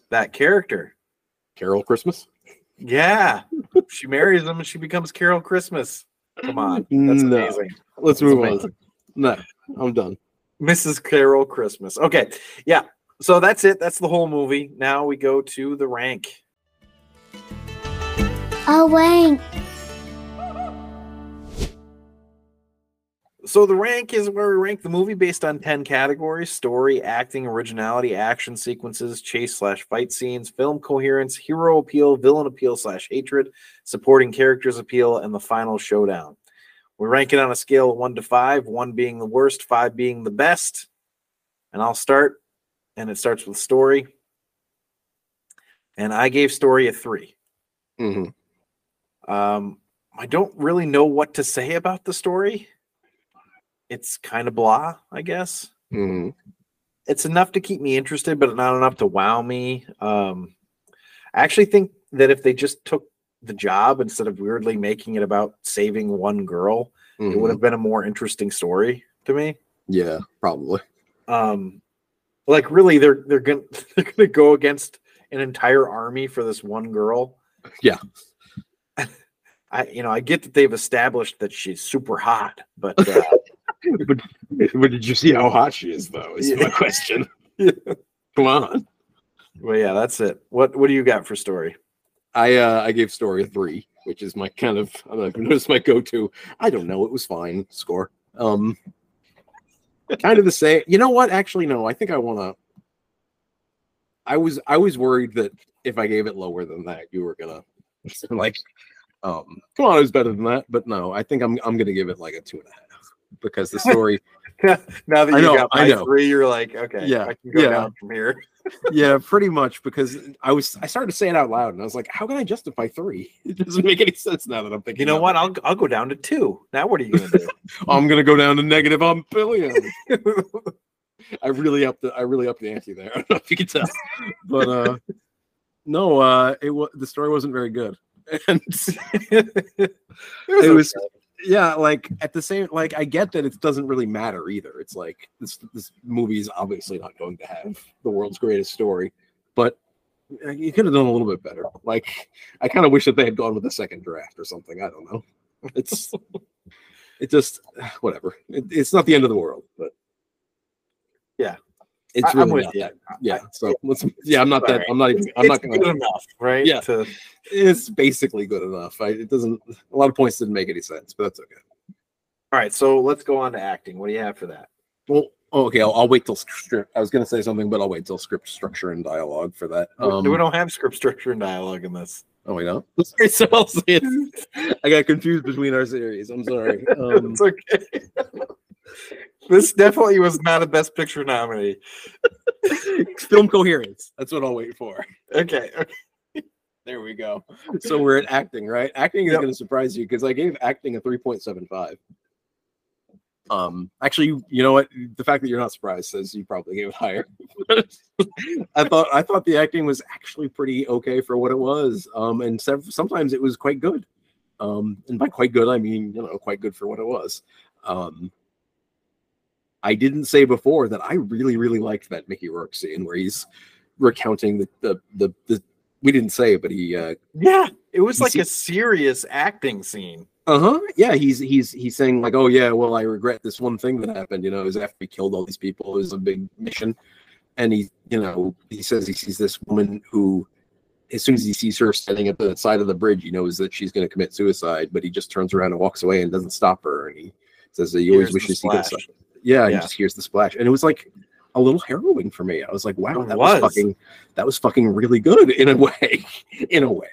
that character. Carol Christmas. Yeah. she marries him and she becomes Carol Christmas. Come on. That's No. amazing. Let's That's move on. No, I'm done. Mrs. Carol Christmas. Okay. Yeah. So that's it. That's the whole movie. Now we go to the rank. A wank. So the rank is where we rank the movie based on 10 categories story, acting, originality, action sequences, chase slash fight scenes, film coherence, hero appeal, villain appeal slash hatred, supporting characters appeal, and the final showdown. We rank it on a scale of one to five, one being the worst, five being the best. And I'll start, and it starts with story. And I gave story a three. Mhm. Um, I don't really know what to say about the story. It's kind of blah, I guess. Mhm. It's enough to keep me interested, but not enough to wow me. Um, I actually think that if they just took the job instead of weirdly making it about saving one girl, it Mhm. would have been a more interesting story to me. Yeah, probably. Um, like really, they're they're gonna they're gonna go against an entire army for this one girl. Yeah. I you know I get that they've established that she's super hot, but uh, but, but did you see how hot she is, though? Is my Yeah. question. Yeah. Come on. well, yeah, that's it. What what do you got for story? I uh, I gave story a three, which is my kind of I don't know if my go-to. I don't know, it was fine score. Um, kind of the same. You know what? Actually, no. I think I want to. I was I was worried that if I gave it lower than that, you were gonna like, um, come on, it was better than that. But no, I think I'm I'm gonna give it like a two and a half because the story. now that you know, got I my know. three, you're like, okay, Yeah, I can go yeah. down from here. yeah, pretty much because I was I started to say it out loud and I was like, how can I justify three? It doesn't make any sense now that I'm thinking. You know what? I'll I'll go down to two. Now what are you gonna do? I'm gonna go down to negative on billion. I really upped the I really upped the ante there. I don't know if you can tell, but uh, no, uh, it was the story wasn't very good, and it it was yeah, like at the same like I get that it doesn't really matter either. It's like this this movie is obviously not going to have the world's greatest story, but uh, you could have done a little bit better. Like I kind of wish that they had gone with a second draft or something. I don't know. It's it just whatever. It, it's not the end of the world, but Yeah. it's I- I'm really with not you. that. Yeah, so let's. Yeah, I'm not that. I'm not even. I'm it's not good gonna. enough, right? Yeah. To, It's basically good enough. I, it doesn't. A lot of points didn't make any sense, but that's okay. all right, so let's go on to acting. What do you have for that? Well, oh, okay. I'll, I'll wait till script. I was gonna say something, but I'll wait till script structure and dialogue for that. Um, we don't have script structure and dialogue in this. Oh, we don't. Sorry, so I'll say it. I got confused between our series. I'm sorry. Um, it's okay. This definitely was not a best picture nominee. film coherence. That's what I'll wait for. Okay. okay. There we go. So we're at acting, right? Acting is Yep. going to surprise you because I gave acting a 3.75. Um, actually, you know what? The fact that you're not surprised says you probably gave it higher. I thought I thought the acting was actually pretty okay for what it was. Um, and sev- sometimes it was quite good. Um, and by quite good, I mean you know quite good for what it was. Um, I didn't say before that I really really liked that Mickey Rourke scene where he's recounting the the the, the we didn't say, but he uh Yeah, it was like a serious acting scene. uh-huh yeah he's he's he's saying like oh yeah well i regret this one thing that happened you know it was after he killed all these people it was a big mission and he you know he says he sees this woman who as soon as he sees her standing at the side of the bridge he knows that she's going to commit suicide but he just turns around and walks away and doesn't stop her and he says that he always Hears the wishes he could stop yeah, he just hears the splash and it was like a little harrowing for me i was like wow It that was. was. fucking that was fucking really good in a way in a way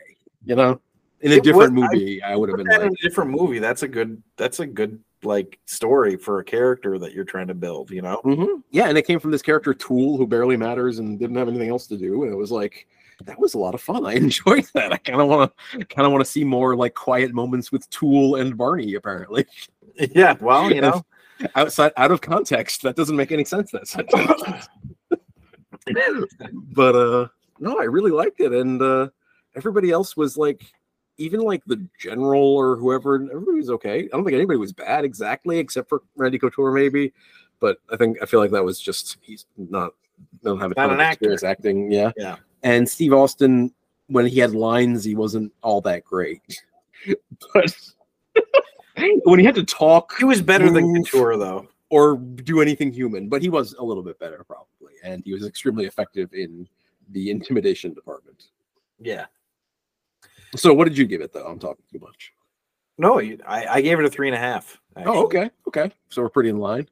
you know in a It different I- movie i would have been like in a different movie. That's a good. That's a good like story for a character that you're trying to build. You know. hmm Yeah, and it came from this character Tool who barely matters and didn't have anything else to do, and it was like that was a lot of fun. I enjoyed that. I kind of want to kind of want to see more like quiet moments with Tool and Barney. Apparently, Yeah. Well, you know. Outside out of context, that doesn't make any sense. That sentence. but uh no, I really liked it, and uh everybody else was like. Even like the general or whoever, everybody was okay. I don't think anybody was bad exactly, except for Randy Couture maybe. But I think I feel like that was just he's not don't have a Not ton an of actor. experience acting. Yeah, Yeah. And Steve Austin, when he had lines, he wasn't all that great. but when he had to talk He was better than Move. Couture, though. or do anything human, but he was a little bit better probably, and he was extremely effective in the intimidation department. Yeah. So, what did you give it though? I'm talking too much. No, you- I, I gave it a three and a half. Oh, okay, okay. So we're pretty in line.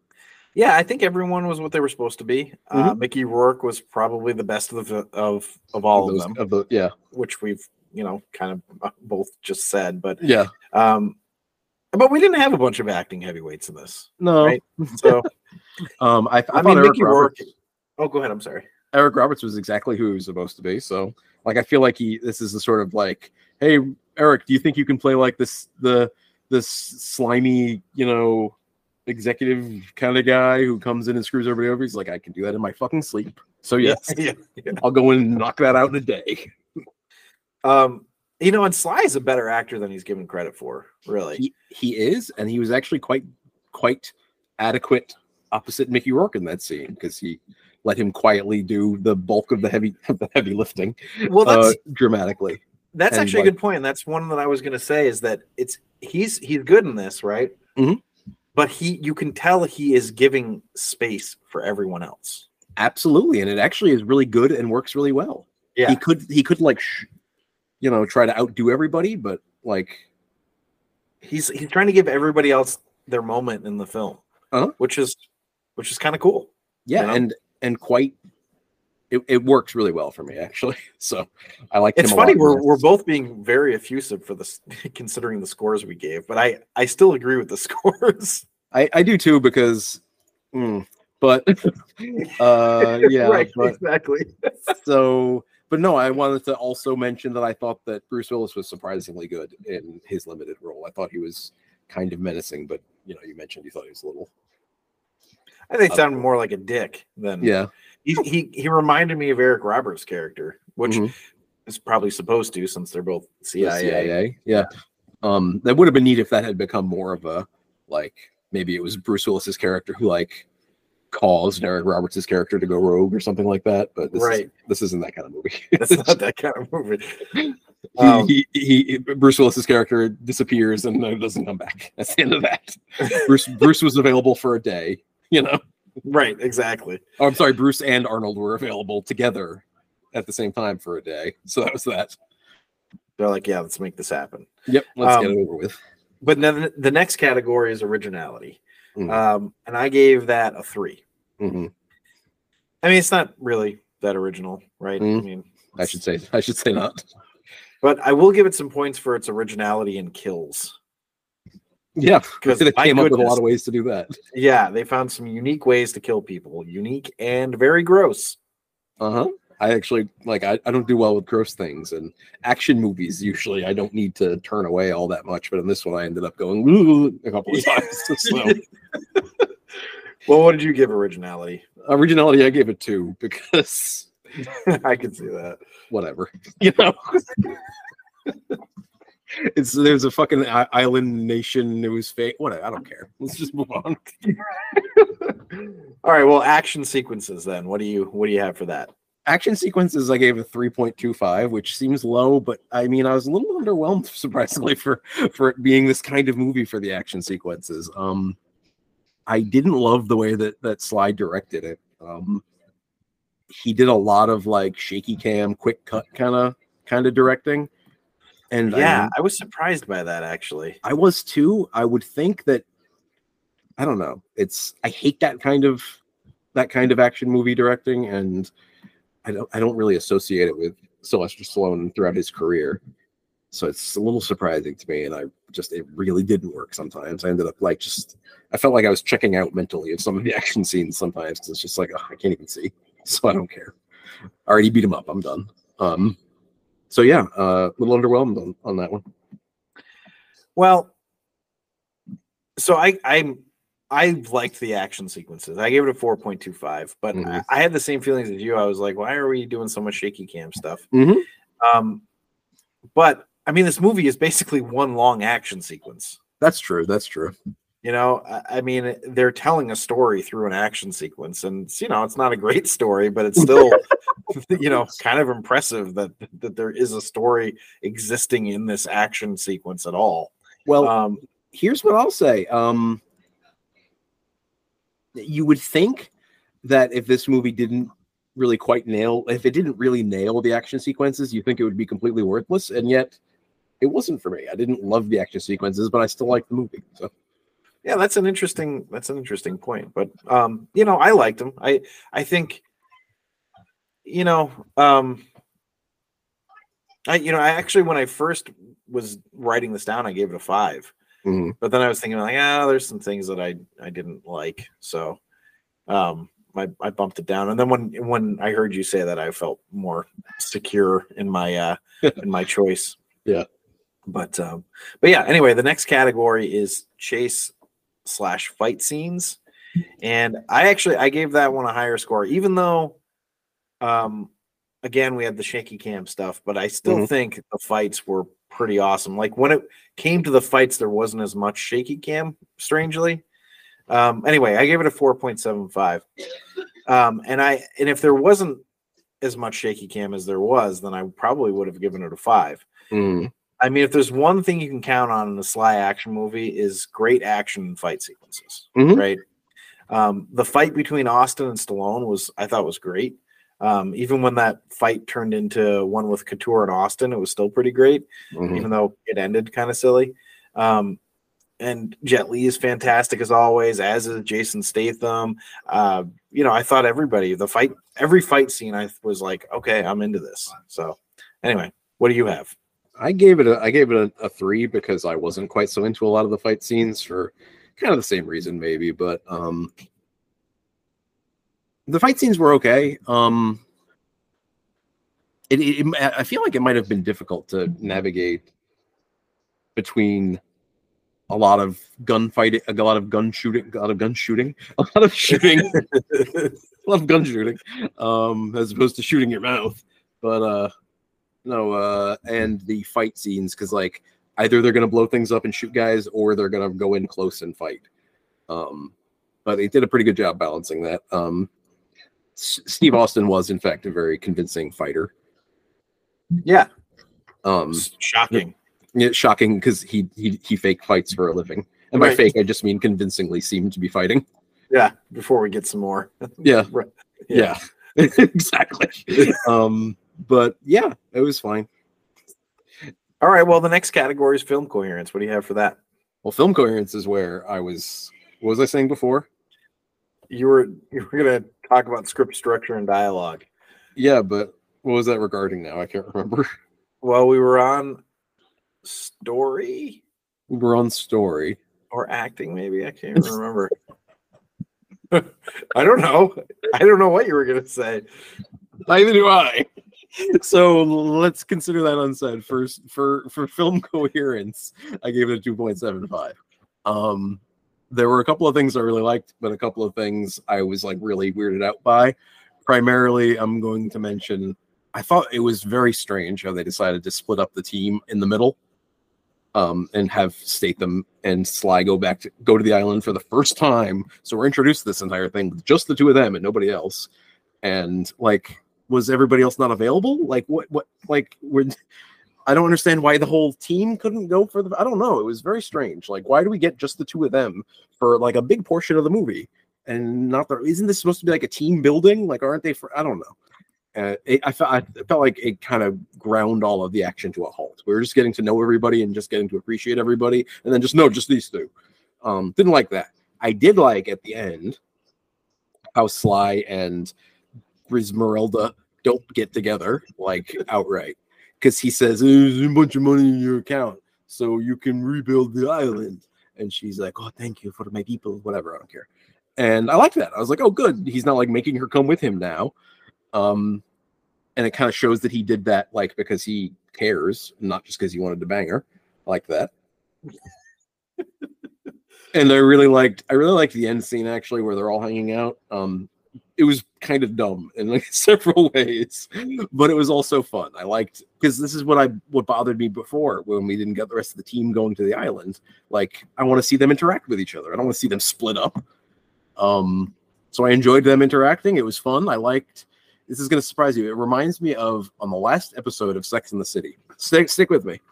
Yeah, I think everyone was what they were supposed to be. Mm-hmm. Uh, Mickey Rourke was probably the best of the of of all of those, them, Of the, yeah, which we've you know kind of uh, both just said. But yeah. um, but we didn't have a bunch of acting heavyweights in this, No, Right. so um, I, I, I, mean Eric Mickey Roberts, Rourke. Oh, go ahead. I'm sorry. Eric Roberts was exactly who he was supposed to be. So, like, I feel like he. This is the sort of like, hey, Eric, do you think you can play like this the this slimy, you know, executive kind of guy who comes in and screws everybody over? He's like, I can do that in my fucking sleep. So yes, Yeah. yeah. I'll go in and knock that out in a day. Um, you know, and Sly is a better actor than he's given credit for. Really. He he is, and he was actually quite quite adequate opposite Mickey Rourke in that scene because he let him quietly do the bulk of the heavy the heavy lifting well, that's uh, dramatically. that's and, actually a good point. And that's one that I was going to say is that it's he's he's good in this, right? Mhm. But he, you can tell he is giving space for everyone else. Absolutely, and it actually is really good and works really well. Yeah. he could he could like sh- you know try to outdo everybody, but like He's he's trying to give everybody else their moment in the film, Uh-huh. which is which is kind of cool. yeah, You know? and and quite it, it works really well for me actually. So I like It's funny we're we're both being very effusive for this, considering the scores we gave, but I I still agree with the scores. I I do too because mm, but uh yeah right, but exactly. so but no i wanted to also mention that i thought that bruce willis was surprisingly good in his limited role i thought he was kind of menacing but you know you mentioned you thought he was a little I think it sounded more like a dick than yeah he he, he reminded me of Eric Roberts' character, which Mhm. is probably supposed to since they're both the CIA. CIA. yeah um that would have been neat if that had become more of a like maybe it was bruce willis's character who like caused eric roberts's character to go rogue or something like that but this Right. is, this isn't that kind of movie That's not that kind of movie. Um, he, he, he Bruce Willis's character disappears and doesn't come back. That's the end of that. Bruce Bruce was available for a day, you know. right, exactly. Oh, I'm sorry, Bruce and Arnold were available together at the same time for a day. So that was that. They're like, yeah, let's make this happen. Yep, let's get Um, it over with. But then the next category is originality. Mhm. Um, and I gave that a three. hmm I mean, it's not really that original, right? I Mhm. mean, I should say I should say not. but I will give it some points for its originality and kills. Yeah, 'Cause they came up with a lot of ways to do that. Yeah, they found some unique ways to kill people, unique and very gross. Uh huh. I actually like I, I don't do well with gross things and action movies usually I don't need to turn away all that much, but in this one I ended up going a couple of times. So Well, what did you give originality? originality I gave it two because I can see that. whatever. You know. it's there's a fucking island nation it was fake. What I don't care. Let's just move on. All right, well, action sequences then. What do you what do you have for that? Action sequences I gave a 3.25, which seems low, but I mean I was a little underwhelmed surprisingly for for it being this kind of movie for the action sequences. Um I didn't love the way that that Sly directed it. Um he did a lot of like shaky cam, quick cut kind of kind of directing. And I Yeah, mean, I was surprised by that actually. I was too. I would think that I don't know. It's I hate that kind of that kind of action movie directing, and I don't I don't really associate it with Sylvester Stallone throughout his career. So it's a little surprising to me, and I just it really didn't work. Sometimes I ended up like just I felt like I was checking out mentally of some of the action scenes. Sometimes 'cause it's just like oh, I can't even see, so I don't care. I already beat him up. I'm done. Um. So yeah, uh, a little underwhelmed on, on that one. Well, so I I I liked the action sequences. I gave it a 4.25, but Mhm. I, I had the same feelings as you. I was like, why are we doing so much shaky cam stuff? Mhm. Um, but I mean, this movie is basically one long action sequence. That's true. That's true. You know, I, I mean, they're telling a story through an action sequence, and you know, it's not a great story, but it's still, you know, kind of impressive that that there is a story existing in this action sequence at all. Well, Um, here's what I'll say. Um, you would think that if this movie didn't really quite nail, if it didn't really nail the action sequences, you think it would be completely worthless, and yet it wasn't for me. I didn't love the action sequences, but I still like the movie. So yeah, that's an interesting that's an interesting point. But um, you know, I liked them I I think, you know, um, I you know, I actually when I first was writing this down, I gave it a five. Mhm. but then I was thinking like, ah, there's some things that I I didn't like, so um, I I bumped it down. And then when when I heard you say that, I felt more secure in my uh in my choice. Yeah. But um, but yeah. Anyway, the next category is chase slash fight scenes, and I actually I gave that one a higher score, even though um again we had the shaky cam stuff, but I still Mhm. think the fights were pretty awesome. Like when it came to the fights, there wasn't as much shaky cam, strangely. Um, anyway, I gave it a 4.75. Um, and I and if there wasn't as much shaky cam as there was, then I probably would have given it a five. Mm, I mean, if there's one thing you can count on in a Sly action movie is great action and fight sequences, Mhm. right? Um, the fight between Austin and Stallone was, I thought, was great. Um, even when that fight turned into one with Couture and Austin, it was still pretty great mhm. even though it ended kind of silly. Um, and Jet Li is fantastic as always, as is Jason Statham. Uh, you know, I thought everybody, the fight, every fight scene, I was like, okay, I'm into this. So, anyway, what do you have? I gave it a I gave it a, a three because I wasn't quite so into a lot of the fight scenes for kind of the same reason, maybe. But um the fight scenes were okay. Um it, it, it- I feel like it might have been difficult to navigate between a lot of gunfighting, a lot of gun shooting, a lot of gun shooting, a lot of shooting, a lot of gun shooting, um, as opposed to shooting your mouth. But uh, no, uh, and the fight scenes because like either they're gonna blow things up and shoot guys, or they're gonna go in close and fight. Um, but they did a pretty good job balancing that. Um, Steve Austin was in fact a very convincing fighter. Yeah, Um, shocking. yeah, shocking because he he he fake fights for a living, and by Right. fake I just mean convincingly seemed to be fighting. Yeah, before we get some more. Yeah. Right. Yeah. exactly. Um, but yeah, it was fine. All right. Well, the next category is film coherence. What do you have for that? Well, film coherence is where I was. What was I saying before? You were you were gonna talk about script structure and dialogue. Yeah, but what was that regarding now? I can't remember. Well, we were on story We were on story. or acting, maybe. I can't remember. I don't know. I don't know what you were gonna say. Neither do I. So let's consider that unsaid. First, for for film coherence, I gave it a two point seven five. Um, there were a couple of things I really liked, but a couple of things I was like really weirded out by. Primarily, I'm going to mention. I thought it was very strange how they decided to split up the team in the middle, um, and have Statham and Sly go back to go to the island for the first time. So we're introduced to this entire thing with just the two of them and nobody else. And like, was everybody else not available? Like, what? What? Like, we're. I don't understand why the whole team couldn't go for the. I don't know. It was very strange. Like, why do we get just the two of them for like a big portion of the movie, and not the? Isn't this supposed to be like a team building? Like, aren't they? For I don't know. Uh, it, I felt I felt like it kind of ground all of the action to a halt. We were just getting to know everybody and just getting to appreciate everybody, and then just no, just these two. Um, didn't like that. I did like at the end how Sly and Grismerelda don't get together like outright because he says there's a bunch of money in your account so you can rebuild the island. And she's like oh thank you for my people whatever i don't care. And i like that. I was like oh good. He's not like making her come with him now. Um and it kind of shows that he did that like because he cares not just because he wanted to bang her. I like that. And i really liked i really liked the end scene actually where they're all hanging out. Um it was kind of dumb in like several ways, but it was also fun. I liked because this is what I what bothered me before when we didn't get the rest of the team going to the island. Like I want to see them interact with each other. I don't want to see them split up. Um, so I enjoyed them interacting. It was fun. I liked. This is going to surprise you. It reminds me of on the last episode of Sex in the City. Stick stick with me.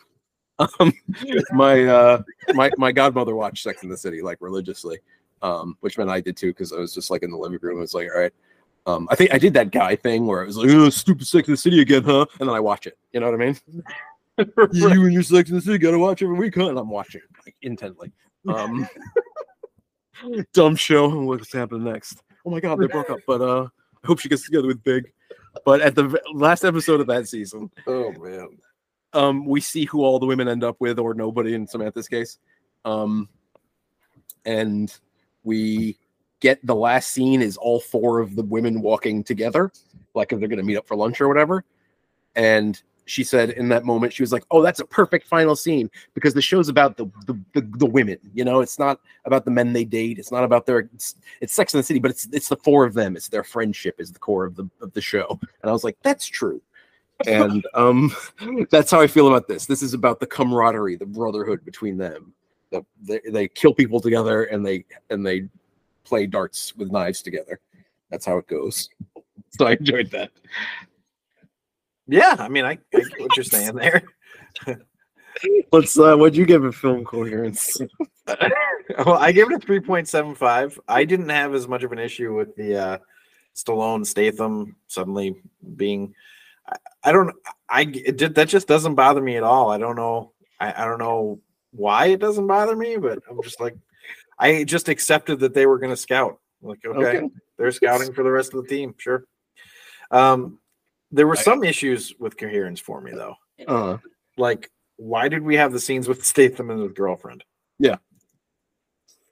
Um, my uh, my my godmother watched Sex in the City like religiously um, which meant I did too because I was just like in the living room. I was like, all right. Um, I think I did that guy thing where I was like, oh, stupid Sex in the City again, huh? And then I watch it. You know what I mean? you and your Sex in the City gotta watch every week, huh? And I'm watching like intently. Um, dumb show. What's happening next? Oh my god, they broke up. But uh, I hope she gets together with Big. But at the last episode of that season, Oh man. um, we see who all the women end up with, or nobody in Samantha's case. Um, and we get the last scene is all four of the women walking together, like if they're going to meet up for lunch or whatever. And she said in that moment, she was like, "Oh, that's a perfect final scene because the show's about the the, the, the women. You know, it's not about the men they date. It's not about their it's, it's Sex in the City, but it's it's the four of them. It's their friendship is the core of the of the show." And I was like, "That's true." and um that's how i feel about this this is about the camaraderie the brotherhood between them the, they, they kill people together and they and they play darts with knives together that's how it goes so i enjoyed that Yeah, I mean, I, I get what you're saying there. let's uh what'd you give a film coherence well, I gave it a 3.75. I didn't have as much of an issue with the uh Stallone Statham suddenly being I, I don't I it did that just doesn't bother me at all. I don't know I, I don't know why it doesn't bother me, but I'm just like I just accepted that they were gonna scout. Like, okay, Okay. they're scouting for the rest of the team, sure. Um there were some issues with coherence for me though. uh Like, why did we have the scenes with Statham and his girlfriend? Yeah.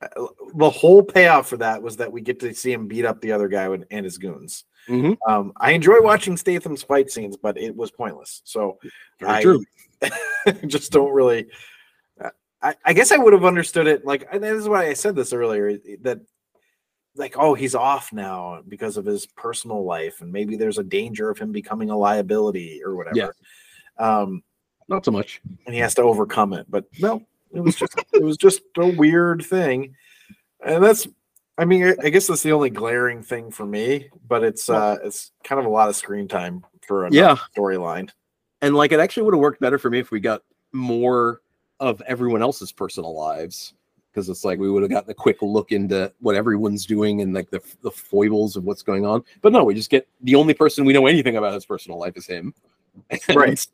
Uh, The whole payoff for that was that we get to see him beat up the other guy with, and his goons. Mhm. Um, I enjoy watching Statham's fight scenes, but it was pointless. So very I true just don't really. I, I guess I would have understood it. Like, this is why I said this earlier that, like, oh, he's off now because of his personal life, and maybe there's a danger of him becoming a liability or whatever. Yeah. Um, not so much and he has to overcome it. But no, it was just it was just a weird thing, and that's. I mean, I- I guess that's the only glaring thing for me, but it's uh it's kind of a lot of screen time for a Yeah. storyline. and like it actually would have worked better for me if we got more of everyone else's personal lives because it's like we would have gotten a quick look into what everyone's doing and like the the foibles of what's going on. But no, we just get the only person we know anything about his personal life is him. And- Right.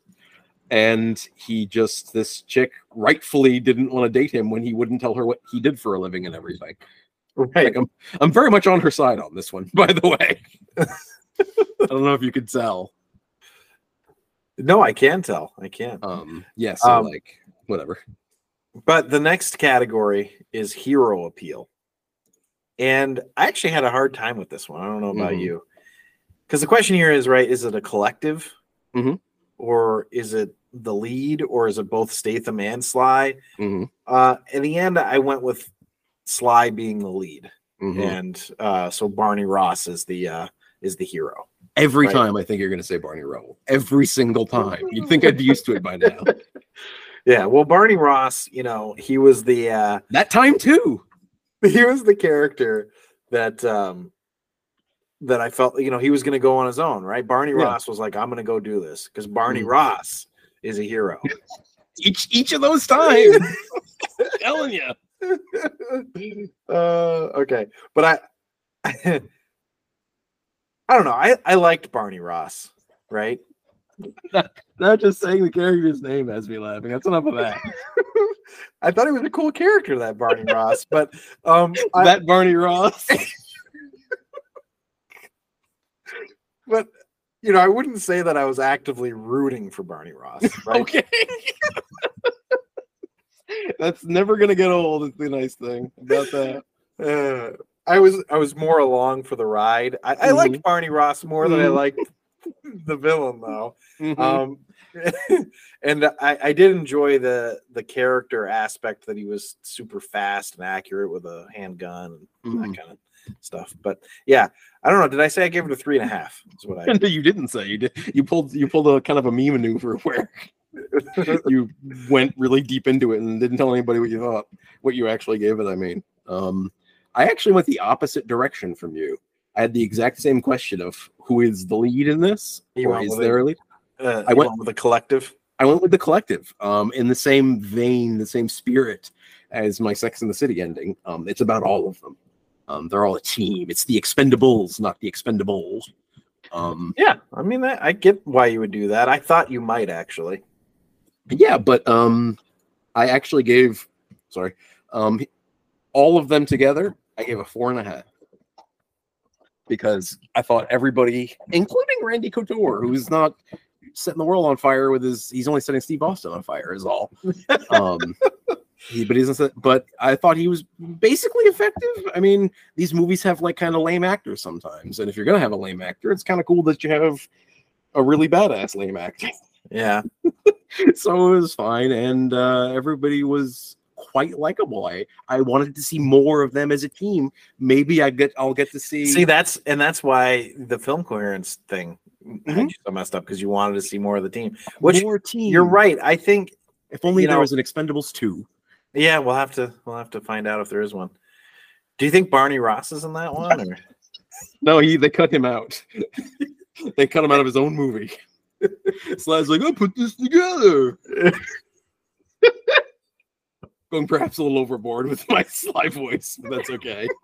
And he just this chick rightfully didn't want to date him when he wouldn't tell her what he did for a living and everything. Right. Like I'm I'm very much on her side on this one, by the way. I don't know if you could tell. No, I can tell. I can. Um yeah, so Um, like whatever. But the next category is hero appeal. And I actually had a hard time with this one. I don't know about Mhm. you. Because the question here is right, is it a collective? Mhm. Or is it the lead? Or is it both Statham and Sly? Mhm. Uh in the end, I went with Sly being the lead. Mhm. And uh so Barney Ross is the uh is the hero. Every Right. time I think you're going to say Barney Rubble. Every single time. You'd think I'd be used to it by now. Yeah, well, Barney Ross, you know, he was the uh That time too. he was the character that um that I felt you know he was going to go on his own, right? Barney Yeah. Ross was like, "I'm going to go do this" because Barney. Ross Ross is a hero. Each each of those times. telling you. uh, okay, but I, I don't know. I I liked Barney Ross, right? Not just saying the character's name has me laughing. That's enough of that. I thought he was a cool character, that Barney Ross, but um, I, that Barney Ross. but you know, I wouldn't say that I was actively rooting for Barney Ross. Right? Okay. That's never gonna get old. Is the nice thing about that. Uh, I was I was more along for the ride. I, I liked Barney Ross more than I Mhm. liked the villain, though. Mhm. Um, and I, I did enjoy the the character aspect that he was super fast and accurate with a handgun and Mhm. that kind of stuff. But yeah, I don't know. Did I say I gave it a three and a half? Is what I. No, you didn't say you did. You pulled you pulled a kind of a me maneuver where you went really deep into it and didn't tell anybody what you thought, what you actually gave it. I mean, um, I actually went the opposite direction from you. I had the exact same question of who is the lead in this, You or is there a lead? Uh, I went- went with the collective. I went with the collective, um, in the same vein, the same spirit as my Sex in the City ending. Um, it's about all of them. Um, they're all a team. It's the Expendables, not the Expendables. Um, Yeah, I mean, I, I get why you would do that. I thought you might actually. yeah, but um, I actually gave, sorry, um, all of them together. I gave a four and a half because I thought everybody, including Randy Couture, who's not setting the world on fire with his, he's only setting Steve Austin on fire, is all. Um, he, but he doesn't. Set, but I thought he was basically effective. I mean, these movies have like kind of lame actors sometimes, and if you're gonna have a lame actor, it's kind of cool that you have a really badass lame actor. Yeah, so it was fine, and uh, everybody was quite likable. I I wanted to see more of them as a team. Maybe I get I'll get to see. see that's and that's why the film coherence thing Mhm. you so messed up because you wanted to see more of the team. Which more team. you're right. I think If only there know- was an Expendables two. yeah, we'll have to we'll have to find out if there is one. Do you think Barney Ross is in that one? Or? No, he they cut him out. they cut him out of his own movie. Sly's like, I put this together. Going perhaps a little overboard with my Sly voice, but that's okay.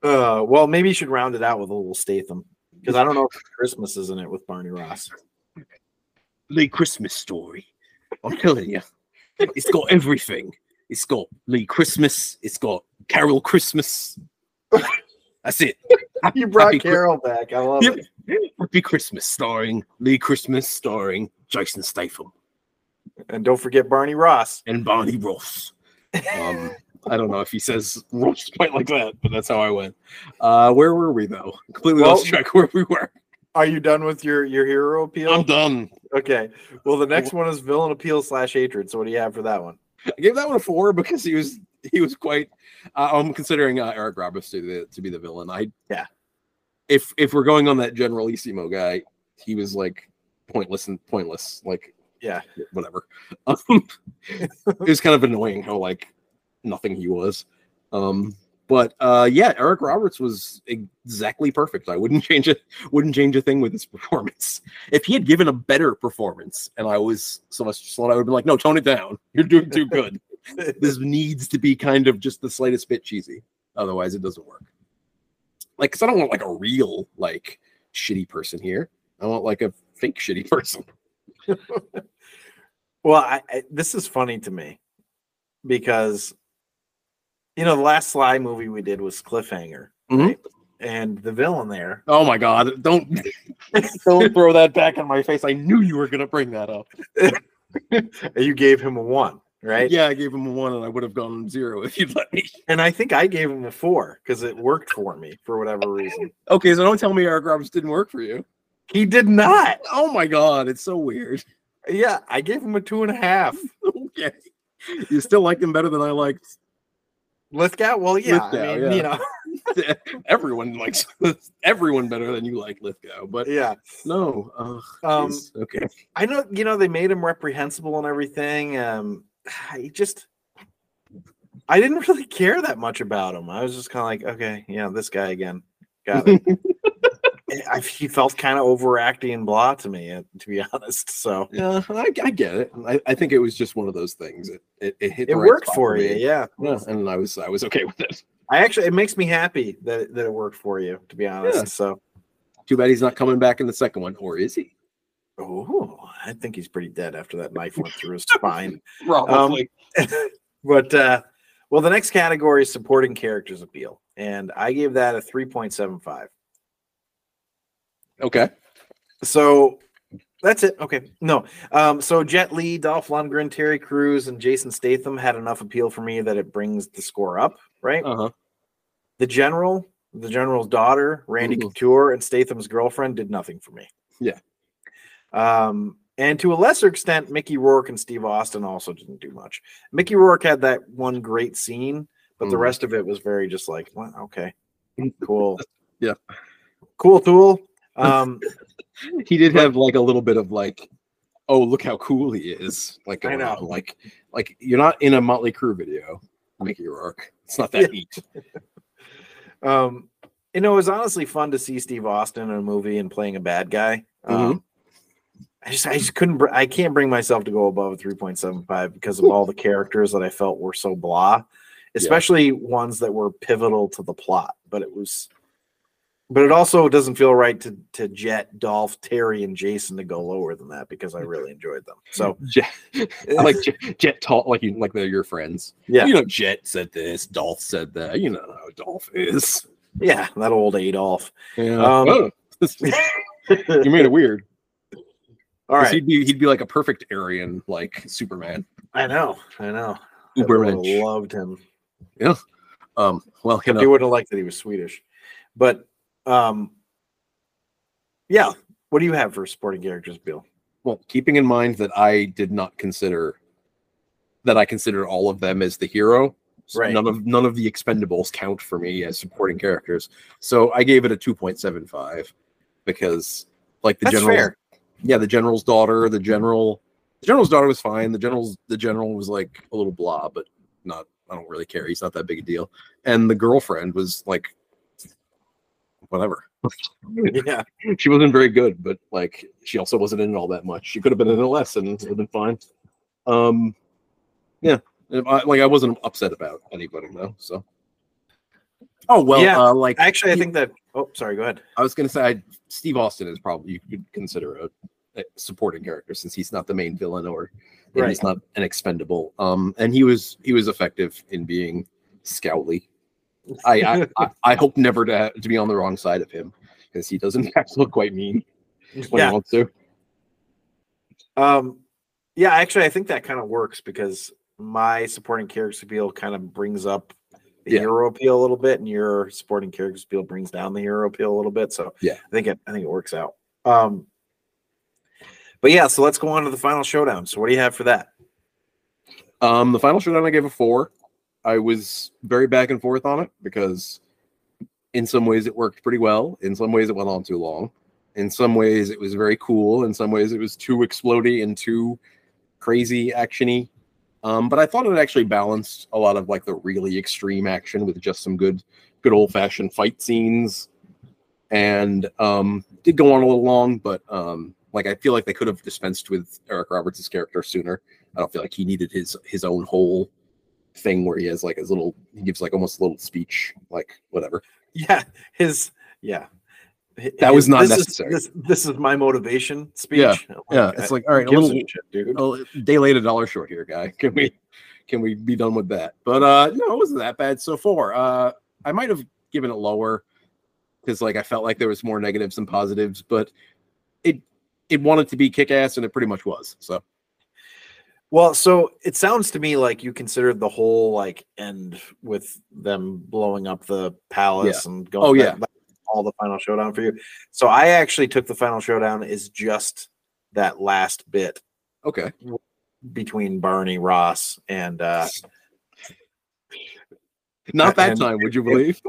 Uh, well, maybe you should round it out with a little Statham because I don't know if Christmas is in it with Barney Ross. Lee Christmas story. I'm telling you, it's got everything. It's got Lee Christmas. It's got Carol Christmas. That's it. You brought Happy Chri- Carol back. I love Yep. it. Happy Christmas, starring Lee Christmas, starring Jason Statham And don't forget Barney Ross. and Barney Ross. Um, I don't know if he says Ross quite like that, but that's how I went. Uh, where were we though? Completely Well- lost track where we were. Are you done with your your hero appeal? I'm done. Okay. Well, the next one is villain appeal slash hatred. So what do you have for that one? I gave that one a four because he was he was quite. Uh, I'm considering uh, Eric Roberts to the to be the villain. I Yeah. If if we're going on that Generalissimo guy, he was like pointless and pointless. Like Yeah. whatever. Um, it was kind of annoying how like nothing he was. Um, but uh, yeah, Eric Roberts was exactly perfect. I wouldn't change it. Wouldn't change a thing with his performance. If he had given a better performance, and I was Sylvester Stallone, I would have been like, "No, tone it down. You're doing too good." this needs to be kind of just the slightest bit cheesy. Otherwise, it doesn't work. Like, because I don't want like a real like shitty person here. I want like a fake shitty person. Well, I, I, this is funny to me because you know the last Sly movie we did was Cliffhanger, Mhm. right? and the villain there. Oh my god! Don't don't throw that back in my face. I knew you were gonna bring that up. you gave him a one, right? Yeah, I gave him a one, and I would have gone zero if you'd let me. And I think I gave him a four because it worked for me for whatever reason. Okay, so don't tell me Eric Roberts didn't work for you. He did not. Oh my god, it's so weird. Yeah, I gave him a two and a half. okay, you still like him better than I liked. Lithgow? Well, yeah. Lithgow, I mean, yeah. you know, everyone likes everyone better than you like Lithgow, but yeah. no. Um, okay. I know, you know, they made him reprehensible and everything. Um, I just, I didn't really care that much about him. I was just kind of like, okay, yeah, this guy again. Got it. I, he felt kind of overacting and blah to me, uh, to be honest. So Yeah, I, I get it. I, I think it was just one of those things. It it, it hit. it right worked for you, me. yeah. Yeah, and I was I was okay with it. I actually, it makes me happy that it- that it worked for you, to be honest. Yeah. So, Too bad he's not coming back in the second one, or is he? oh, I think he's pretty dead after that knife went through his spine. Probably. but uh well the next category is supporting characters appeal and i gave that a 3.75 okay. so that's it okay no um so jet Li, dolph lundgren terry Crews, and jason statham had enough appeal for me that it brings the score up right Uh huh. the general the general's daughter randy Mhm. couture and statham's girlfriend did nothing for me Yeah. um and to a lesser extent mickey rourke and steve austin also didn't do much mickey rourke had that one great scene but the Mhm. rest of it was very just like well, okay cool Yeah. cool tool um He did have like a little bit of like, oh look how cool he is. Like I know. on. Like like you're not in a Motley Crue video, Mickey Rourke. It's not that Yeah. neat. um you know it was honestly fun to see steve austin in a movie and playing a bad guy um I just, I just couldn't, br- I can't bring myself to go above a 3.75 because of all the characters that I felt were so blah, especially ones that were pivotal to the plot. But it was, but it also doesn't feel right to to Jet, Dolph, Terry, and Jason to go lower than that because I really enjoyed them. So Jet, I like Jet, Jet talk like you like they're your friends. yeah, You know, Jet said this, Dolph said that. You know how Dolph is. yeah, that old Adolf. Yeah. Um, Oh, you made it weird. All right, He'd be he'd be like a perfect Aryan, like Superman. I know, I know. I Ubermensch. would've loved him. Yeah. Um, well, you He know, would have liked that he was Swedish, but um, yeah. What do you have for supporting characters, Bill? well, keeping in mind that I did not consider that I considered all of them as the hero. so Right. None of none of the expendables count for me as supporting characters. So I gave it a 2.75 because like the That's general fair. yeah, the general's daughter, the general the general's daughter was fine. The general's the general was like a little blah, but not I don't really care. He's not that big a deal. And the girlfriend was like whatever. Yeah, she wasn't very good, but like she also wasn't in it all that much. She could have been in it less and it would have been fine. Um, yeah, I, like I wasn't upset about anybody though. So, oh well, Yeah, uh, like actually, I he- think that. Oh, sorry. Go ahead. I was gonna say I, Steve Austin is probably you could consider a, a supporting character since he's not the main villain or Right. he's not an expendable. Um, and he was he was effective in being scowly. I I, I, I hope never to to be on the wrong side of him because he does in fact look quite mean when Yeah. he wants to. Um, yeah, actually, I think that kind of works because my supporting character appeal kind of brings up the Yeah. hero appeal a little bit, and your supporting character appeal brings down the hero appeal a little bit. So Yeah. I think it, I think it works out. Um, but yeah, so let's go on to the final showdown. So what do you have for that? Um, the final showdown I gave a four. I was very back and forth on it because in some ways it worked pretty well. In some ways it went on too long. In some ways it was very cool. In some ways it was too explody and too crazy actiony. Um, but I thought it actually balanced a lot of like the really extreme action with just some good, good old fashioned fight scenes. And um, did go on a little long, but um, like I feel like they could have dispensed with Eric Roberts' character sooner. I don't feel like he needed his his own whole thing where he has like his little he gives like almost a little speech, like whatever. Yeah, his yeah. That was not this is- necessary. this, this is my motivation speech. Yeah, I'm Yeah, it's like all right, a little shit, dude. Oh, day late, a dollar short here, guy. Can we can we be done with that? But uh no, it wasn't that bad so far. Uh I might have given it lower because like I felt like there was more negatives than positives, but it it wanted to be kick ass and it pretty much was. So Well, so it sounds to me like you considered the whole like end with them blowing up the palace and going. Oh, yeah. that- all the final showdown for you. So I actually took the final showdown is just that last bit okay. between Barney Ross and uh Not that And- time, would you believe?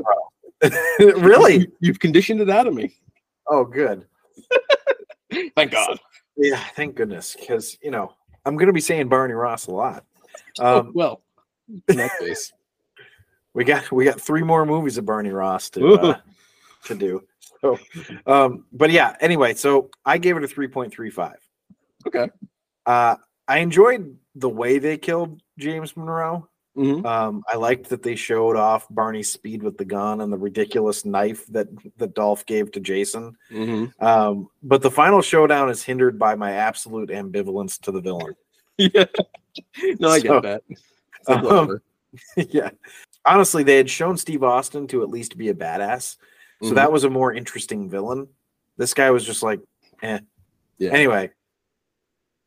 really? You've conditioned it out of me. Oh, good. Thank God. Yeah, thank goodness, because you know I'm going to be saying Barney Ross a lot. Oh, Um, well, in that case. we got we got three more movies of Barney Ross to uh, to do. So, um, but yeah. Anyway, so I gave it a three point three five. Okay. Uh, I enjoyed the way they killed James Munroe. Mhm. Um, I liked that they showed off Barney's speed with the gun and the ridiculous knife that that Dolph gave to Jason. Mhm. Um, but the final showdown is hindered by my absolute ambivalence to the villain. Yeah. No, I get that. um, yeah. Honestly, they had shown Steve Austin to at least be a badass. So Mhm. that was a more interesting villain. This guy was just like, eh. Yeah. Anyway.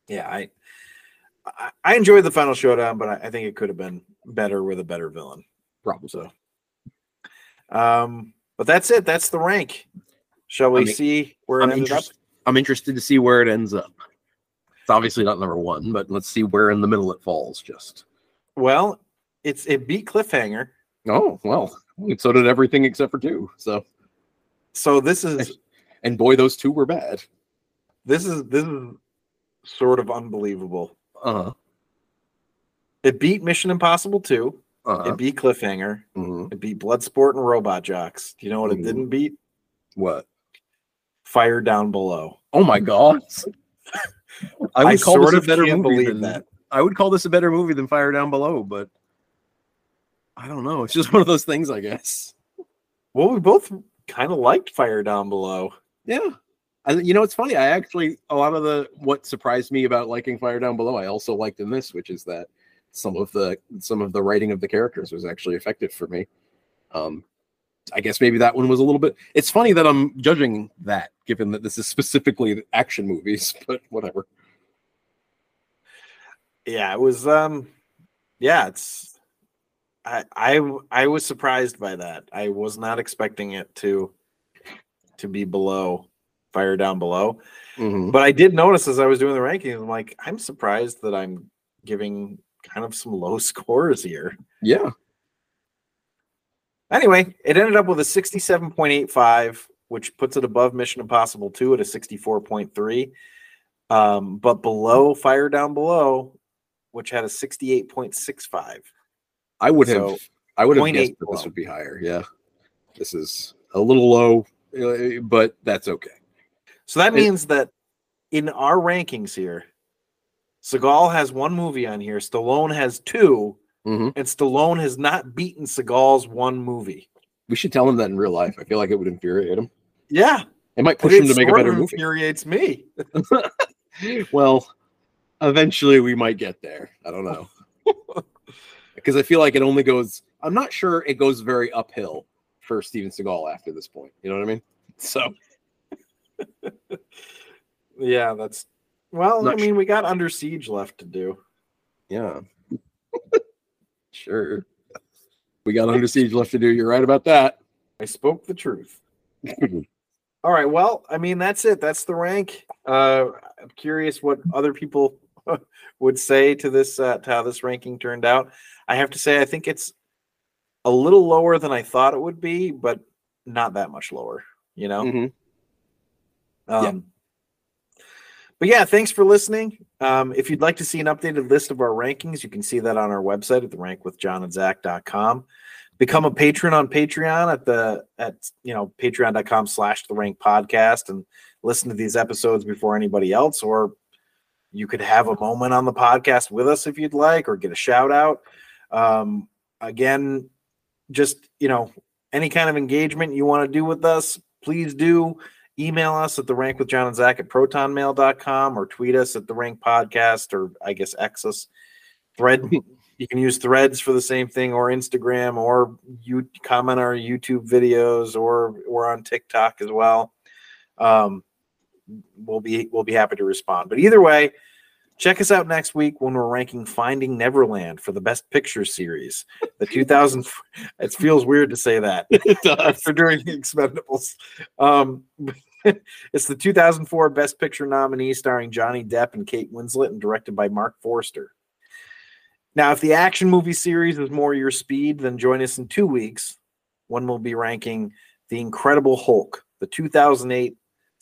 Yeah, I I, I enjoyed the final showdown, but I, I think it could have been better with a better villain. Probably. So um, but that's it. That's the rank. Shall we I'm in- see where it I'm, ended interest, I'm interested to see where it ends up. It's obviously not number one, but let's see where in the middle it falls. Just? Well, it's it beat Cliffhanger. oh well, so did everything except for two. So So this is and boy, those two were bad. this is this is sort of unbelievable. Uh huh. It beat Mission Impossible 2. Uh-huh. It beat Cliffhanger. Mhm. It beat Bloodsport and Robot Jox. Do you know what Mhm. it didn't beat? What? Fire Down Below. Oh my god! I would call sort this a better movie believe than that. I would call this a better movie than Fire Down Below, but I don't know. It's just one of those things, I guess. Well, we both kind of liked Fire Down Below. Yeah. You know, it's funny. I actually a lot of the what surprised me about liking Fire Down Below, I also liked in this, which is that some of the some of the writing of the characters was actually effective for me. Um, I guess maybe that one was a little bit. It's funny that I'm judging that, given that this is specifically action movies, but whatever. Yeah, it was um yeah, it's I I I was surprised by that. I was not expecting it to to be below Fire Down Below. Mhm. But I did notice as I was doing the rankings, I'm like, I'm surprised that I'm giving kind of some low scores here. Yeah. Anyway, it ended up with a 67.85, which puts it above Mission Impossible 2 at a 64.3. Um, but below Fire Down Below, which had a 68.65. I would have I would have guessed that this would be higher. Yeah. This is a little low, uh, but that's okay. So that It- means that in our rankings here, Seagal has one movie on here, Stallone has 2 Mhm. and Stallone has not beaten Seagal's one movie. We should tell him that in real life. I feel like it would infuriate him. Yeah, It might push him to make a better movie. infuriates me. well, eventually we might get there. I don't know. because I feel like it only goes, I'm not sure it goes very uphill for Steven Seagal after this point. You know what I mean? So, Yeah, that's well. I Not mean, we got Under Siege left to do. yeah. sure. We got Under Siege left to do. You're right about that. I spoke the truth. All right. Well, I mean, that's it. That's the rank. Uh, I'm curious what other people would say to this, uh, to how this ranking turned out. I have to say, I think it's a little lower than I thought it would be, but not that much lower. You know. Mhm. Um, But yeah, thanks for listening. Um, if you'd like to see an updated list of our rankings, you can see that on our website at the rankwithjohnandzac.com. Become a patron on Patreon at the at you know patreon.com slash the rank podcast and listen to these episodes before anybody else, or you could have a moment on the podcast with us if you'd like, or get a shout out. Um, again, just you know, any kind of engagement you want to do with us, please do email us at the rank with John and Zac at protonmail.com or tweet us at the rank podcast or I guess X us. Thread you can use threads for the same thing or Instagram or you comment our YouTube videos or we're on TikTok as well. Um, we'll be we'll be happy to respond. But either way, check us out next week when we're ranking Finding Neverland for the Best Picture series. The 2000 it feels weird to say that It does. after doing the Expendables. Um, it's the 2004 Best Picture nominee starring Johnny Depp and Kate Winslet and directed by Mark Forster. Now, if the action movie series is more your speed, then join us in two weeks when we'll be ranking The Incredible Hulk, the 2008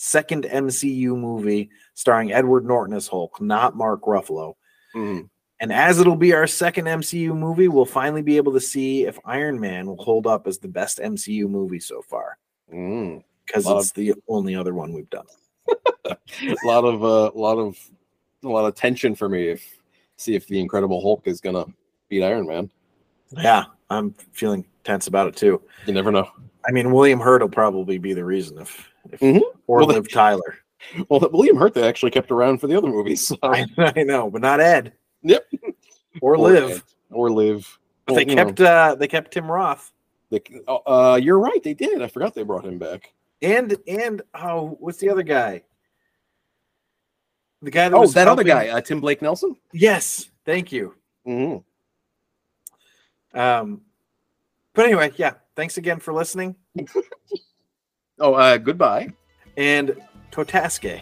second MCU movie starring Edward Norton as Hulk, not Mark Ruffalo. Mhm. And as it'll be our second MCU movie, we'll finally be able to see if Iron Man will hold up as the best MCU movie so far Mm. because Lot it's the only other one we've done. a lot of uh, a lot of a lot of tension for me if see if the Incredible Hulk is gonna beat Iron Man. Yeah, I'm feeling tense about it too. You never know. I mean, William Hurt will probably be the reason if, if Mhm. or Well, they- Liv Tyler. Well, William Hurt they actually kept around for the other movies. So. I, I know, but not Ed. Yep. Or, Liv. Ed, or live. But they kept uh they kept Tim Roth. uh, you're right. They did. I forgot they brought him back. And and oh, what's the other guy? The guy that Oh, was that other guy, uh, Tim Blake Nelson. Yes, thank you. hmm Um, but anyway, yeah. Thanks again for listening Oh, uh, goodbye. and Totaske.